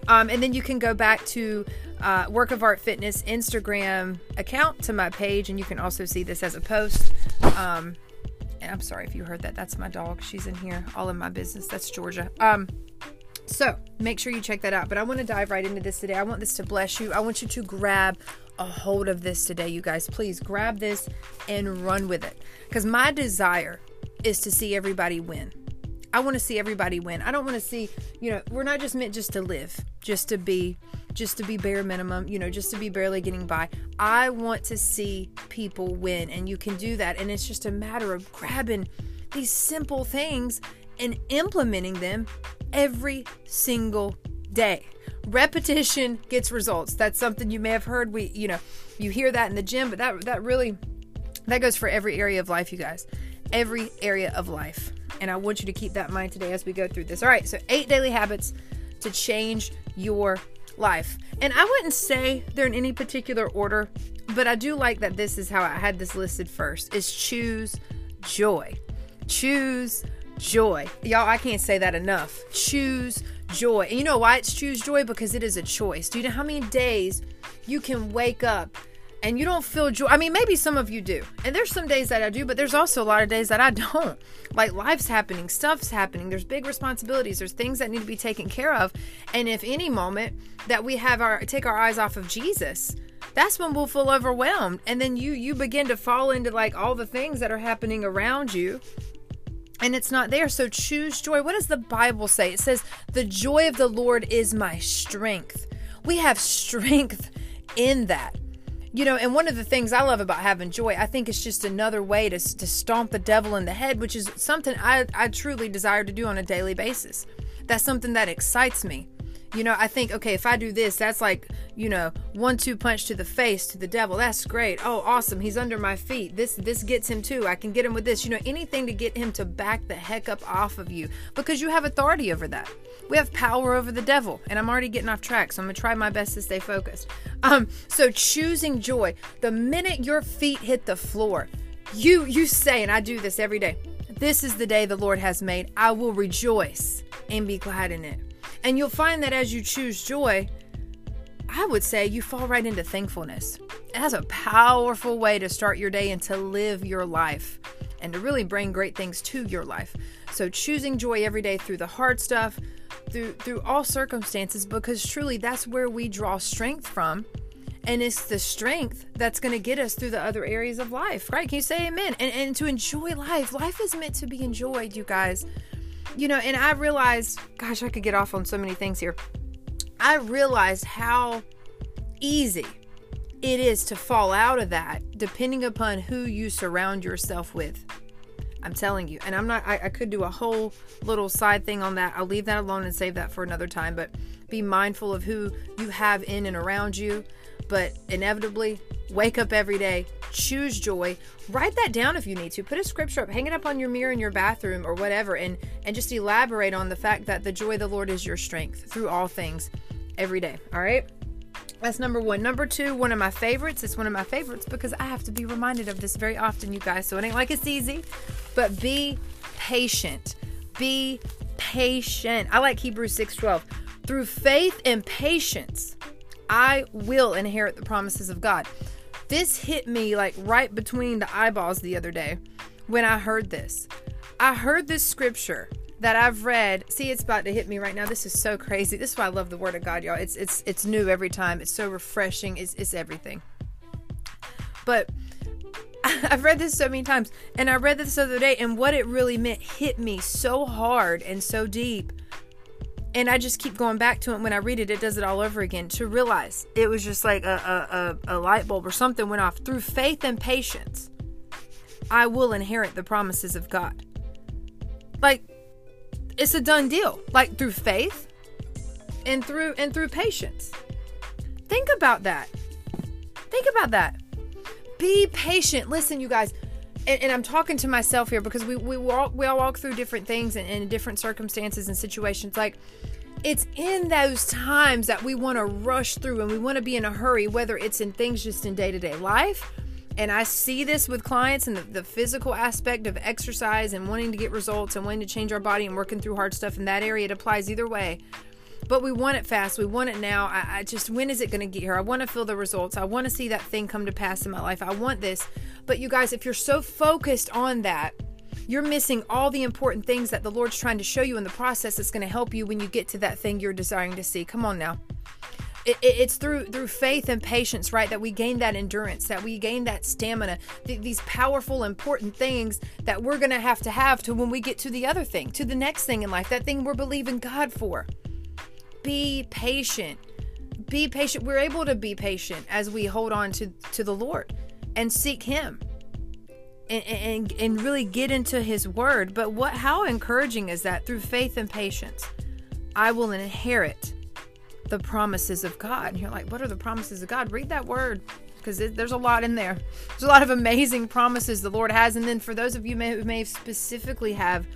Um, and then you can go back to uh, Work of Art Fitness Instagram account to my page, and you can also see this as a post. Um, and I'm sorry if you heard that. That's my dog. She's in here, all in my business. That's Georgia. Um, so make sure you check that out. But I want to dive right into this today. I want this to bless you. I want you to grab a hold of this today, you guys. Please grab this and run with it. Because my desire is to see everybody win. I want to see everybody win. I don't want to see, you know, we're not just meant just to live, just to be just to be bare minimum, you know, just to be barely getting by. I want to see people win and you can do that and it's just a matter of grabbing these simple things and implementing them every single day. Repetition gets results. That's something you may have heard we, you know, you hear that in the gym, but that that really that goes for every area of life, you guys every area of life. And I want you to keep that in mind today as we go through this. All right, so eight daily habits to change your life. And I wouldn't say they're in any particular order, but I do like that this is how I had this listed first is choose joy. Choose joy. Y'all, I can't say that enough. Choose joy. And you know why it's choose joy? Because it is a choice. Do you know how many days you can wake up and you don't feel joy. I mean, maybe some of you do. And there's some days that I do, but there's also a lot of days that I don't. Like life's happening, stuff's happening, there's big responsibilities, there's things that need to be taken care of. And if any moment that we have our take our eyes off of Jesus, that's when we'll feel overwhelmed. And then you you begin to fall into like all the things that are happening around you and it's not there. So choose joy. What does the Bible say? It says, The joy of the Lord is my strength. We have strength in that you know, and one of the things I love about having joy, I think it's just another way to, to stomp the devil in the head, which is something I, I truly desire to do on a daily basis. That's something that excites me. You know, I think, okay, if I do this, that's like, you know, one two punch to the face to the devil. That's great. Oh, awesome. He's under my feet. This this gets him too. I can get him with this. You know, anything to get him to back the heck up off of you because you have authority over that. We have power over the devil, and I'm already getting off track, so I'm gonna try my best to stay focused. Um, so choosing joy. The minute your feet hit the floor, you you say, and I do this every day. This is the day the Lord has made. I will rejoice and be glad in it. And you'll find that as you choose joy, I would say you fall right into thankfulness. It has a powerful way to start your day and to live your life and to really bring great things to your life. So choosing joy every day through the hard stuff, through through all circumstances because truly that's where we draw strength from. And it's the strength that's going to get us through the other areas of life, right? Can you say amen? And, and to enjoy life. Life is meant to be enjoyed, you guys you know, and I realized, gosh, I could get off on so many things here. I realized how easy it is to fall out of that depending upon who you surround yourself with. I'm telling you. And I'm not, I, I, could do a whole little side thing on that. I'll leave that alone and save that for another time. But be mindful of who you have in and around you. But inevitably, wake up every day, choose joy. Write that down if you need to. Put a scripture up, hang it up on your mirror in your bathroom or whatever, and and just elaborate on the fact that the joy of the Lord is your strength through all things every day. All right. That's number one. Number two, one of my favorites. It's one of my favorites because I have to be reminded of this very often, you guys. So it ain't like it's easy, but be patient. Be patient. I like Hebrews 6 12. Through faith and patience, I will inherit the promises of God. This hit me like right between the eyeballs the other day when I heard this. I heard this scripture that I've read. See, it's about to hit me right now. This is so crazy. This is why I love the Word of God, y'all. It's it's it's new every time. It's so refreshing. It's it's everything. But I've read this so many times, and I read this the other day, and what it really meant hit me so hard and so deep and I just keep going back to it. When I read it, it does it all over again to realize it was just like a, a, a, a light bulb or something went off. Through faith and patience, I will inherit the promises of God. Like, it's a done deal. Like through faith and through and through patience. Think about that. Think about that. Be patient. Listen, you guys, and, and, I'm talking to myself here because we we walk we all walk through different things and, and different circumstances and situations. Like it's in those times that we want to rush through and we want to be in a hurry, whether it's in things just in day to day life. And I see this with clients and the, the, physical aspect of exercise and wanting to get results and wanting to change our body and working through hard stuff in that area. It applies either way but we want it fast. We want it now. I, I just, when is it going to get here? I want to feel the results. I want to see that thing come to pass in my life. I want this. But you guys, if you're so focused on that, you're missing all the important things that the Lord's trying to show you in the process that's going to help you when you get to that thing you're desiring to see. Come on now. It, it, it's through through faith and patience, right, that we gain that endurance, that we gain that stamina, th- these powerful, important things that we're going to have to have to when we get to the other thing, to the next thing in life, that thing we're believing God for be patient. Be patient. We're able to be patient as we hold on to, to the Lord and seek Him and, and, and really get into His Word. But what how encouraging is that through faith and patience? I will inherit the promises of God. And you're like, what are the promises of God? Read that word because there's a lot in there. There's a lot of amazing promises the Lord has. And then for those of you may, who may specifically have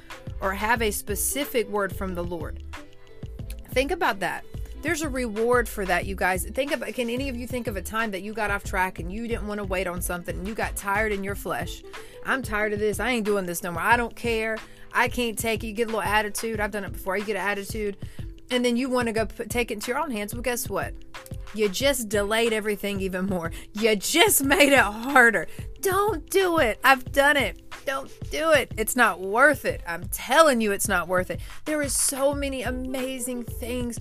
or have a specific word from the Lord, Think about that. There's a reward for that, you guys. Think about can any of you think of a time that you got off track and you didn't want to wait on something and you got tired in your flesh? I'm tired of this. I ain't doing this no more. I don't care. I can't take it. You get a little attitude. I've done it before. You get an attitude and then you want to go put, take it into your own hands. Well, guess what? You just delayed everything even more. You just made it harder. Don't do it. I've done it. Don't do it. It's not worth it. I'm telling you, it's not worth it. There is so many amazing things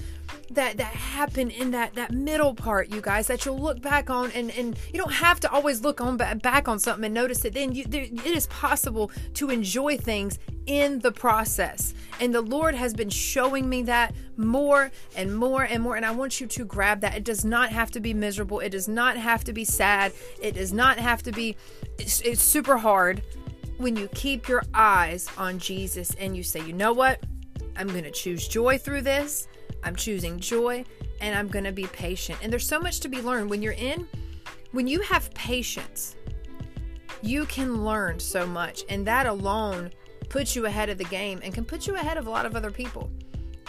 that that happen in that that middle part you guys that you'll look back on and and you don't have to always look on back on something and notice it. Then you there, it is possible to enjoy things in the process. And the lord has been showing me that more and more and more. And i want you to grab that. It does not have to be miserable. It does not have to be sad. It does not have to be it's, it's super hard when you keep your eyes on jesus and you say you know what? I'm going to choose joy through this I'm choosing joy, and I'm going to be patient. And there's so much to be learned when you're in, when you have patience, you can learn so much. And that alone puts you ahead of the game and can put you ahead of a lot of other people.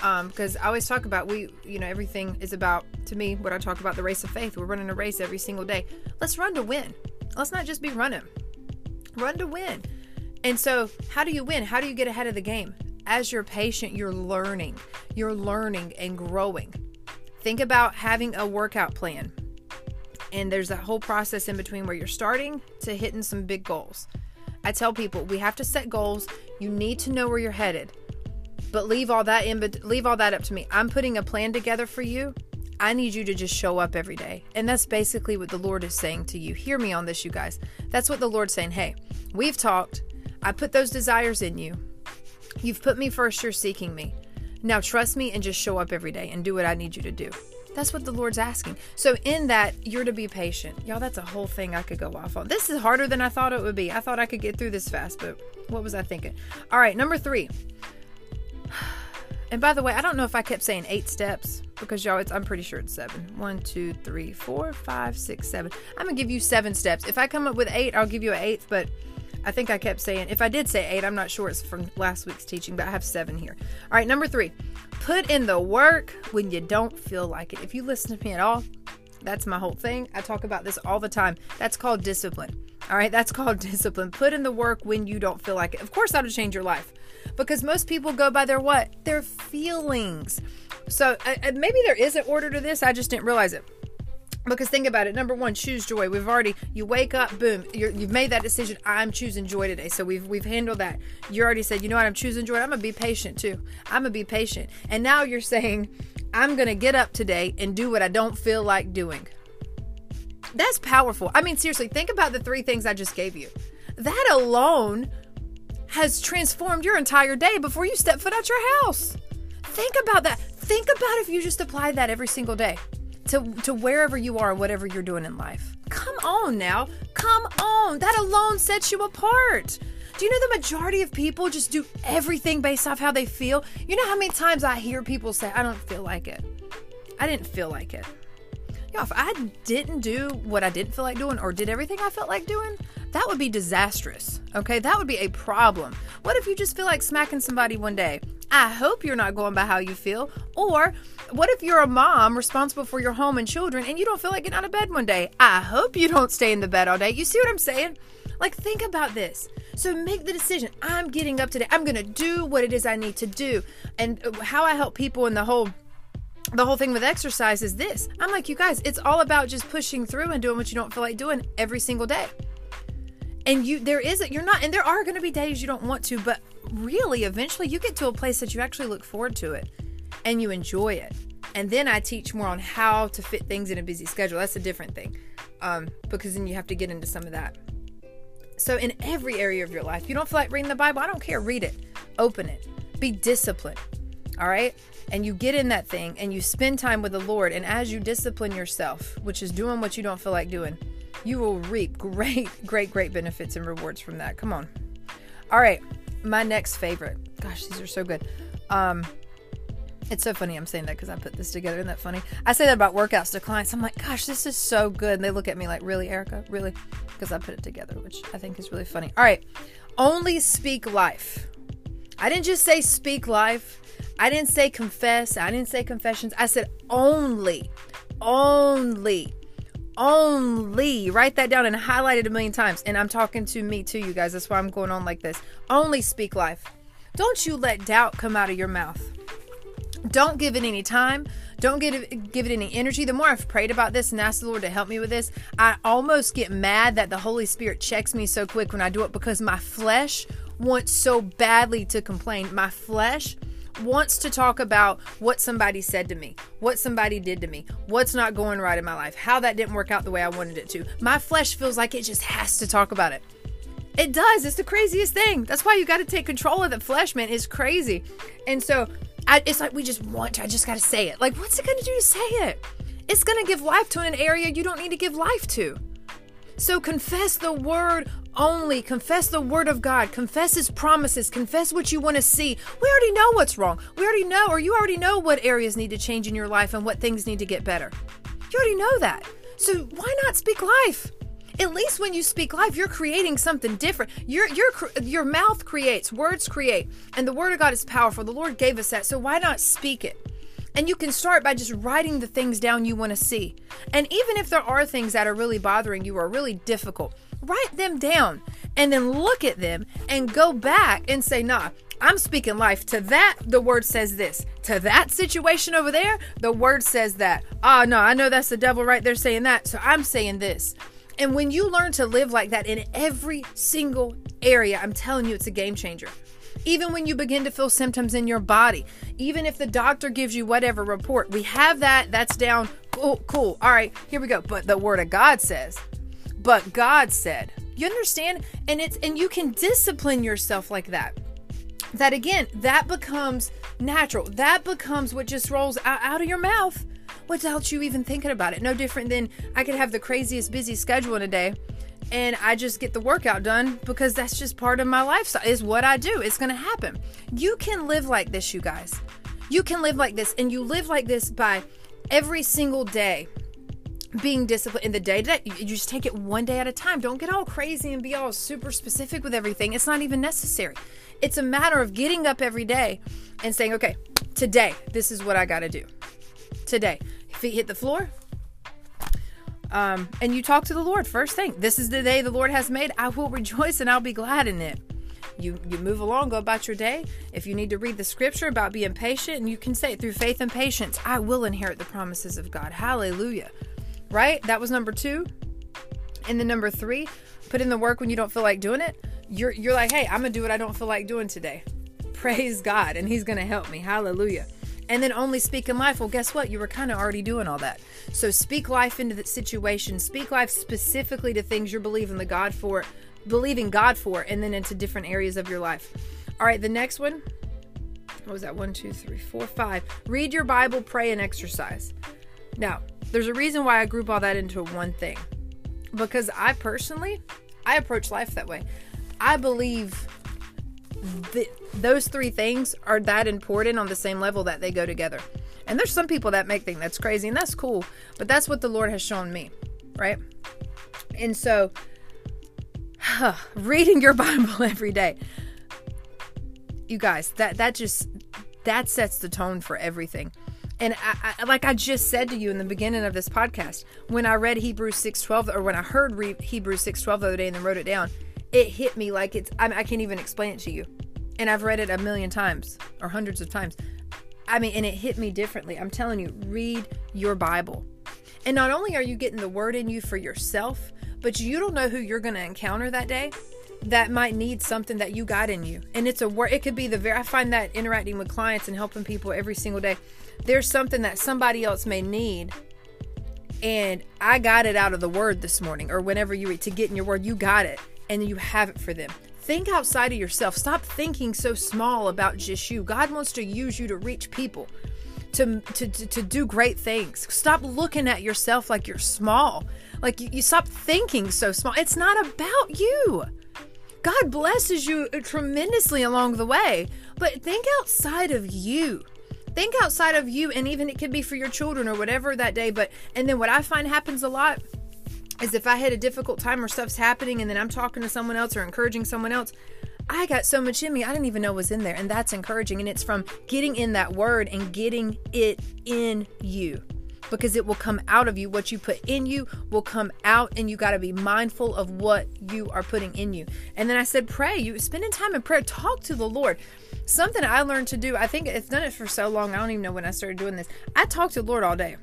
Um, because I always talk about we, you know, everything is about to me what I talk about the race of faith. We're running a race every single day. Let's run to win. Let's not just be running. Run to win. And so, how do you win? How do you get ahead of the game? As you're patient, you're learning. You're learning and growing. Think about having a workout plan. And there's that whole process in between where you're starting to hitting some big goals. I tell people we have to set goals. You need to know where you're headed. But leave all that in but leave all that up to me. I'm putting a plan together for you. I need you to just show up every day. And that's basically what the Lord is saying to you. Hear me on this, you guys. That's what the Lord's saying. Hey, we've talked. I put those desires in you. You've put me first, you're seeking me. Now trust me and just show up every day and do what I need you to do. That's what the Lord's asking. So, in that, you're to be patient. Y'all, that's a whole thing I could go off on. This is harder than I thought it would be. I thought I could get through this fast, but what was I thinking? All right, number three. And by the way, I don't know if I kept saying eight steps because y'all, it's, I'm pretty sure it's seven. One, two, three, four, five, six, seven. I'm gonna give you seven steps. If I come up with eight, I'll give you an eighth, but I think I kept saying, if I did say eight, I'm not sure it's from last week's teaching, but I have seven here. All right, number three, put in the work when you don't feel like it. If you listen to me at all, that's my whole thing. I talk about this all the time. That's called discipline. All right, that's called discipline. Put in the work when you don't feel like it. Of course, that'll change your life because most people go by their what? Their feelings. So uh, maybe there is an order to this. I just didn't realize it. Because think about it. Number one, choose joy. We've already you wake up, boom. you have made that decision. I'm choosing joy today. So we've we've handled that. You already said, you know what? I'm choosing joy. I'm gonna be patient too. I'm gonna be patient. And now you're saying, I'm gonna get up today and do what I don't feel like doing. That's powerful. I mean, seriously, think about the three things I just gave you. That alone has transformed your entire day before you step foot out your house. Think about that. Think about if you just applied that every single day to, to wherever you are, whatever you're doing in life. Come on now. Come on. That alone sets you apart. Do you know the majority of people just do everything based off how they feel? You know how many times I hear people say, I don't feel like it. I didn't feel like it. Yeah, if I didn't do what I didn't feel like doing or did everything I felt like doing, that would be disastrous. Okay, that would be a problem. What if you just feel like smacking somebody one day? I hope you're not going by how you feel. Or what if you're a mom responsible for your home and children and you don't feel like getting out of bed one day? I hope you don't stay in the bed all day. You see what I'm saying? Like, think about this. So make the decision. I'm getting up today. I'm going to do what it is I need to do. And uh, how I help people in the whole the whole thing with exercise is this. I'm like, you guys, it's all about just pushing through and doing what you don't feel like doing every single day and you there is you're not and there are going to be days you don't want to but really eventually you get to a place that you actually look forward to it and you enjoy it. And then i teach more on how to fit things in a busy schedule. That's a different thing um, because then you have to get into some of that. So in every area of your life you don't feel like reading the bible i don't care read it. Open it. Be disciplined all right? And you get in that thing and you spend time with the lord. And as you discipline yourself which is doing what you don't feel like doing you will reap great, great, great benefits and rewards from that. Come on. All right, my next favorite. Gosh, these are so good. Um, it's so funny I'm saying that because I put this together. Isn't that funny? I say that about workouts to clients. I'm like, gosh, this is so good. And they look at me like, really, Erica? Really? Because I put it together, which I think is really funny. All right. Only speak life. I didn't just say speak life. I didn't say confess. I didn't say confessions. I said only. Only only write that down and highlight it a million times. And i'm talking to me too you guys. That's why i'm going on like this. Only speak life. Don't you let doubt come out of your mouth. Don't give it any time. Don't give it, give it any energy. The more i've prayed about this and asked the lord to help me with this i almost get mad that the holy spirit checks me so quick when i do it because my flesh wants so badly to complain. My flesh wants to talk about what somebody said to me, what somebody did to me, what's not going right in my life, how that didn't work out the way I wanted it to. My flesh feels like it just has to talk about it. It does. It's the craziest thing. That's why you got to take control of the flesh, man. It's crazy. And so I, it's like we just want to. I just got to say it. Like, what's it going to do to say it? It's going to give life to an area you don't need to give life to. So confess the word only. Confess the word of God. Confess his promises. Confess what you want to see. We already know what's wrong. We already know, or you already know what areas need to change in your life and what things need to get better. You already know that. So why not speak life? At least when you speak life, you're creating something different. Your your your mouth creates, words create, and the word of God is powerful. The Lord gave us that. So why not speak it? And you can start by just writing the things down you want to see. And even if there are things that are really bothering you or really difficult, write them down and then look at them and go back and say, nah, I'm speaking life. To that, the word says this. To that situation over there, the word says that. Oh, no, I know that's the devil right there saying that. So I'm saying this. And when you learn to live like that in every single area, I'm telling you, it's a game changer. Even when you begin to feel symptoms in your body, even if the doctor gives you whatever report, we have that, that's down. Cool, cool. All right, here we go. But the word of God says, but God said. You understand? And it's and you can discipline yourself like that. That again, that becomes natural. That becomes what just rolls out, out of your mouth without you even thinking about it. No different than I could have the craziest busy schedule in a day and I just get the workout done because that's just part of my lifestyle. Is what I do. It's going to happen. You can live like this, you guys. You can live like this and you live like this by every single day being disciplined in the day to day. You just take it one day at a time. Don't get all crazy and be all super specific with everything. It's not even necessary. It's a matter of getting up every day and saying, okay, today, this is what I got to do. Today, feet hit the floor. Um, and you talk to the Lord first thing. This is the day the Lord has made. I will rejoice and I'll be glad in it. You you move along, go about your day. If you need to read the scripture about being patient, and you can say it through faith and patience, I will inherit the promises of God. Hallelujah right? That was number two. And then number three, put in the work when you don't feel like doing it. You're you're like, hey, I'm gonna do what I don't feel like doing today. Praise God, and He's gonna help me. Hallelujah. And then only speak in life. Well, guess what? You were kind of already doing all that. So speak life into the situation. Speak life specifically to things you're believing the God for, believing God for, and then into different areas of your life. All right, the next one. What was that? One, two, three, four, five. Read your Bible, pray, and exercise. Now, there's a reason why I group all that into one thing. Because I personally, I approach life that way. I believe those three things are that important on the same level that they go together. And there's some people that make think that's crazy, and that's cool, but that's what the Lord has shown me, right? And so, huh, reading your Bible every day, you guys, that that just that sets the tone for everything. And I, I, like I just said to you in the beginning of this podcast, when I read Hebrews 6:12 or when I heard read Hebrews 6:12 the other day and then wrote it down, it hit me like it's I, I can't even explain it to you. And I've read it a million times or hundreds of times. I mean, and it hit me differently. I'm telling you, read your Bible. And not only are you getting the word in you for yourself, but you don't know who you're going to encounter that day that might need something that you got in you. And it's a word, it could be the very, I find that interacting with clients and helping people every single day there's something that somebody else may need and I got it out of the word this morning or whenever you read to get in your word, you got it and you have it for them. Think outside of yourself. Stop thinking so small about just you. God wants to use you to reach people, to, to, to, to do great things. Stop looking at yourself like you're small. Like you, you stop thinking so small. It's not about you. God blesses you tremendously along the way, but think outside of you think outside of you and even it could be for your children or whatever that day but and then what i find happens a lot is if i had a difficult time or stuff's happening and then i'm talking to someone else or encouraging someone else i got so much in me i didn't even know was in there and that's encouraging and it's from getting in that word and getting it in you because it will come out of you. What you put in you will come out, and you got to be mindful of what you are putting in you. And then I said, pray. You spending time in prayer, talk to the Lord. Something I learned to do. I think it's done it for so long. I don't even know when I started doing this. I talk to the Lord all day.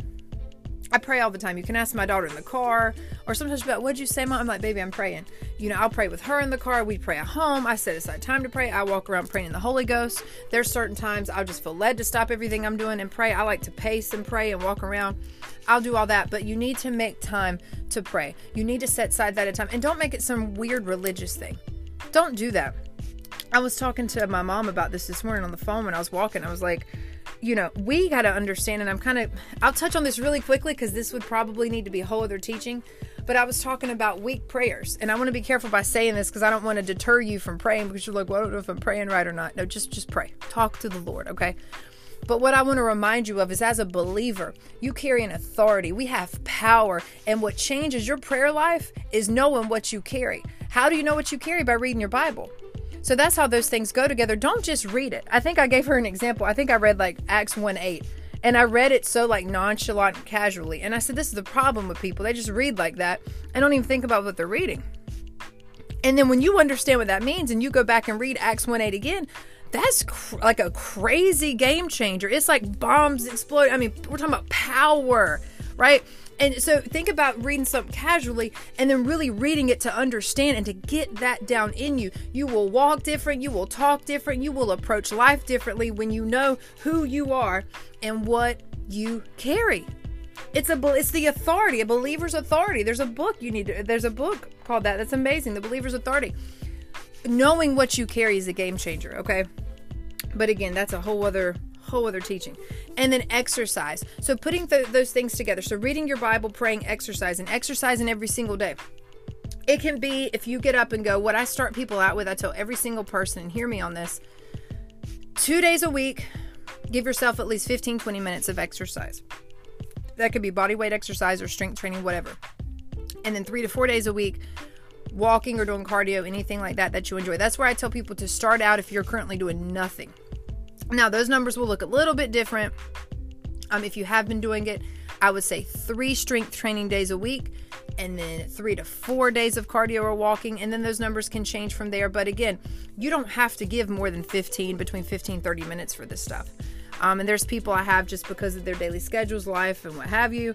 I pray all the time. You can ask my daughter in the car, or sometimes about what'd you say, mom? I'm like, baby, I'm praying. You know, I'll pray with her in the car. We pray at home. I set aside time to pray. I walk around praying in the Holy Ghost. There's certain times I'll just feel led to stop everything I'm doing and pray. I like to pace and pray and walk around. I'll do all that, but you need to make time to pray. You need to set aside that at time, and don't make it some weird religious thing. Don't do that. I was talking to my mom about this this morning on the phone when I was walking. I was like, you know, we got to understand, and I'm kind of, I'll touch on this really quickly because this would probably need to be a whole other teaching. but I was talking about weak prayers. And I want to be careful by saying this because I don't want to deter you from praying because you're like, well, I don't know if I'm praying right or not. No, just just pray. Talk to the Lord, okay? But what I want to remind you of is as a believer, you carry an authority. We have power. And what changes your prayer life is knowing what you carry. How do you know what you carry? By reading your Bible. So that's how those things go together. Don't just read it. I think I gave her an example. I think I read like Acts 1 8. And I read it so like nonchalant casually. And I said, this is the problem with people. They just read like that and don't even think about what they're reading. And then when you understand what that means and you go back and read Acts 1 8 again, that's cr- like a crazy game changer. It's like bombs explode. I mean, we're talking about power, right? And so think about reading something casually and then really reading it to understand and to get that down in you. You will walk different, you will talk different, you will approach life differently when you know who you are and what you carry. It's a it's the authority, a believer's authority. There's a book you need to, there's a book called that. That's amazing. The believer's authority. Knowing what you carry is a game changer, okay? But again, that's a whole other whole other teaching. And then exercise. So putting th- those things together. So reading your Bible, praying, exercise, and exercising every single day. It can be if you get up and go, what I start people out with, I tell every single person, and hear me on this two days a week, give yourself at least 15, 20 minutes of exercise. That could be body weight exercise or strength training, whatever. And then three to four days a week, walking or doing cardio, anything like that that you enjoy. That's where I tell people to start out if you're currently doing nothing. Now, those numbers will look a little bit different. Um, if you have been doing it, I would say three strength training days a week and then three to four days of cardio or walking. And then those numbers can change from there. But again, you don't have to give more than 15, between 15 30 minutes for this stuff. Um, and there's people I have just because of their daily schedules, life, and what have you.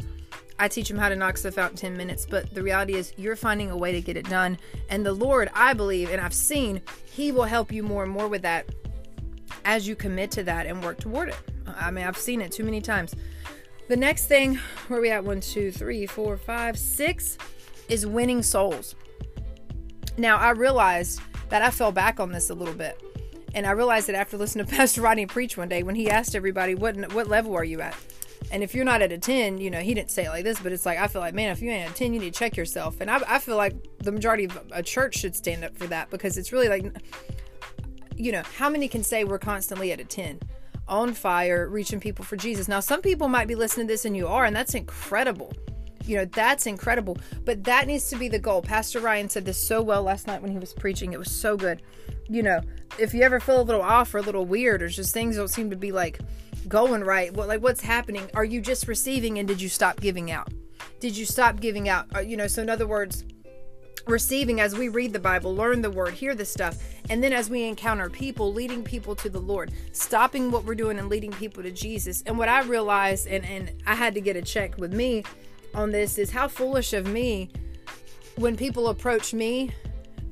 I teach them how to knock stuff out in 10 minutes, but the reality is you're finding a way to get it done. And the Lord, I believe, and I've seen, He will help you more and more with that as you commit to that and work toward it. I mean, I've seen it too many times. The next thing, where we at? One, two, three, four, five, six, is winning souls. Now, I realized that I fell back on this a little bit. And I realized that after listening to Pastor Rodney preach one day when he asked everybody, what, what level are you at? And if you're not at a 10, you know, he didn't say it like this, but it's like, I feel like, man, if you ain't at a 10, you need to check yourself. And I, I feel like the majority of a church should stand up for that because it's really like, you know, how many can say we're constantly at a 10? On fire, reaching people for Jesus. Now, some people might be listening to this and you are, and that's incredible. You know, that's incredible. But that needs to be the goal. Pastor Ryan said this so well last night when he was preaching. It was so good. You know, if you ever feel a little off or a little weird or just things don't seem to be like going right, what like what's happening? Are you just receiving and did you stop giving out? Did you stop giving out? Uh, you know, so in other words, receiving as we read the Bible, learn the word, hear the stuff, and then as we encounter people, leading people to the Lord, stopping what we're doing and leading people to Jesus. And what I realized, and, and I had to get a check with me on this, is how foolish of me when people approach me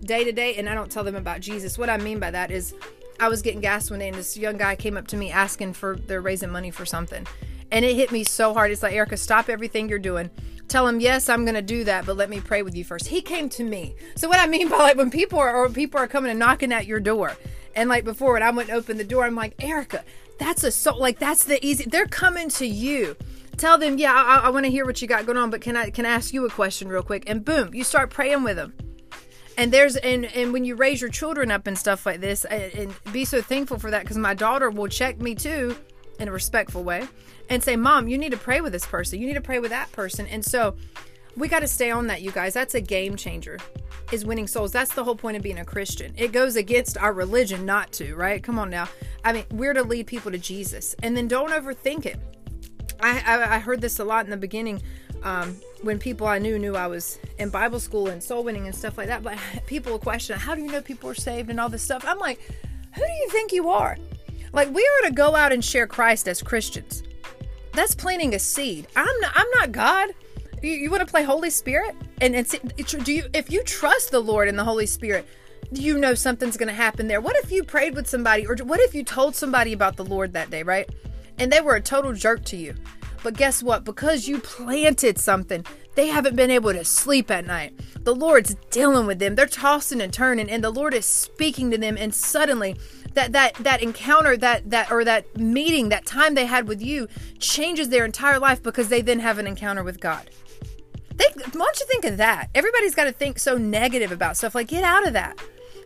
day to day and I don't tell them about Jesus. What I mean by that is I was getting gas one day and this young guy came up to me asking for they're raising money for something. And it hit me so hard. It's like, Erica, stop everything you're doing. Tell him yes i'm going to do that but let me pray with you first. He came to me. So what i mean by like when people are or people are coming and knocking at your door and like before when i went to open the door i'm like erica that's a so like that's the easy they're coming to you. Tell them yeah i, I want to hear what you got going on but can i can i ask you a question real quick? And boom you start praying with them. And there's and and when you raise your children up and stuff like this and, and be so thankful for that because my daughter will check me too in a respectful way and say, Mom, you need to pray with this person. You need to pray with that person. And so we got to stay on that, you guys. That's a game changer, is winning souls. That's the whole point of being a Christian. It goes against our religion not to, right? Come on now. I mean, we're to lead people to Jesus. And then don't overthink it. I, I, I heard this a lot in the beginning um, when people I knew knew I was in Bible school and soul winning and stuff like that. But people question, how do you know people are saved and all this stuff? I'm like, who do you think you are? Like we are to go out and share Christ as Christians. That's planting a seed. I'm not. I'm not God. You, you want to play Holy Spirit, and and do you? If you trust the Lord and the Holy Spirit, you know something's going to happen there. What if you prayed with somebody, or what if you told somebody about the Lord that day, right? And they were a total jerk to you. But guess what? Because you planted something, they haven't been able to sleep at night. The Lord's dealing with them. They're tossing and turning, and the Lord is speaking to them, and suddenly that that that encounter that that or that meeting that time they had with you changes their entire life because they then have an encounter with god Think, why don't you think of that? Everybody's got to think so negative about stuff. Like, get out of that.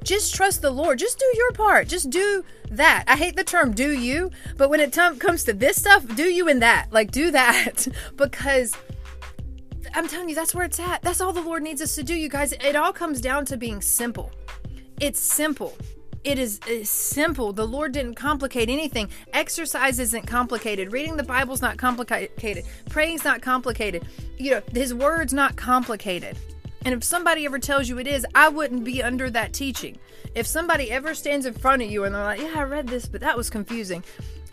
Just trust the Lord. Just do your part. Just do that. I hate the term do you, but when it t- comes to this stuff, do you in that. Like, do that because I'm telling you, that's where it's at. That's all the Lord needs us to do, you guys. It all comes down to being simple. It's simple. It is uh, simple. The Lord didn't complicate anything. Exercise isn't complicated. Reading the Bible's not complicated. Praying's not complicated. You know, His Word's not complicated. And if somebody ever tells you it is, I wouldn't be under that teaching. If somebody ever stands in front of you and they're like, Yeah, I read this, but that was confusing,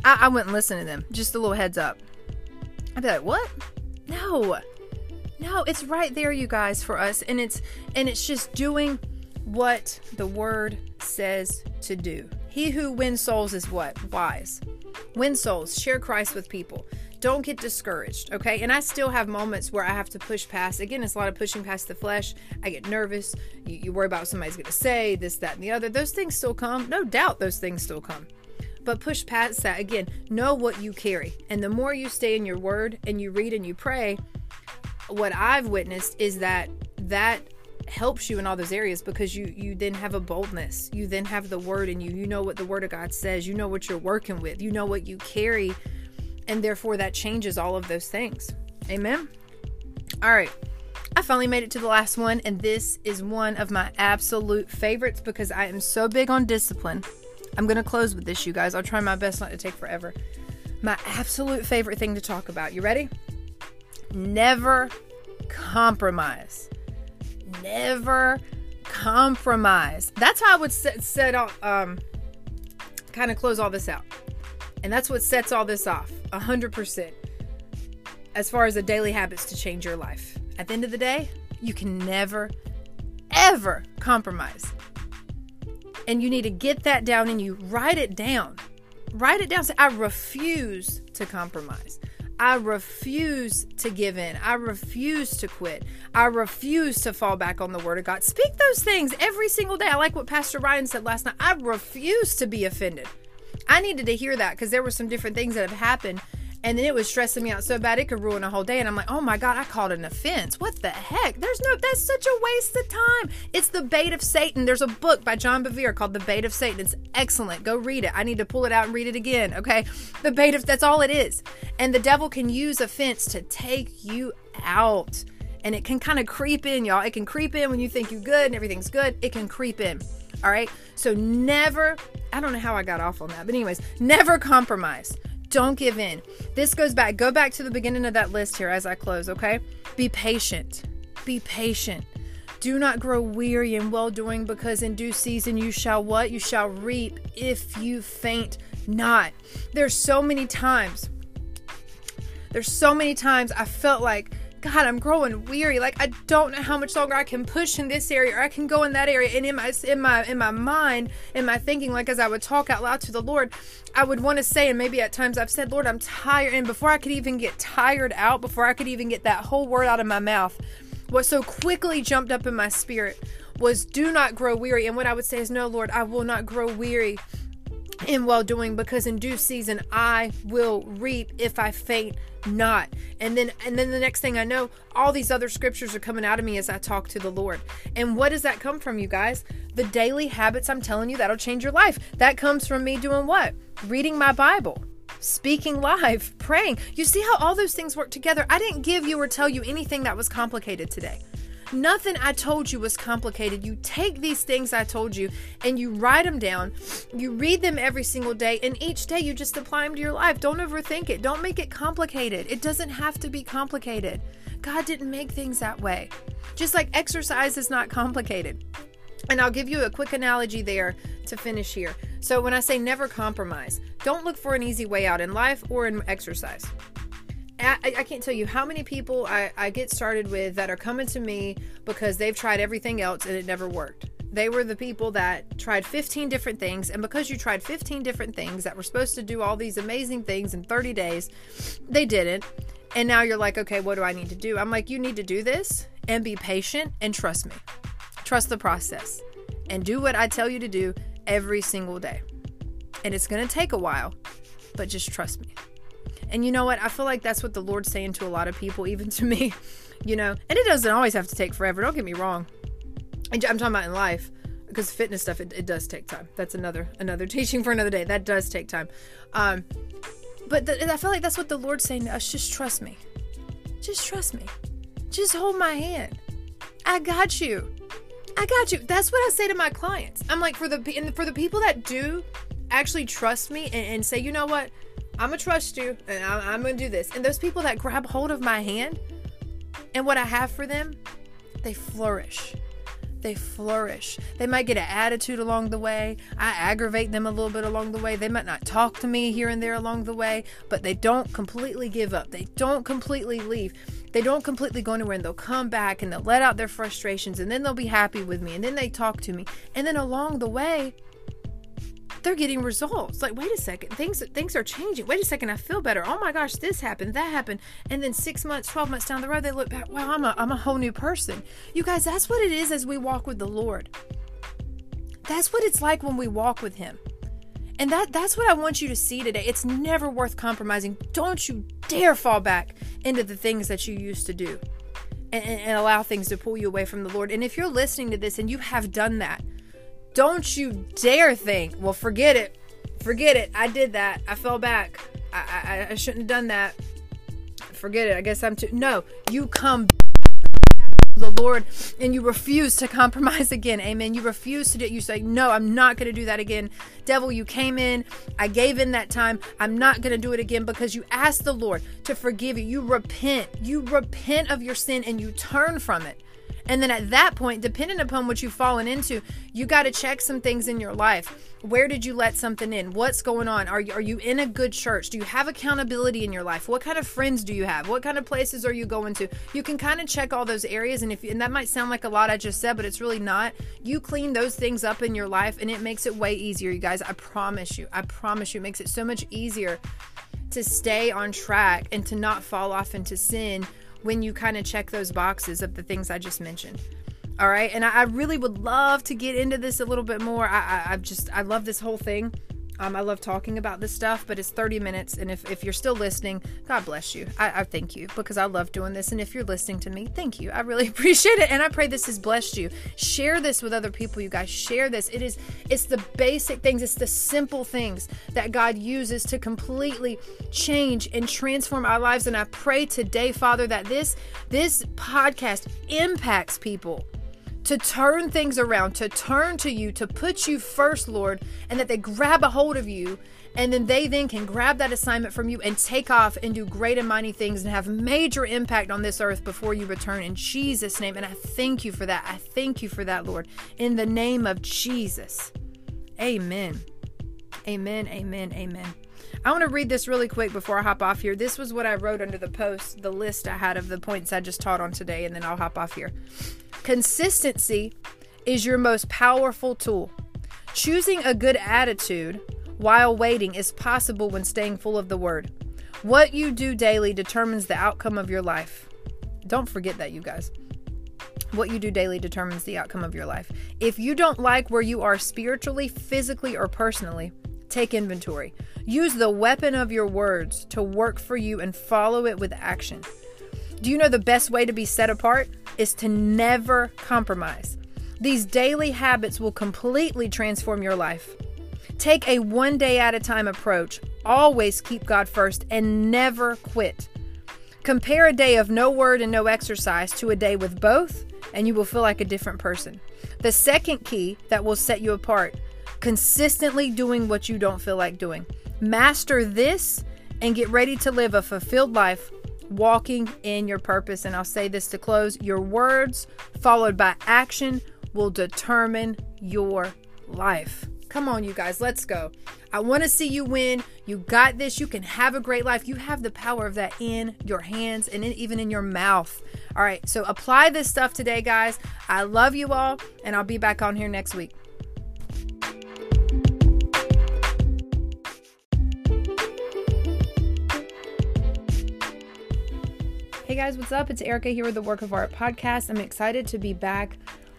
I, I wouldn't listen to them. Just a little heads up. I'd be like, What? No. No, it's right there, you guys, for us. And it's and it's just doing what the word says to do. He who wins souls is what? Wise. Win souls, share Christ with people. Don't get discouraged, okay? And I still have moments where I have to push past. Again, it's a lot of pushing past the flesh. I get nervous. You, you worry about what somebody's going to say, this, that, and the other. Those things still come. No doubt those things still come. But push past that. Again, know what you carry. And the more you stay in your word and you read and you pray, what I've witnessed is that that helps you in all those areas because you you then have a boldness you then have the word in you you know what the word of god says you know what you're working with you know what you carry and therefore that changes all of those things amen all right I finally made it to the last one, and this is one of my absolute favorites because I am so big on discipline. I'm going to close with this, you guys. I'll try my best not to take forever. My absolute favorite thing to talk about. You ready? Never compromise never compromise. That's how I would set, set off, um, kind of close all this out. And that's what sets all this off 100% as far as the daily habits to change your life. At the end of the day, you can never, ever compromise. And you need to get that down and you write it down. Write it down. Say, I refuse to compromise. I refuse to give in. I refuse to quit. I refuse to fall back on the word of God. Speak those things every single day. I like what Pastor Ryan said last night. I refuse to be offended. I needed to hear that because there were some different things that have happened and then it was stressing me out so bad it could ruin a whole day. And i'm like oh my god i called an offense. What the heck? There's no that's such a waste of time. It's the bait of satan. There's a book by john bevere called the bait of satan. It's excellent. Go read it. I need to pull it out and read it again okay? The bait of that's all it is. And the devil can use offense to take you out. And it can kind of creep in y'all. It can creep in when you think you're good and everything's good. It can creep in all right? So never i don't know how i got off on that but anyways never compromise don't give in. This goes back, go back to the beginning of that list here as I close, okay? Be patient. Be patient. Do not grow weary in well doing, because in due season you shall what? You shall reap if you faint not. There's so many times, there's so many times I felt like God, I'm growing weary. Like I don't know how much longer I can push in this area or I can go in that area. And in my in my in my mind, in my thinking, like as I would talk out loud to the Lord, I would want to say, and maybe at times I've said, Lord, I'm tired. And before I could even get tired out, before I could even get that whole word out of my mouth, what so quickly jumped up in my spirit was do not grow weary. And what I would say is, No, Lord, I will not grow weary in well doing because in due season I will reap if I faint not. And then and then the next thing i know all these other scriptures are coming out of me as i talk to the lord. And what does that come from you guys? The daily habits i'm telling you that'll change your life. That comes from me doing what? Reading my bible speaking live praying. You see how all those things work together? I didn't give you or tell you anything that was complicated today Nothing I told you was complicated. You take these things I told you and you write them down. You read them every single day, and each day you just apply them to your life. Don't overthink it. Don't make it complicated. It doesn't have to be complicated. God didn't make things that way. Just like exercise is not complicated. And I'll give you a quick analogy there to finish here. So, when I say never compromise, don't look for an easy way out in life or in exercise. I, I, can't tell you how many people I, I get started with that are coming to me because they've tried everything else and it never worked. They were the people that tried 15 different things, and because you tried 15 different things that were supposed to do all these amazing things in 30 days, they didn't. And now you're like, okay, what do I need to do? I'm like, you need to do this and be patient and trust me. Trust the process and do what I tell you to do every single day. And it's to take a while, but just trust me. And you know what? I feel like that's what the Lord's saying to a lot of people, even to me, you know. And it doesn't always have to take forever. Don't get me wrong. I'm talking about in life because fitness stuff it, it does take time. That's another another teaching for another day. That does take time. Um, but the, I feel like that's what the Lord's saying to us. Just trust me. Just trust me. Just hold my hand. I got you. I got you. That's what I say to my clients. I'm like for the for the people that do actually trust me and, and say, you know what, I'm gonna trust you and I, I'm gonna do this. And those people that grab hold of my hand and what I have for them, they flourish they flourish. They might get an attitude along the way. I aggravate them a little bit along the way. They might not talk to me here and there along the way, but they don't completely give up. They don't completely leave. They don't completely go anywhere and they'll come back and they'll let out their frustrations and then they'll be happy with me and then they talk to me. And then along the way, they're getting results. Like, wait a second, things things are changing. Wait a second, I feel better. Oh my gosh, this happened, that happened, and then six months, twelve months down the road, they look back. Wow, I'm a I'm a whole new person. You guys, that's what it is as we walk with the Lord. That's what it's like when we walk with Him. And that that's what I want you to see today. It's never worth compromising. Don't you dare fall back into the things that you used to do. And, and, allow things to pull you away from the Lord. And if you're listening to this and you have done that, don't you dare think, well, forget it. Forget it. I did that. I fell back. I, I, I shouldn't have done that. Forget it. I guess I'm too. No, you come the Lord and you refuse to compromise again. Amen. You refuse to do it. You say, No, I'm not going to do that again. Devil, you came in. I gave in that time. I'm not going to do it again because you asked the Lord to forgive you. You repent. You repent of your sin and you turn from it. And then at that point, depending upon what you've fallen into, you got to check some things in your life. Where did you let something in? What's going on? Are you, are you in a good church? Do you have accountability in your life? What kind of friends do you have? What kind of places are you going to? You can kind of check all those areas. And if and that might sound like a lot I just said, but it's really not. You clean those things up in your life, and it makes it way easier, you guys. I promise you. I promise you, it makes it so much easier to stay on track and to not fall off into sin when you kind of check those boxes of the things I just mentioned. All right. And I, I really would love to get into this a little bit more. I, I, I've just, I love this whole thing. Um, I love talking about this stuff, but it's 30 minutes. And if, if you're still listening, God bless you. I, I thank you because I love doing this. And if you're listening to me, thank you. I really appreciate it. And I pray this has blessed you. Share this with other people, you guys. Share this. It is, it's the basic things, it's the simple things that God uses to completely change and transform our lives. And I pray today, Father, that this, this podcast impacts people to turn things around, to turn to you, to put you first, Lord, and that they grab a hold of you. And then they then can grab that assignment from you and take off and do great and mighty things and have major impact on this earth before you return in Jesus' name. And I thank you for that. I thank you for that, Lord. In the name of Jesus. Amen. Amen. Amen. Amen. I want to read this really quick before I hop off here. This was what I wrote under the post, the list I had of the points I just taught on today, and then I'll hop off here. Consistency is your most powerful tool. Choosing a good attitude while waiting is possible when staying full of the Word. What you do daily determines the outcome of your life. Don't forget that, you guys. What you do daily determines the outcome of your life. If you don't like where you are spiritually, physically, or personally, take inventory. Use the weapon of your words to work for you and follow it with action. Do you know the best way to be set apart is to never compromise? These daily habits will completely transform your life. Take a one day at a time approach. Always keep God first and never quit. Compare a day of no word and no exercise to a day with both, and you will feel like a different person. The second key that will set you apart consistently doing what you don't feel like doing. Master this and get ready to live a fulfilled life walking in your purpose. And I'll say this to close your words, followed by action, will determine your life. Come on, you guys, let's go. I want to see you win. You got this. You can have a great life. You have the power of that in your hands and in, even in your mouth. All right, so apply this stuff today, guys. I love you all, and I'll be back on here next week. Hey guys, what's up? It's Erica here with the Work of Art podcast. I'm excited to be back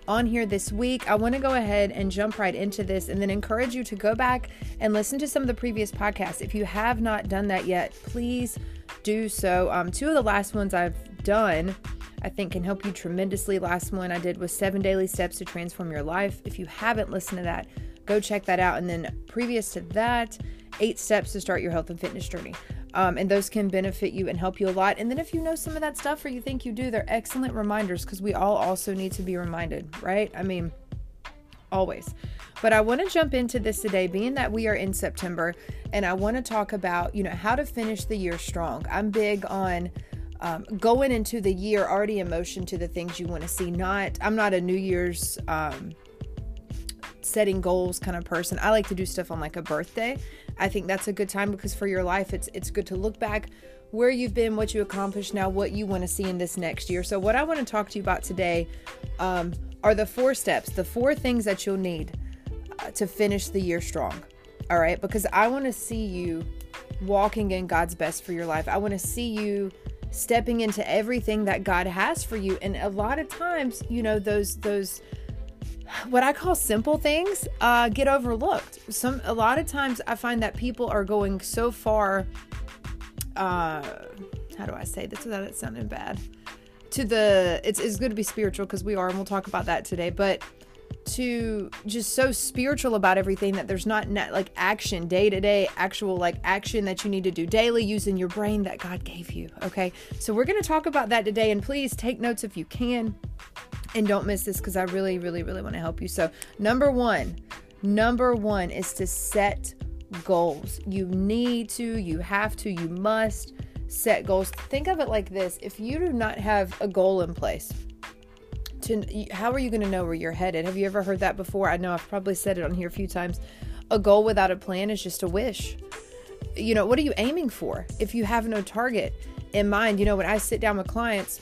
on here this week. I want to go ahead and jump right into this and then encourage you to go back and listen to some of the previous podcasts. If you have not done that yet, please do so. Um, two of the last ones I've done, I think, can help you tremendously. Last one I did was seven daily steps to transform your life. If you haven't listened to that, go check that out. And then previous to that, eight steps to start your health and fitness journey. Um, and those can benefit you and help you a lot. And then if you know some of that stuff or you think you do, they're excellent reminders because we all also need to be reminded, right? I mean, always. But I want to jump into this today, being that we are in September, and I want to talk about, you know, how to finish the year strong. I'm big on um, going into the year already in motion to the things you want to see. Not, I'm not a New Year's um, setting goals kind of person. I like to do stuff on like a birthday. I think that's a good time because for your life, it's it's good to look back where you've been, what you accomplished, now what you want to see in this next year. So, what I want to talk to you about today um, are the four steps, the four things that you'll need uh, to finish the year strong. All right, because I want to see you walking in God's best for your life. I want to see you stepping into everything that God has for you. And a lot of times, you know, those those what I call simple things uh, get overlooked. Some a lot of times I find that people are going so far. Uh, how do I say this without it sounding bad? To the it's it's good to be spiritual because we are, and we'll talk about that today. But to just so spiritual about everything that there's not like action day to day actual like action that you need to do daily using your brain that God gave you okay so we're going to talk about that today and please take notes if you can and don't miss this because I really, really, really want to help you. So, number one, number one is to set goals. You need to, you have to, you must set goals. Think of it like this if you do not have a goal in place, to, how are you going to know where you're headed? Have you ever heard that before? I know I've probably said it on here a few times. A goal without a plan is just a wish. You know, what are you aiming for if you have no target in mind? You know, when I sit down with clients,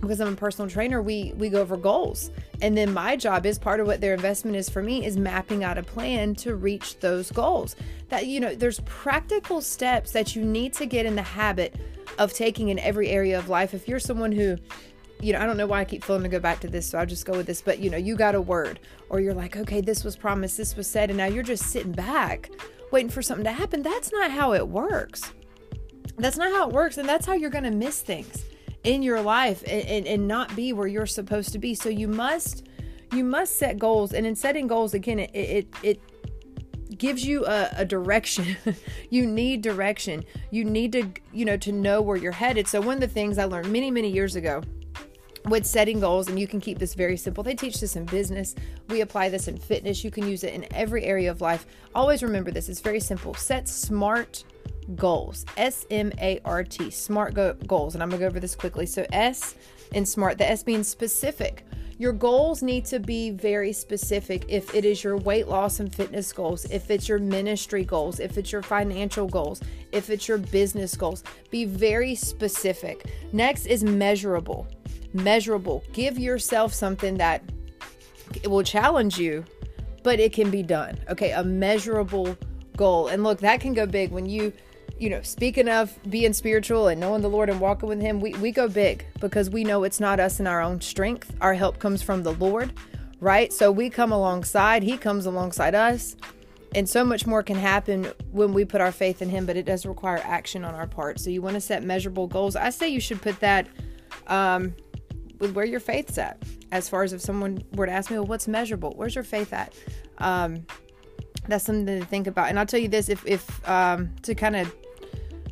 because I'm a personal trainer, we we go over goals. And then my job is part of what their investment is for me is mapping out a plan to reach those goals. That you know, there's practical steps that you need to get in the habit of taking in every area of life. If you're someone who you know, I don't know why I keep feeling to go back to this, so I'll just go with this. But you know, you got a word, or you're like, okay, this was promised, this was said, and now you're just sitting back waiting for something to happen. That's not how it works. That's not how it works, and that's how you're going to miss things in your life and, and, and not be where you're supposed to be. So you must you must set goals and in setting goals again it it, it gives you a, a direction you need direction you need to you know to know where you're headed so one of the things i learned many many years ago with setting goals and you can keep this very simple they teach this in business we apply this in fitness you can use it in every area of life always remember this it's very simple set smart goals. S M A R T, SMART go- goals. And I'm going to go over this quickly. So, S in SMART, the S being specific. Your goals need to be very specific if it is your weight loss and fitness goals, if it's your ministry goals, if it's your financial goals, if it's your business goals. Be very specific. Next is measurable. Measurable. Give yourself something that it will challenge you, but it can be done. Okay, a measurable goal. And look, that can go big when you you know, speaking of being spiritual and knowing the Lord and walking with Him, we, we go big because we know it's not us in our own strength. Our help comes from the Lord, right? So we come alongside, He comes alongside us. And so much more can happen when we put our faith in Him, but it does require action on our part. So you want to set measurable goals. I say you should put that um, with where your faith's at. As far as if someone were to ask me, well, what's measurable? Where's your faith at? Um, that's something to think about. And I'll tell you this if, if um, to kind of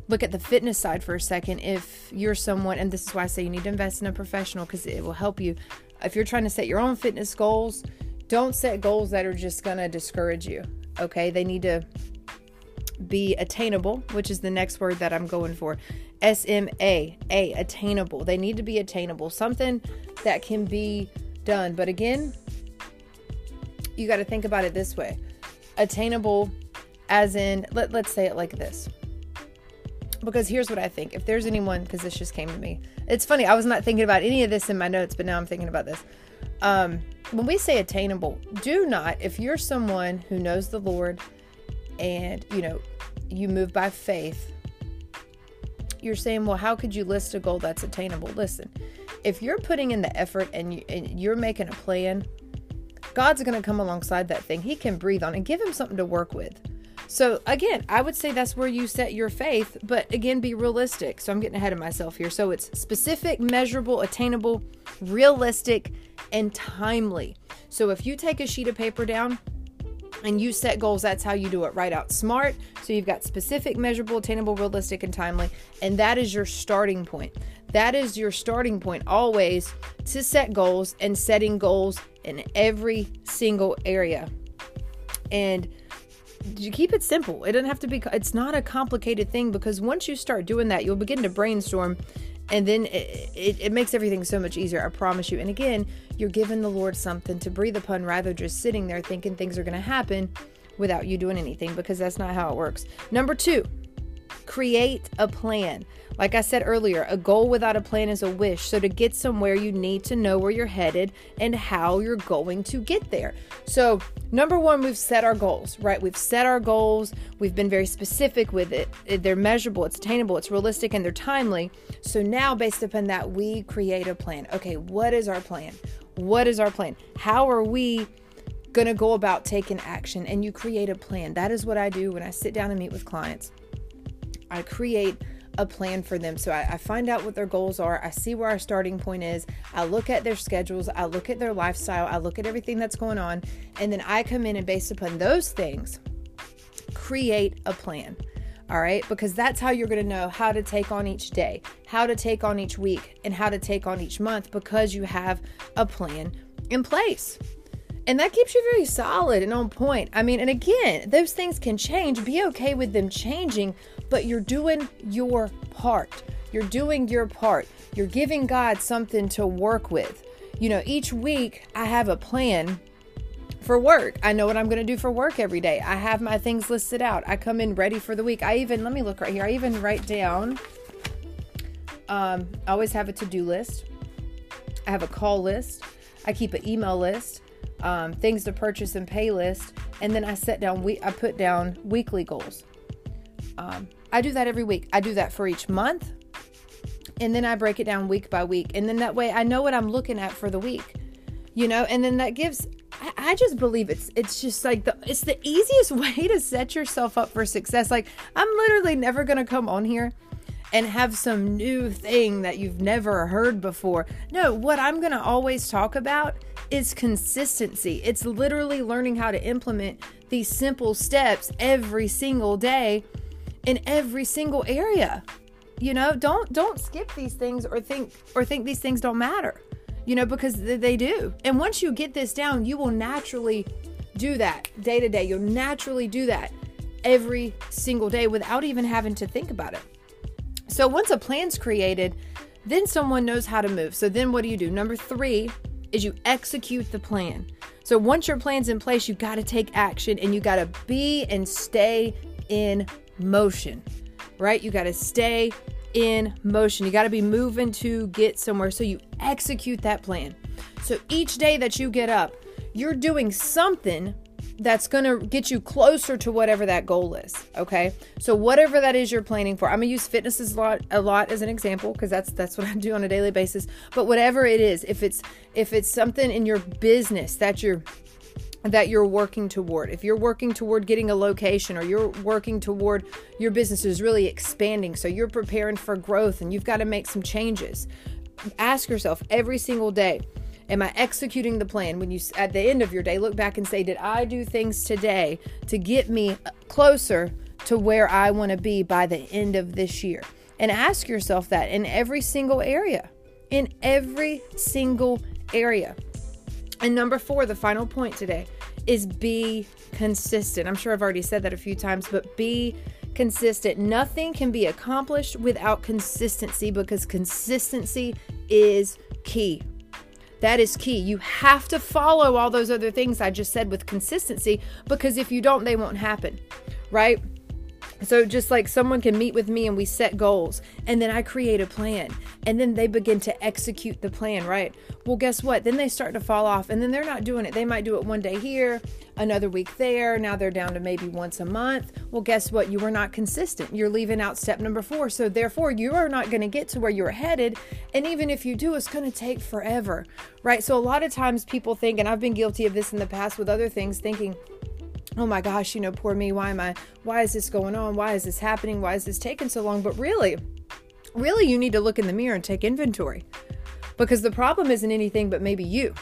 look at the fitness side for a second. If you're someone, and this is why I say you need to invest in a professional because it will help you. If you're trying to set your own fitness goals, don't set goals that are just going to discourage you. Okay. They need to be attainable, which is the next word that I'm going for. S M A, A, attainable. They need to be attainable, something that can be done. But again, you got to think about it this way attainable, as in, let, let's say it like this because here's what I think. If there's anyone, because this just came to me, it's funny. I was not thinking about any of this in my notes, but now I'm thinking about this. Um, when we say attainable, do not, if you're someone who knows the Lord and, you know, you move by faith, you're saying, well, how could you list a goal that's attainable? Listen, if you're putting in the effort and, you, and you're making a plan, God's going to come alongside that thing. He can breathe on and give him something to work with. So, again, I would say that's where you set your faith, but again, be realistic. So, I'm getting ahead of myself here. So, it's specific, measurable, attainable, realistic, and timely. So, if you take a sheet of paper down, and you set goals, that's how you do it. Write out SMART. So you've got specific, measurable, attainable, realistic, and timely. And that is your starting point. That is your starting point always to set goals and setting goals in every single area. And you keep it simple. It doesn't have to be, it's not a complicated thing because once you start doing that, you'll begin to brainstorm and then it, it, it, makes everything so much easier i promise you. And again you're giving the lord something to breathe upon rather just sitting there thinking things are going to happen without you doing anything because that's not how it works. Number two create a plan like I said earlier, a goal without a plan is a wish. So, to get somewhere, you need to know where you're headed and how you're going to get there. So, number one, we've set our goals, right? We've set our goals. We've been very specific with it. They're measurable, it's attainable, it's realistic, and they're timely. So, now based upon that, we create a plan. Okay, what is our plan? What is our plan? How are we? going to go about taking action and you create a plan. That is what I do when I sit down and meet with clients. I create a plan for them. So I, I, find out what their goals are. I see where our starting point is. I look at their schedules. I look at their lifestyle. I look at everything that's going on. And then I come in and, based upon those things, create a plan. All right, because that's how you're going to know how to take on each day, how to take on each week, and how to take on each month because you have a plan in place. And that keeps you very solid and on point. I mean, and again, those things can change. Be okay with them changing, but you're doing your part. You're doing your part. You're giving God something to work with. You know, each week I have a plan for work. I know what I'm going to do for work every day. I have my things listed out. I come in ready for the week. I even, let me look right here. I even write down, um, I always have a to do list. I have a call list. I keep an email list um, things to purchase and pay list, and then I set down we I put down weekly goals. Um, I do that every week. I do that for each month, and then I break it down week by week, and then that way I know what I'm looking at for the week. You know, and then that gives. I, I just believe it's it's just like the it's the easiest way to set yourself up for success. Like I'm literally never gonna come on here and have some new thing that you've never heard before. No, what I'm going to always talk about is consistency. It's literally learning how to implement these simple steps every single day in every single area. You know, don't don't skip these things or think or think these things don't matter. You know, because they do. And once you get this down, you will naturally do that day to day. You'll naturally do that every single day without even having to think about it. So once a plan's created, then someone knows how to move. So then what do you do? Number three is you execute the plan. So once your plan's in place, you got to take action and you got to be and stay in motion, right? You got to stay in motion. You got to be moving to get somewhere. So you execute that plan. So each day that you get up, you're doing something that's going to get you closer to whatever that goal is. Okay. So whatever that is you're planning for, I'm going to use fitness a lot, a lot as an example because that's, that's what I do on a daily basis. But whatever it is, if it's, if it's something in your business that you're, that you're working toward. If you're working toward getting a location or you're working toward your business is really expanding, so you're preparing for growth and you've got to make some changes. Ask yourself every single day, Am I executing the plan? When you, at the end of your day, look back and say, Did I do things today to get me uh, closer to where I want to be by the end of this year? And ask yourself that in every single area. In every single area. And number four, the final point today is be consistent. I'm sure I've already said that a few times, but be consistent. Nothing can be accomplished without consistency because consistency is key. That is key. You have to follow all those other things I just said with consistency because if you don't, they won't happen, right? So just like someone can meet with me and we set goals and then I create a plan and then they begin to execute the plan, right? Well, guess what? Then they start to fall off and then they're not doing it. They might do it one day here, another week there. Now they're down to maybe once a month. Well, guess what? You were not consistent. You're leaving out step number 4. So therefore, you are not going to get to where you're headed and even if you do, it's going to take forever, right? So a lot of times people think and I've been guilty of this in the past with other things thinking oh my gosh, you know, poor me. Why am I, why is this going on? Why is this happening? Why is this taking so long? But really, really, you need to look in the mirror and take inventory because the problem isn't anything but maybe you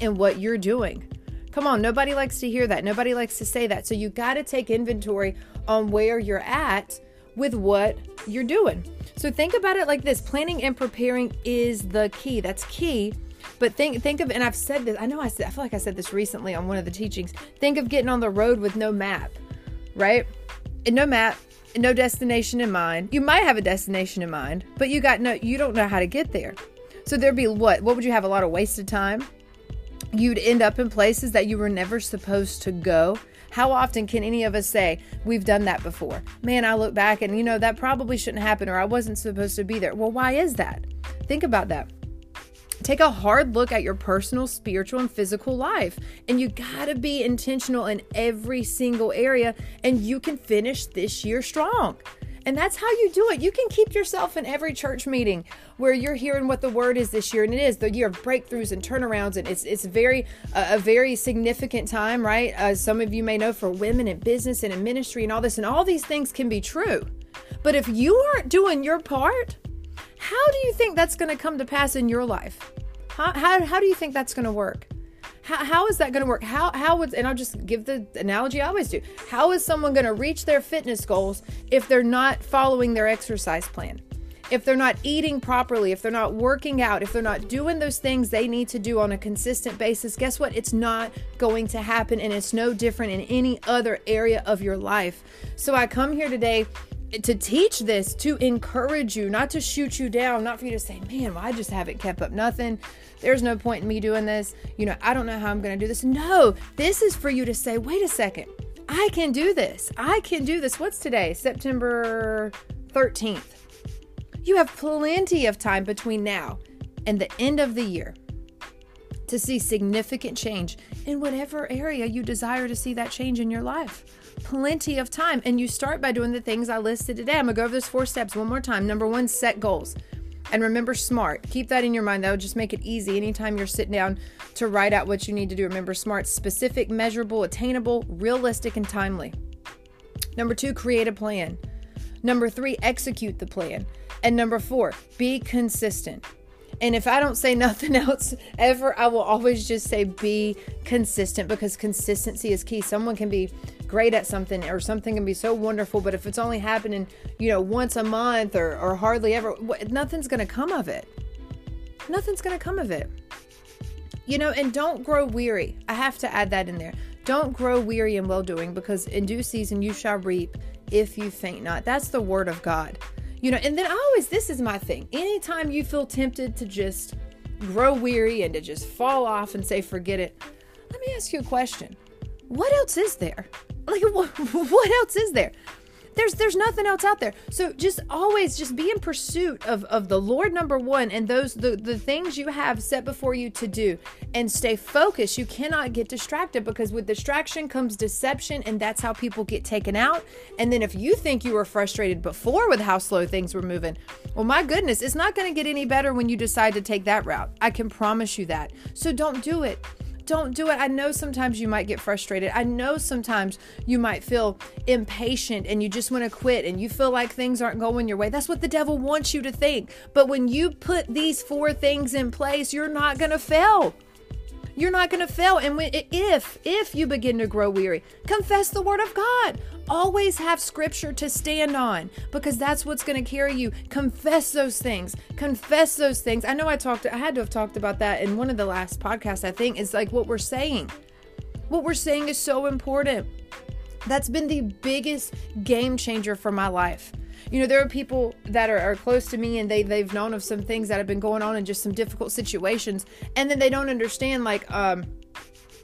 and what you're doing. Come on, nobody likes to hear that. Nobody likes to say that. So you got to take inventory on where you're at with what you're doing. So think about it like this planning and preparing is the key. That's key but think think of and I've said this. I know I said I feel like I said this recently on one of the teachings. Think of getting on the road with no map, right? And no map, and no destination in mind. You might have a destination in mind, but you got no you don't know how to get there. So there'd be what? What would you have a lot of wasted time? You'd end up in places that you were never supposed to go. How often can any of us say, We've done that before? Man, I look back and you know, that probably shouldn't happen or I wasn't supposed to be there. Well, why is that? Think about that. Take a hard look at your personal, spiritual, and physical life. And you got to be intentional in every single area, and you can finish this year strong. And that's how you do it. You can keep yourself in every church meeting where you're hearing what the word is this year, and it is the year of breakthroughs and turnarounds, and it's it's very uh, a very significant time, right? Uh, some of you may know for women in business and in ministry and all this, and all these things can be true. But if you aren't doing your part, how do you think that's going to come to pass in your life? How, how, how do you think that's going to work? How, how is that going to work? How, how would, and I'll just give the analogy I always do. How is someone going to reach their fitness goals if they're not following their exercise plan? If they're not eating properly, if they're not working out, if they're not doing those things they need to do on a consistent basis, guess what? It's not going to happen and it's no different in any other area of your life. So I come here today to teach this to encourage you not to shoot you down not for you to say man well, i just haven't kept up nothing? There's no point in me doing this. You know i don't know how i'm going to do this. No this is for you to say wait a second. I can do this. I can do this. What's today? September 13th you have plenty of time between now and the end of the year to see significant change in whatever area you desire to see that change in your life plenty of time. And you start by doing the things I listed today. I'm going to go over those four steps one more time. Number one, set goals. And remember SMART. Keep that in your mind. That would just make it easy anytime you're sitting down to write out what you need to do. Remember SMART specific, measurable, attainable, realistic, and timely. Number two, create a plan. Number three, execute the plan. And number four, be consistent. And if I don't say nothing else ever, I will always just say be consistent because consistency is key. Someone can be great at something or something can be so wonderful but if it's only happening you know once a month or, or hardly ever nothing's going to come of it. Nothing's going to come of it. You know and don't grow weary. I have to add that in there. Don't grow weary in well doing because in due season you shall reap if you faint not. That's the word of god. You know and then I always this is my thing. Anytime you feel tempted to just grow weary and to just fall off and say forget it let me ask you a question what else is there like what, what else is there? There's there's nothing else out there. So just always just be in pursuit of, of the Lord number one and those the, the things you have set before you to do and stay focused. You cannot get distracted because with distraction comes deception and that's how people get taken out. And then if you think you were frustrated before with how slow things were moving, well my goodness, it's not going to get any better when you decide to take that route. I can promise you that. So don't do it don't do it. I know sometimes you might get frustrated. I know sometimes you might feel impatient and you just want to quit and you feel like things aren't going your way. That's what the devil wants you to think. But when you put these four things in place, you're not going to fail. You're not going to fail. And when, if if you begin to grow weary, confess the word of God. Always have scripture to stand on because that's what's going to carry you. Confess those things. Confess those things. I know I talked I had to have talked about that in one of the last podcasts, I think, is like what we're saying. What we're saying is so important. That's been the biggest game changer for my life you know there are people that are, are, close to me and they they've known of some things that have been going on in just some difficult situations and then they don't understand like um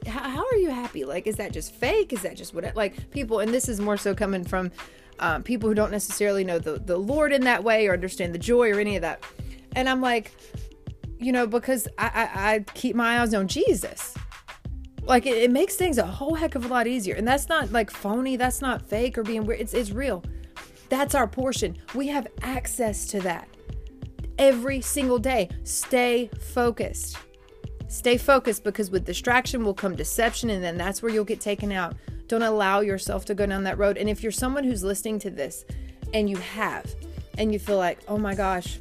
how, how are you happy like is that just fake is that just what it, like people and this is more so coming from um, people who don't necessarily know the, the Lord in that way or understand the joy or any of that. And I'm like, you know, because I, I, I keep my eyes on Jesus. Like it, it, makes things a whole heck of a lot easier. And that's not like phony, that's not fake or being weird. It's, it's real. That's our portion. We have access to that every single day. Stay focused. Stay focused because with distraction will come deception, and then that's where you'll get taken out. Don't allow yourself to go down that road. And if you're someone who's listening to this and you have, and you feel like, oh my gosh,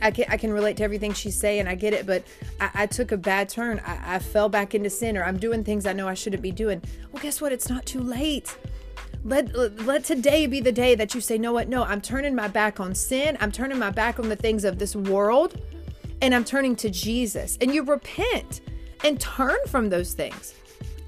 I can, I can relate to everything she's saying. I get it, but I, I took a bad turn. I, I fell back into sin, or I'm doing things I know I shouldn't be doing. Well, guess what? It's not too late. Let, let today be the day that you say, no, what? No, I'm turning my back on sin. I'm turning my back on the things of this world, and I'm turning to Jesus. And you repent and turn from those things.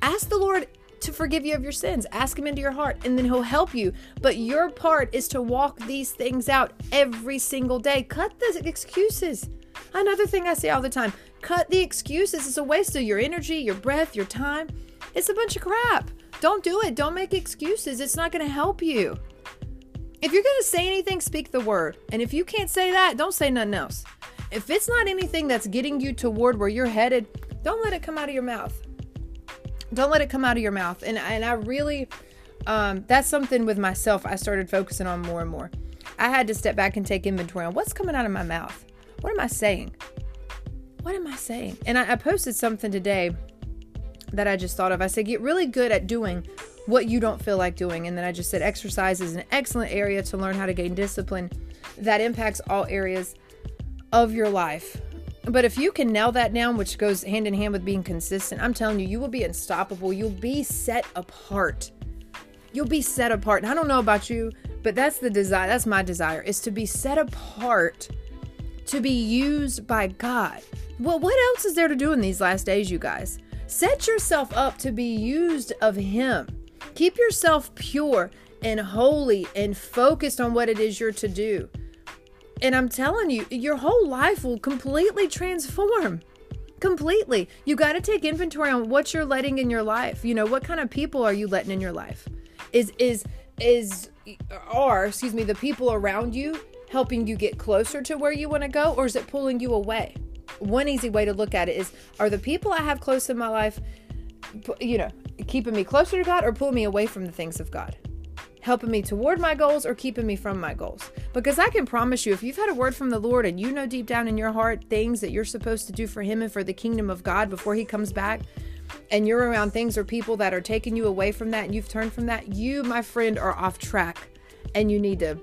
Ask the Lord to forgive you of your sins. Ask Him into your heart, and then He'll help you. But your part is to walk these things out every single day. Cut the excuses. Another thing I say all the time cut the excuses. It's a waste of your energy, your breath, your time. It's a bunch of crap. Don't do it. Don't make excuses. It's not going to help you. If you're going to say anything, speak the word. And if you can't say that, don't say nothing else. If it's not anything that's getting you toward where you're headed, don't let it come out of your mouth don't let it come out of your mouth and and i really um, that's something with myself i started focusing on more and more i had to step back and take inventory on what's coming out of my mouth what am i saying what am i saying and I, I posted something today that i just thought of i said get really good at doing what you don't feel like doing and then i just said exercise is an excellent area to learn how to gain discipline that impacts all areas of your life but if you can nail that down, which goes hand in hand with being consistent, I'm telling you, you will be unstoppable. You'll be set apart. You'll be set apart. And I don't know about you, but that's the desire. That's my desire is to be set apart, to be used by God. Well, what else is there to do in these last days, you guys? Set yourself up to be used of Him. Keep yourself pure and holy and focused on what it is you're to do. And I'm telling you, your whole life will completely transform. Completely. You got to take inventory on what you're letting in your life. You know, what kind of people are you letting in your life? Is is is are, excuse me, the people around you helping you get closer to where you want to go or is it pulling you away? One easy way to look at it is are the people I have close in my life you know, keeping me closer to God or pulling me away from the things of God? helping me toward my goals or keeping me from my goals. Because I can promise you, if you've had a word from the Lord and you know deep down in your heart things that you're supposed to do for Him and for the kingdom of God before He comes back, and you're around things or people that are taking you away from that and you've turned from that, you, my friend, are off track and you need to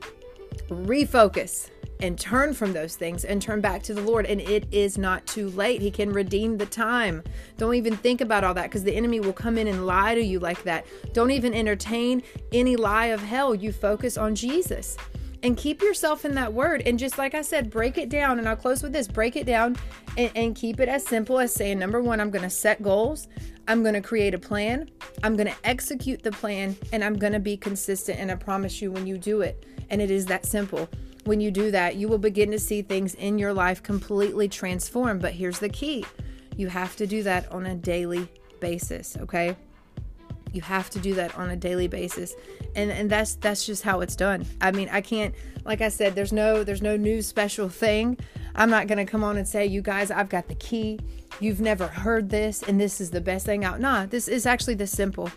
refocus and turn from those things and turn back to the Lord. And it is not too late. He can redeem the time. Don't even think about all that because the enemy will come in and lie to you like that. Don't even entertain any lie of hell. You focus on Jesus and keep yourself in that word. And just like I said, break it down. And I'll close with this break it down and, and keep it as simple as saying, number one, I'm going to set goals. I'm going to create a plan. I'm going to execute the plan and I'm going to be consistent. And I promise you, when you do it, and it is that simple, when you do that, you will begin to see things in your life completely transform. But here's the key you have to do that on a daily basis, okay? You have to do that on a daily basis. And and that's that's just how it's done. I mean, I can't like I said there's no there's no new special thing. I'm not going to come on and say you guys I've got the key. You've never heard this and this is the best thing out. Nah, this is actually this simple.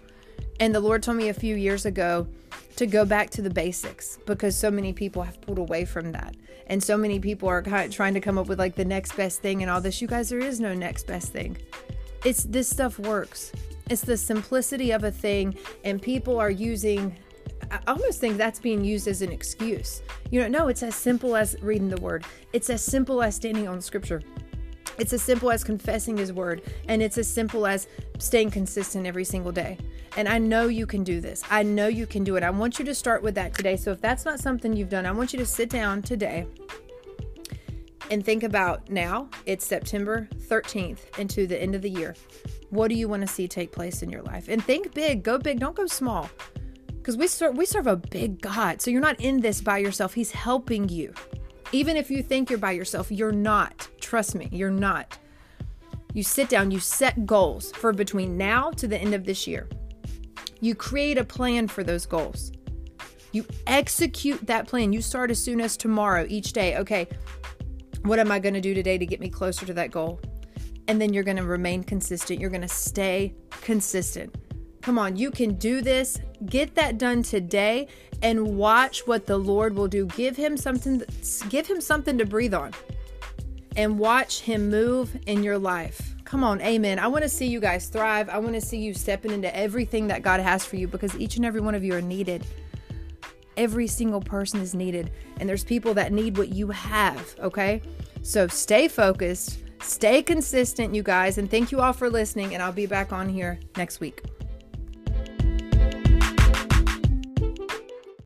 And the Lord told me a few years ago to go back to the basics because so many people have pulled away from that. And so many people are kind of trying to come up with like the next best thing and all this. You guys, there is no next best thing. It's this stuff works. It's the simplicity of a thing, and people are using I almost think that's being used as an excuse. You know, no, it's as simple as reading the word. It's as simple as standing on scripture. It's as simple as confessing his word, and it's as simple as staying consistent every single day. And I know you can do this. I know you can do it. I want you to start with that today. So if that's not something you've done, I want you to sit down today and think about now it's September 13th into the end of the year. What do you want to see take place in your life? And think big, go big, don't go small. Because we serve we serve a big God. So you're not in this by yourself. He's helping you. Even if you think you're by yourself, you're not. Trust me, you're not. You sit down, you set goals for between now to the end of this year. You create a plan for those goals. You execute that plan. You start as soon as tomorrow, each day. Okay, what am I going to do today to get me closer to that goal? And then you're going to remain consistent. You're going to stay consistent. Come on, you can do this. Get that done today and watch what the Lord will do. Give him something give him something to breathe on. And watch him move in your life. Come on, amen. I want to see you guys thrive. I want to see you stepping into everything that God has for you because each and every one of you are needed. Every single person is needed, and there's people that need what you have, okay? So stay focused, stay consistent, you guys, and thank you all for listening. And I'll be back on here next week.